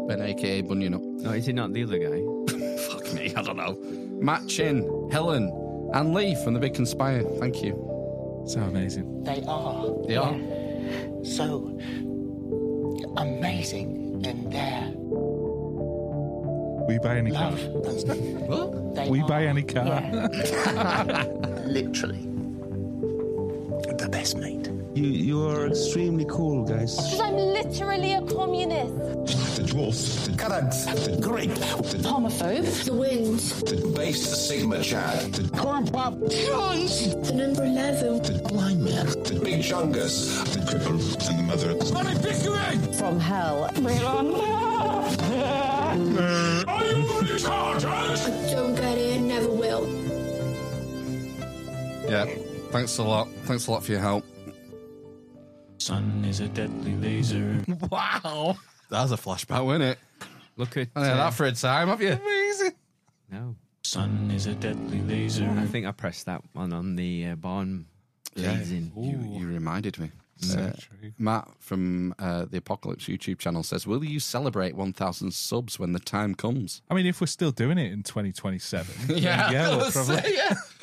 Ben, aka Bunyanut. No, oh, is he not the other guy? Fuck me, I don't know. Mat Chinn, Helen, and Lee from The Big Conspire. Thank you. So amazing. They are They are. so amazing in there. We buy any car. love. They We are, buy any car. literally the best mate. You you are extremely cool, guys. Because I'm literally a communist. The dwarf, the Karads, the Greek, the, Homophobe. The wind. the base, the sigma chad, the corn pop, The number 11. the blind man, the big chungus, the cripple, and the mother of the From hell. Are you retarded? I don't get it, never will. Yeah. Thanks a lot. Thanks a lot for your help. Sun is a deadly laser. Wow. That was a flashback, wasn't it? Look at I had uh, that for a time, have you? Amazing. no. Sun is a deadly laser. I think I pressed that one on the uh, barn blazing. You, you reminded me. So Uh, true. Matt from uh, the Apocalypse YouTube channel says, "Will you celebrate 1,000 subs when the time comes?" I mean, if we're still doing it in 2027, yeah, we'll probably.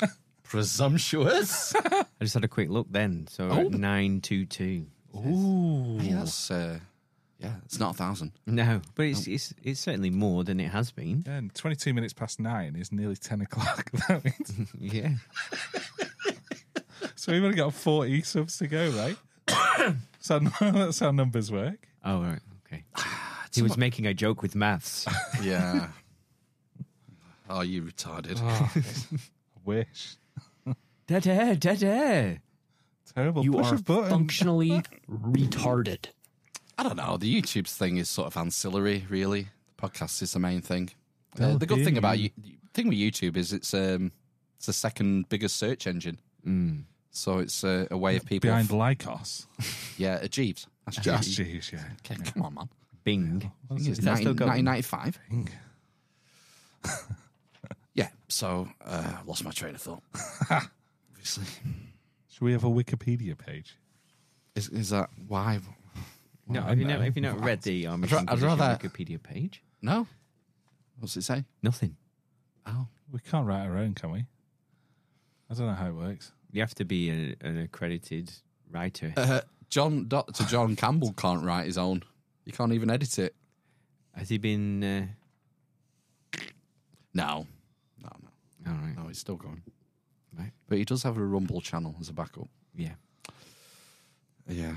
Presumptuous. I just had a quick look then. So Oh. at 922. Ooh. Hey, that's uh, yeah, it's not a thousand. No, but it's, it's it's certainly more than it has been. Yeah, and 22 minutes past nine is nearly 10 o'clock. That means- Yeah. so we've only got 40 subs to go, right? so that's how numbers work. Oh, right. Okay. He was making a joke with maths. Yeah. oh, you retarded. I wish. Dead air, dead air. Terrible. You Push are a button. functionally retarded. I don't know. The YouTube thing is sort of ancillary, really. The podcast is the main thing. Uh, Oh, the good dear thing about you. you, thing with YouTube is it's um it's the second biggest search engine. So it's uh, a way of people. Behind Lycos. yeah, uh, Jeeves. That's That's Jeeves. Jeeves, yeah. Okay, come on, man. Bing. I think it's Is that 19- going? 1995. yeah. So uh, lost my train of thought. Obviously, Should we have a Wikipedia page? is, is that why? No, Well, have you no. not, have you not read the Army I'd ra- I'd rather- Wikipedia page? No. What's it say? Nothing. Oh, We can't write our own, can we? I don't know how it works. You have to be a, an accredited writer. Uh, John Doctor John Campbell can't write his own. You can't even edit it. Has he been? Uh, No, no, no, all right. no. He's still going. Right. But he does have a Rumble channel as a backup. Yeah. Yeah.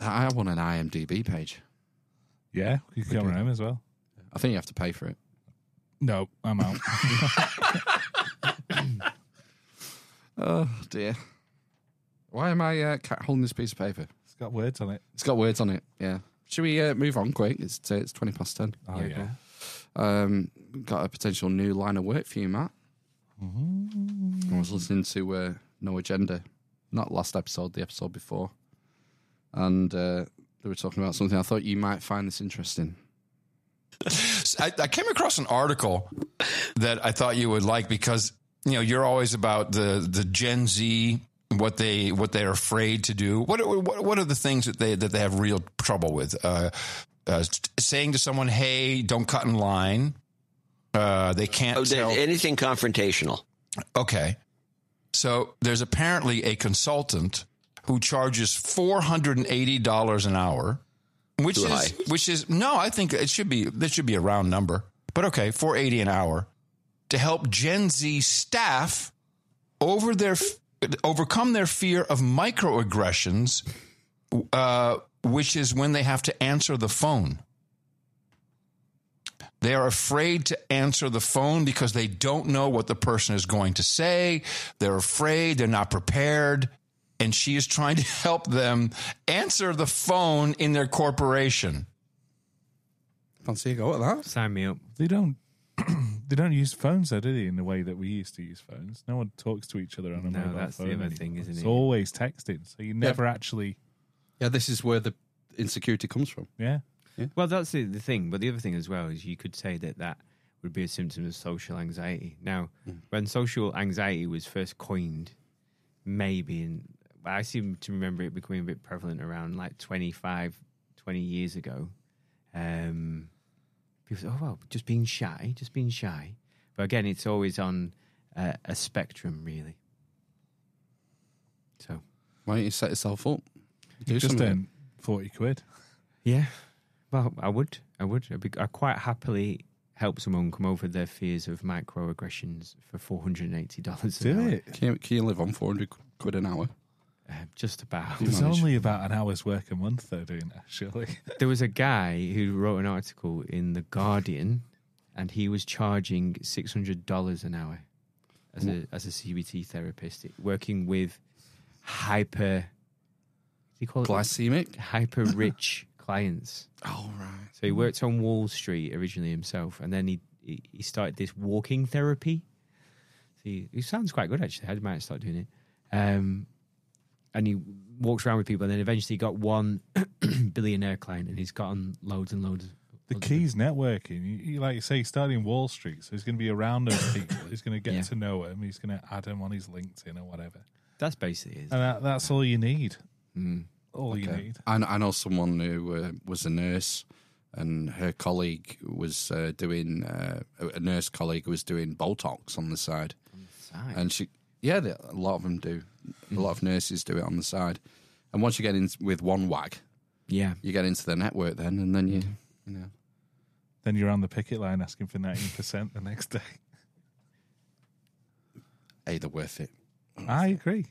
I I want an IMDb page. Yeah, you can come home as well. I think you have to pay for it. No, I'm out. Oh dear. Why am I uh, holding this piece of paper? it's got words on it. It's got words on it. Yeah. Should we uh, move on quick? It's uh, it's twenty past ten. Oh Yeah, yeah. Um, got a potential new line of work for you, Matt. I was listening to uh, No Agenda, not last episode, the episode before, and uh, they were talking about something. I thought you might find this interesting. I, I came across an article that I thought you would like because you know you're always about the the Gen Z what they what they're afraid to do. What are- what what are the things that they that they have real trouble with? Uh, uh, saying to someone, "Hey, don't cut in line." Uh, they can't Oh, tell. anything confrontational. Okay. So there's apparently a consultant who charges four hundred and eighty dollars an hour, which Too is high. which is no, I think it should be that should be a round number. But okay, four eighty an hour to help Gen Z staff over their overcome their fear of microaggressions, uh, which is when they have to answer the phone. They are afraid to answer the phone because they don't know what the person is going to say. They're afraid, they're not prepared. And she is trying to help them answer the phone in their corporation. Fancy a go at that? Sign me up. They don't. they don't use phones, though, do they? In the way that we used to use phones, no one talks to each other on a No, mobile that's the other anymore. thing, isn't it's it? always texting, so you never actually. Yeah, this is where the insecurity comes from. Yeah, Well, that's the, the thing. But the other thing as well is you could say that that would be a symptom of social anxiety. Now, when social anxiety was first coined, maybe, and I seem to remember it becoming a bit prevalent around like 25, 20 years ago. Um, people say, oh, well, just being shy, just being shy. But again, it's always on uh, a spectrum, really. So, Why don't you set yourself up? Do just something. earn forty quid. Yeah, well, I would, I would, I'd be, I quite happily help someone come over their fears of microaggressions for four hundred and eighty dollars. Do it. Can you, can you live on 400 quid an hour? Uh, just about. It's only about an hour's work a month, though, doing that. Surely. There was a guy who wrote an article in the Guardian, and he was charging six hundred dollars an hour as a as a CBT therapist, working with hyper. What do you call it? Glycemic? Hyper rich clients. Oh, right. So he worked on Wall Street originally himself, and then he he, he started this walking therapy. So he, he sounds quite good actually. I might start doing it. Um, and he walks around with people, and then eventually he got one billionaire client, and he's gotten loads and loads. Of The key's networking. You, you, like you say, starting Wall Street, so he's going to be around those people. He's going to get Yeah. to know them. He's going to add them on his LinkedIn or whatever. That's basically it. And that, that's all you need. Mm. All you need. I, I know someone who uh, was a nurse, and her colleague was uh, doing uh, a nurse colleague was doing Botox on the side, Side. and she yeah, they, a lot of them do. A lot of nurses do it on the side, and once you get in with one wag, Yeah, you get into the network then, and then you you know Then you're on the picket line asking for 19% the next day. Either worth it. I agree.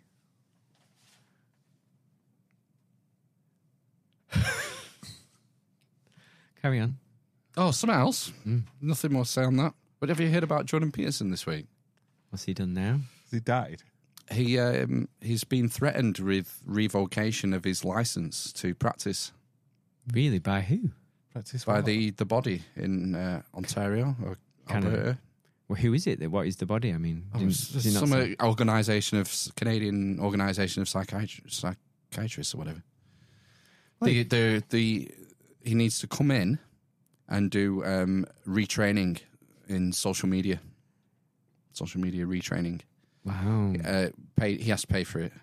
Carry on. Oh, something else. Nothing more to say on that. But have you heard about Jordan Peterson this week? What's he done now? He died. He um, he's been threatened with revocation of his license to practice Really? By who? Practice by what? the, the body in uh, Ontario or Canada. Alberta. Well, who is it? What is the body? I mean, Oh, didn't- it's did he not some say- uh, organisation of Canadian organisation of psychiatri- psychiatrists or whatever. The, the the he needs to come in and do um, retraining in social media. Social media retraining. Wow. Uh, pay. He has to pay for it.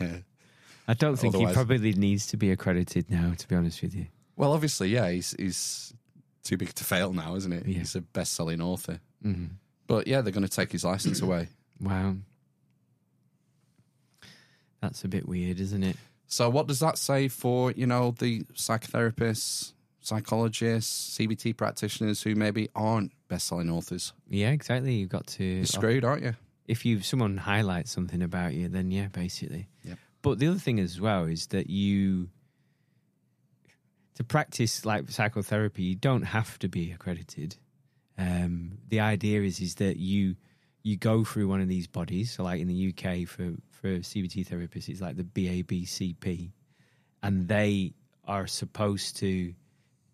Yeah. I don't think Otherwise- he probably needs to be accredited now. To be honest with you. Well, obviously, yeah, he's he's too big to fail now, isn't it? Yeah. He's a best-selling author. Mhm. But yeah, they're going to take his license away. Wow. That's a bit weird, isn't it? So what does that say for you know the psychotherapists, psychologists, CBT practitioners who maybe aren't best-selling authors? Yeah, exactly. You've got to. You're screwed, aren't you? If you someone highlights something about you, then yeah, basically. Yep. But the other thing as well is that you to practice like psychotherapy, you don't have to be accredited. Um, the idea is is that you you go through one of these bodies. So, like in the UK for for CBT therapists, it's like the BABCP, and they are supposed to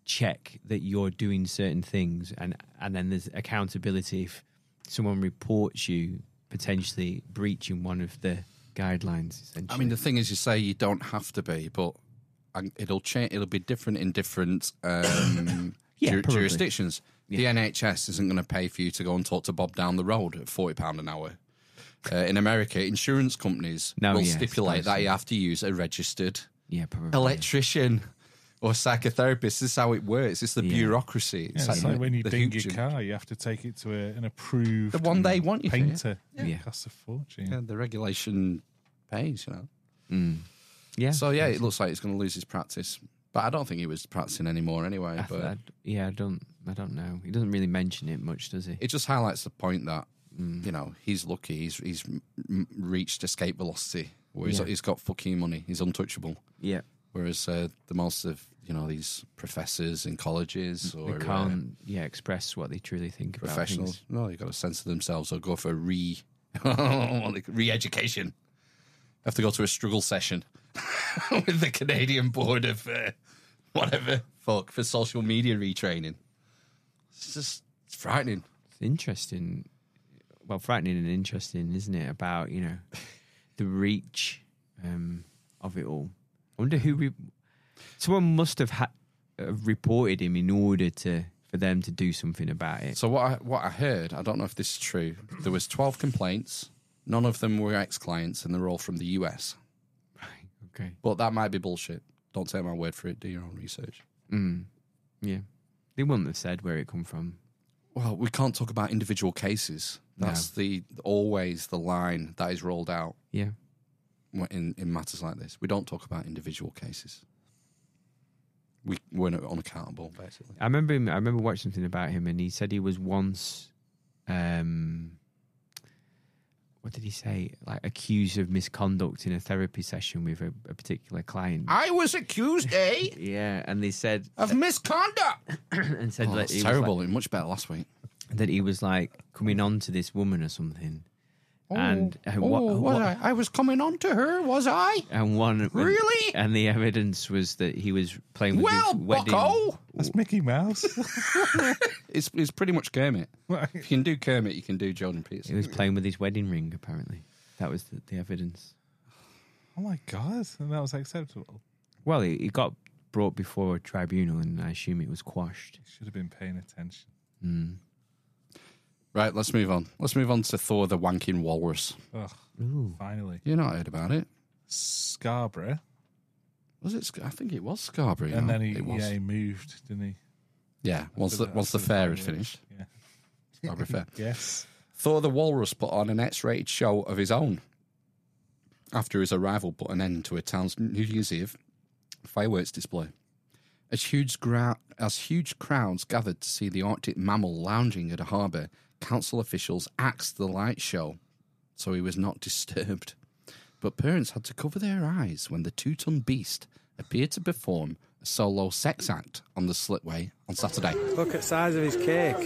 check that you're doing certain things, and and then there's accountability if someone reports you potentially breaching one of the guidelines. I mean, the thing is, you say you don't have to be, but it'll change. It'll be different in different um, Yeah, ju- jurisdictions. The NHS isn't going to pay for you to go and talk to Bob down the road at forty pound an hour. Uh, in America, insurance companies No, will yeah, stipulate that you have to use a registered yeah, probably. electrician or psychotherapist. This is how it works. It's the Yeah. bureaucracy. Yeah, it's like when you the ding your car, you have to take it to a, an approved The one they want you to, yeah. painter. Yeah. Yeah. costs a fortune. Yeah, the regulation pays, you know. Mm. Yeah. So yeah, it looks like he's going to lose his practice, but I don't think he was practicing anymore anyway. I, but I, yeah, I don't. I don't know. He doesn't really mention it much, does he? it just highlights the point that you know he's lucky. He's he's reached escape velocity. Where he's, Yeah. he's got fucking money. He's untouchable. Yeah. Whereas uh, the most of you know these professors in colleges or they uh, can't, yeah, express what they truly think professionals, no, they've got to censor themselves or go for re re-education. Have to go to a struggle session with the Canadian Board of uh, whatever fuck for social media retraining. It's just it's frightening. It's interesting. Well, frightening and interesting, isn't it? About you know the reach um, of it all. I wonder who. Re- Someone must have had have reported him in order to for them to do something about it. So what I, what I heard, I don't know if this is true. There was twelve complaints. None of them were ex-clients, and they're all from the US. Right. Okay. But that might be bullshit. Don't take my word for it. Do your own research. Mm. Yeah. They wouldn't have said where it come from. Well, we can't talk about individual cases. That's the always the line that is rolled out Yeah. in in matters like this. We don't talk about individual cases. We we're not unaccountable, basically. I remember him. I remember watching something about him, and he said he was once, um, what did he say? Like accused of misconduct in a therapy session with a, a particular client. I was accused, eh, yeah, and they said of misconduct. and said Oh, that that's he terrible. like- Much better last week. That he was like coming on to this woman or something, and uh, oh, what, was what- I? I was coming on to her, was I? and one Really? and the evidence was that he was playing with Well, his wedding. Bucko, That's Mickey Mouse. it's it's pretty much Kermit. Right. If you can do Kermit, you can do Jordan Peterson. He was playing with his wedding ring. Apparently, that was the, the evidence. oh my god, and that was acceptable. Well, it, it got brought before a tribunal, and I assume it was quashed. He Should have been paying attention. Mm. Right, let's move on. Let's move on to Thor the Wanking Walrus. Ugh, Ooh. finally. You're not heard about it? Scarborough. Was it? Sc- I think it was Scarborough. you And know? then he, it was. yeah, he moved, didn't he? Yeah, once the once the fair had fireworks. finished, Yeah. Scarborough Fair. Yes. Thor the Walrus put on an X-rated show of his own after his arrival put an end to a town's New Year's Eve fireworks display. As huge, gra- as huge crowds gathered to see the Arctic mammal lounging at a harbour, council officials axed the light show so he was not disturbed. But parents had to cover their eyes when the two ton beast appeared to perform a solo sex act on the slipway on Saturday. Look at the size of his cake.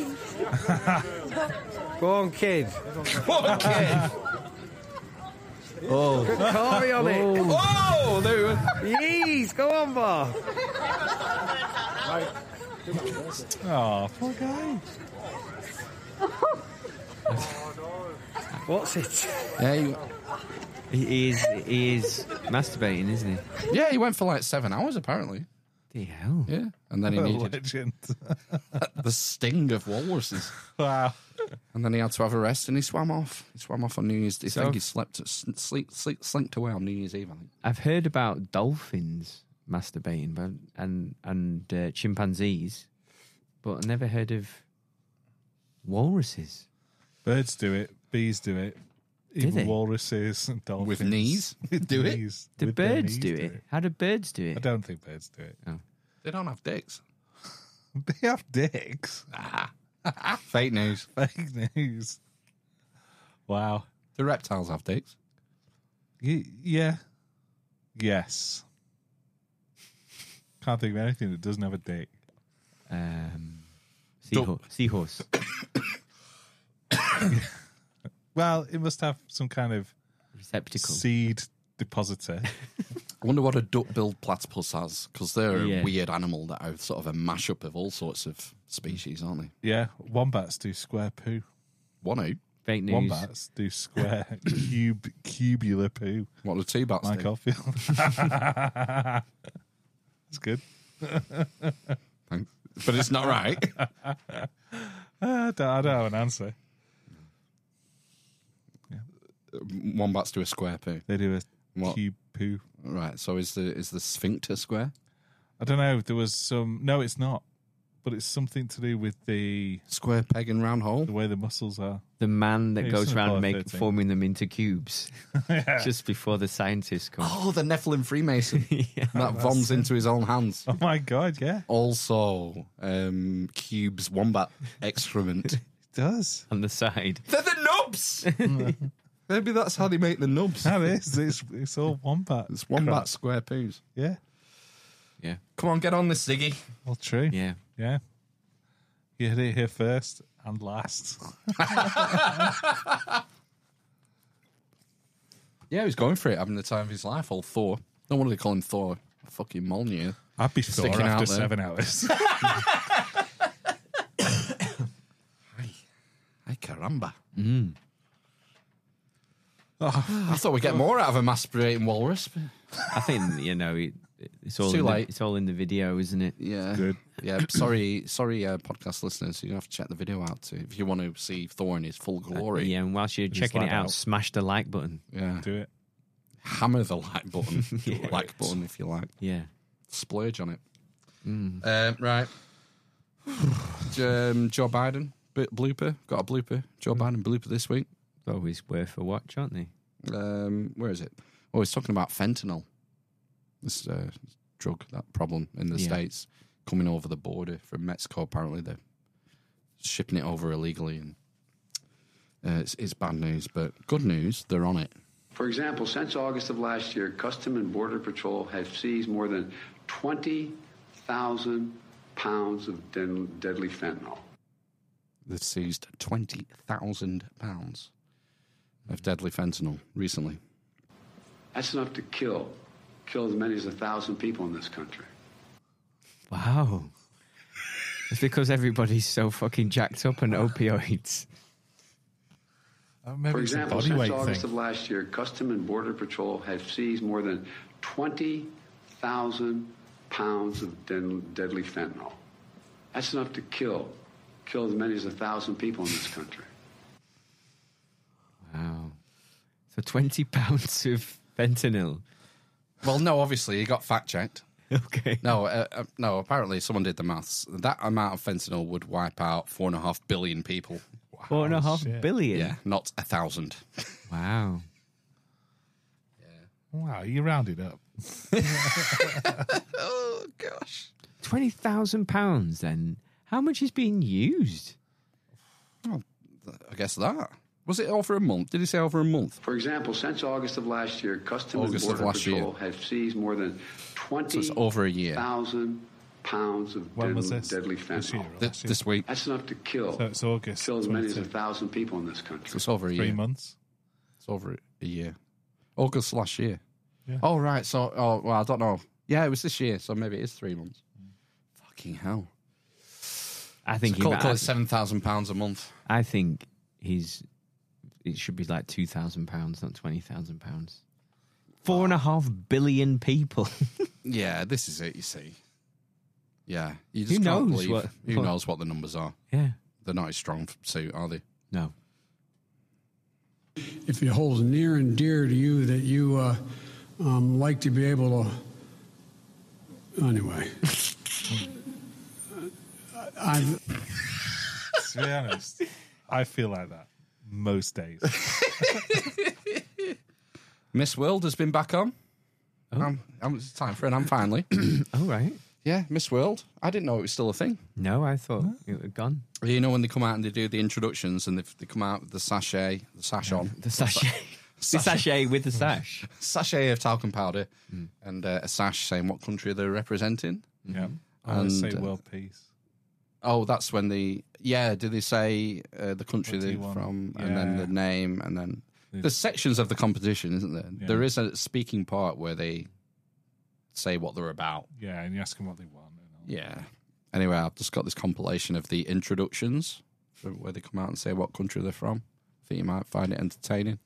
Go on, kid. Go on, kid. Oh. oh. Good oh. Corey on it. Oh, there we went. Yeez, go on, Bob. Oh, poor guy. What's it? Yeah, he, He is he is masturbating, isn't he? yeah, he went for like seven hours apparently. The hell. Yeah, and then he A needed legend. the sting of walruses, wow. and then he had to have a rest, and he swam off. He swam off on New Year's. I So- think he slept, s- sleep, sleep, slinked away on New Year's Eve. I think. I've heard about dolphins masturbating, but and and uh, chimpanzees, but I never heard of walruses. Birds do it. Bees do it. Do Even they? walruses and dolphins With knees? Do it? Knees. Do With their birds knees do it? How do birds do it? I it? don't think birds do it. They don't have dicks. They have dicks. Fake news. Fake news. Wow. The reptiles have dicks. Y- yeah. Yes. Can't think of anything that doesn't have a dick. Um, seahorse. seahorse. Well, it must have some kind of Receptacle. seed depositor. I wonder what a duck-billed platypus has, because they're Yeah. a weird animal that are sort of a mashup of all sorts of species, aren't they? yeah. Wombats do square poo. One out. Fake news. Wombats do square cube cubular poo. What do two bats Mike do? Oldfield. It's good. Thanks. But it's not right. I don't, I don't have an answer. Wombats do a square poo. They do a What? cube poo. Right. So is the is the sphincter square? I don't know. There was some. No, it's not. But it's something to do with the Square peg and round hole. the way the muscles are. The man that Yeah, goes around making forming them into cubes Yeah. just before the scientists come. Oh, the Nephilim Freemason Yeah. that voms into his own hands. Oh my god! Yeah, Also, um, Cube's wombat excrement. it does. On the side. They're the nubs. Maybe that's how they make the nubs. That is. It's, it's all wombat. It's wombat crap. square poos. Yeah. Yeah. Come on, get on this, Ziggy. Well, true. Yeah. Yeah. You hit it here first and last. Yeah, he's going for it, having the time of his life. Old Thor. No wonder they call him Thor. Fucking Molyneux. I'd be Thor Sticking after out there. seven hours. Ay, caramba. Mm. Oh, I thought we'd get more out of a masturbating walrus. but- I think you know it, it's all Too in the, late. it's all in the video, isn't it? Yeah. Good. Yeah. Sorry, sorry, uh, podcast listeners. You have to check the video out too if you want to see Thor in his full glory. Yeah, and whilst you're Just checking it out, out. smash the like button. Yeah. do it. Hammer the like button, Yeah. like button if you like. Yeah. Splurge on it. Mm. Um, right. um, Joe Biden blooper. Got a blooper. Joe Biden blooper this week. Always worth a watch, aren't they? Um, where is it? Oh, he's talking about fentanyl. This uh, drug, that problem in the Yeah. states, coming over the border from Mexico. Apparently, they're shipping it over illegally, and uh, it's, it's bad news. But good news, they're on it. For example, since August of last year, Custom and Border Patrol have seized more than 20,000 pounds of den- deadly fentanyl. They've seized twenty thousand pounds of deadly fentanyl recently. That's enough to kill, kill as many as a thousand people in this country. Wow. It's because everybody's so fucking jacked up on opioids. Uh, maybe For it's a example, since August thing. of last year, Custom and Border Patrol have seized more than 20,000 pounds of den- deadly fentanyl. That's enough to kill, kill as many as a thousand people in this country. Wow. So 20 pounds of fentanyl. Well, no, obviously he got fact checked. Okay. No, uh, uh, no. Apparently, someone did the maths. That amount of fentanyl would wipe out four and a half billion people. Four and a half shit. billion. Yeah, not a thousand. Wow. Wow, you rounded up. oh gosh. Twenty thousand pounds. Then how much is being used? I guess that was it over a month. Did he say over a month? For example, since August of last year, Customs August and Border Patrol year. have seized more than So it's over a year. 20,000 pounds of When dead- was this? deadly This year fentanyl. or Th- last year? this week. That's enough to kill, So it's August. kill as many as a thousand people in this country. So it's over a year. Three months. It's over a year. August last year. Yeah. Oh right. So oh well, I don't know. Yeah, it was this year. So maybe it is three months. Fucking hell. I think So he call, might- call it seven thousand pounds a month. I think he's. It should be like two thousand pounds, not twenty thousand pounds. Four and a half billion people. Yeah, this is it. You see. Yeah, you Who just can't knows believe what- who what- knows what the numbers are. yeah. They're not a strong suit, are they? No. if it holds near and dear to you that you uh, um, like to be able to. Anyway, I To be honest, I feel like that. Most days. Miss World has been back on. Um, um, it's time for an I'm finally. oh, right. Yeah, Miss World. I didn't know it was still a thing. No, I thought it had gone. You know when they come out and they do the introductions and they, they come out with the sachet, the sash on, The sachet. the sachet with the sash. sachet of talcum powder, and uh, a sash saying what country they're representing. Yeah. I want to say uh, world peace. Oh, that's when the yeah. Do they say uh, the country they're from, and then the name, and then there's sections of the competition, isn't there? Yeah. There is a speaking part where they say what they're about. Yeah, and you ask them what they want. Yeah. Anyway, I've just got this compilation of the introductions where they come out and say what country they're from. I think you might find it entertaining.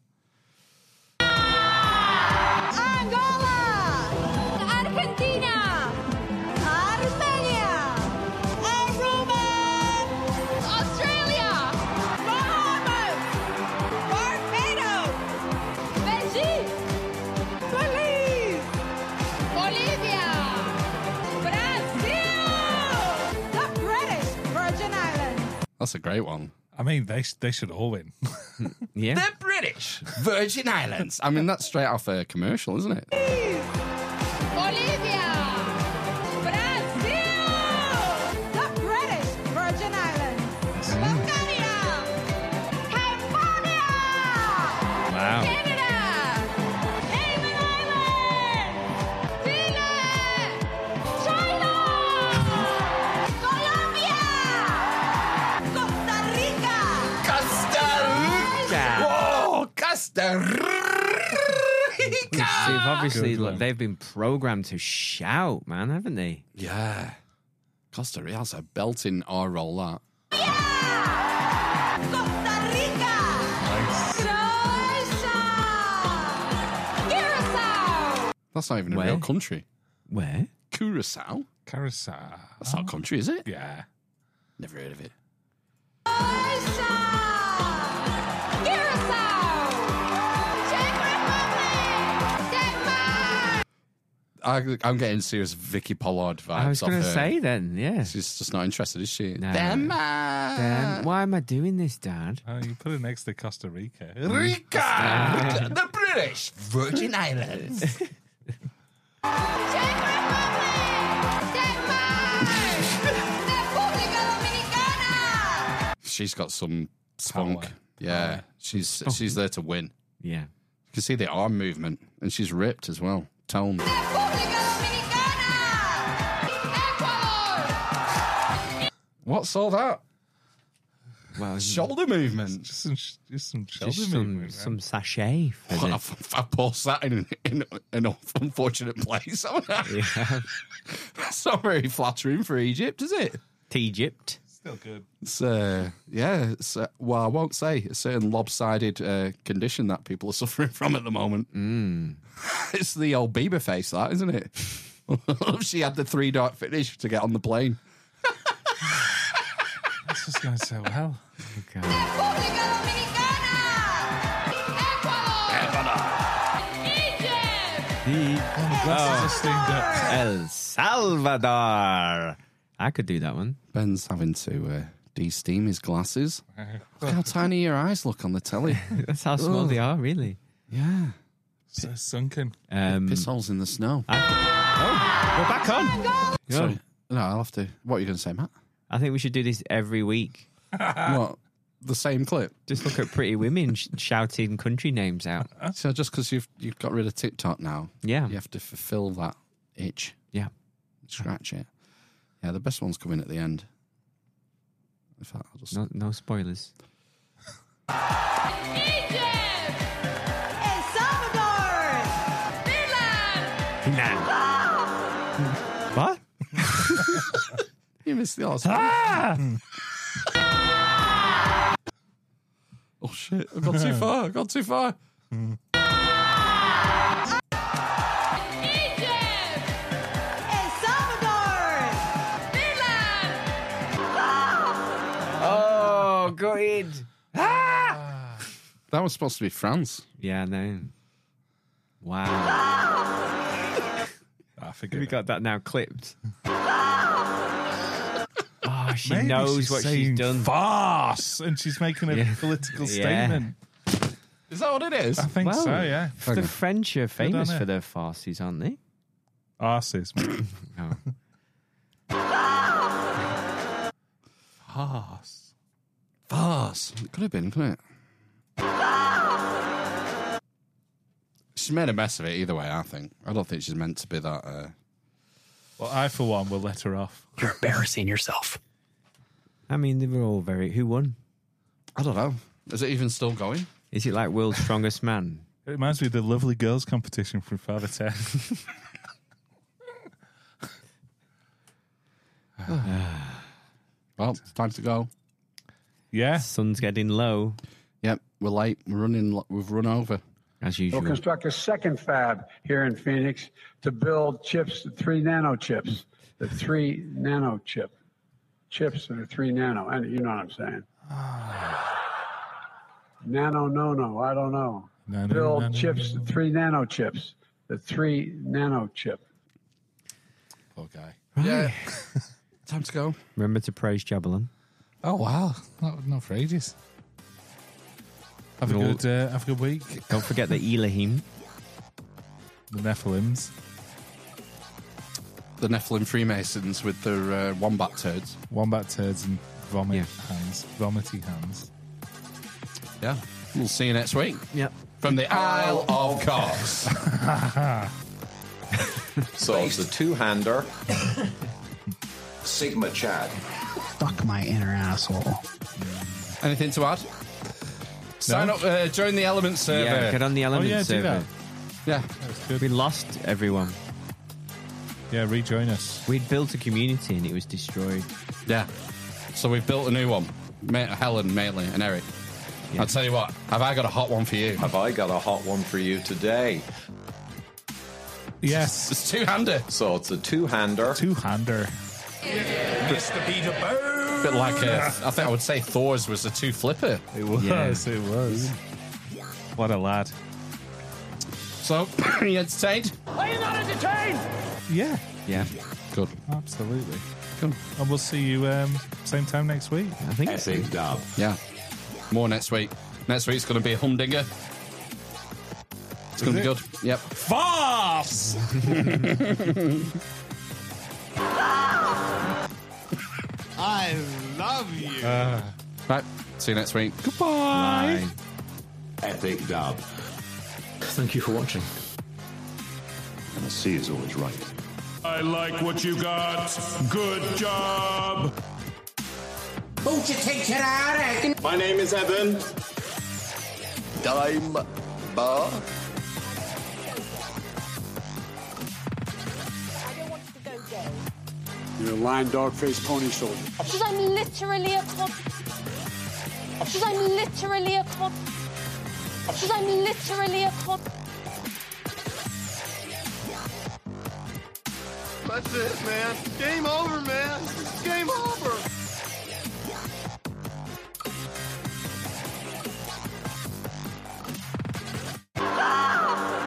That's a great one. I mean, they they should all win. Yeah. they're British Virgin Islands. I mean, that's straight off a commercial, isn't it? Bolivia, They've obviously they've been programmed to shout, man, haven't they? Yeah. Costa Rica, a belting R roll, that. Costa Rica, Croatia, Curacao. That's not even a Where? real country. Where? Curacao? Carousel. That's not a country, is it? Yeah. Never heard of it. I, I'm getting serious Vicky Pollard vibes. I was going to say then, yeah. She's just not interested, is she? No. Denmark. Damn, why am I doing this, Dad? Oh, you put it next to Costa Rica. Rica, the British Virgin Islands. She's got some spunk. Power. Yeah, she's she's there to win. Yeah. You can see the arm movement, and she's ripped as well. Toned. What's all that? Well, Shoulder movement. Just some, just some shoulder just some, movement. some sachet. For Well, the, I've, I've paused that in, in, in an unfortunate place. yeah. That's not very flattering for Egypt, is it? T Egypt. Still good. It's uh, yeah. It's, uh, well, I won't say a certain lopsided uh, condition that people are suffering from at the moment. Mm. it's the old Bieber face, that isn't it? she had the three dart finish to get on the plane. This is going so well. Oh, Steamed up. El Salvador. I could do that one. Ben's having to uh, de-steam his glasses. Look how tiny your eyes look on the telly. That's how small Ugh. they are, really. Yeah, So sunken. Um, piss holes in the snow. oh, we're back on. Sorry. No, I'll have to. What are you going to say, Matt? I think we should do this every week. what? The same clip? Just look at pretty women sh- shouting country names out. So just because you've you've got rid of TikTok now, Yeah. you have to fulfill that itch. Yeah. Scratch it. Yeah, the best one's coming at the end. In fact, I'll just No, no spoilers. you missed the last Ah! Hmm. Oh shit! I've gone too far. I've gone too far. Hmm. Oh, good. Ah! That was supposed to be France. Yeah, no. Wow. I forget. we got that now clipped. She Maybe knows she's what she's saying done. Farce, and she's making a Yeah. political Yeah. statement. Is that what it is? I think Well, so. Yeah, The French are famous for it. their farces, aren't they? arses. mate. Oh. Farce. Farce. It could have been, couldn't it? She's made a mess of it either way, I think. I don't think she's meant to be that. Uh... Well, I for one will let her off. You're embarrassing yourself. I mean, they were all very. Who won? I don't know. Is it even still going? Is it like World's Strongest Man? It reminds me of the lovely girls competition from Father Ted. Well, it's time to go. yeah, Sun's getting low, Yep, we're late. We're running. We've run over. as usual. We'll construct a second fab here in Phoenix to build chips, three nano chips, the three nano chip chips that are three nano. And you know what I'm saying? nano, no, no, I don't know. Nano, build nano, chips, nano. three nano chips, the three nano chip. poor guy. Yeah. time to go. Remember to praise Javelin. Oh wow, not not for ages. Have a good uh, have a good week. Don't forget the Elohim. The Nephilims, The Nephilim Freemasons with their uh, wombat turds. wombat turds and vomit Yeah. hands, vomity hands. Yeah. We'll see you next week. Yep. From the Isle of Cox. So it's a two-hander. Sigma Chad. Fuck my inner asshole. Anything to add? Sign up, uh, join the Element server. Yeah, get on the Element Oh, yeah, do server. that. Yeah. That's good. We lost everyone. Yeah, rejoin us. We'd built a community and it was destroyed. Yeah. So we've built a new one. Ma- Helen, Maitland, and Eric. Yeah. I'll tell you what, have I got a hot one for you? Have I got a hot one for you today? Yes, It's two hander. So it's a two-hander. two-hander. A bit like a, I think I would say Thor's was a two flipper. It was. Yeah. It was. What a lad. So, are you entertained? Are you not entertained? Yeah, Yeah, Good. absolutely. Cool. And we'll see you um, same time next week. I think so. Epic dub. Yeah. More next week. Next week's going to be a humdinger. It's going to be good. Yep. Farce! I love you. Right. See you next week. Bye. Epic dub. Thank you for watching. And the sea is always right. I like what you got. Good job. Don't you take it out? My name is Evan. Dime bar. You're a lying dog faced pony soldier. Because I'm literally a cop. Because I'm literally a cop. Because I'm literally a cop. That's it, man. Game over, man. Game over. Ah!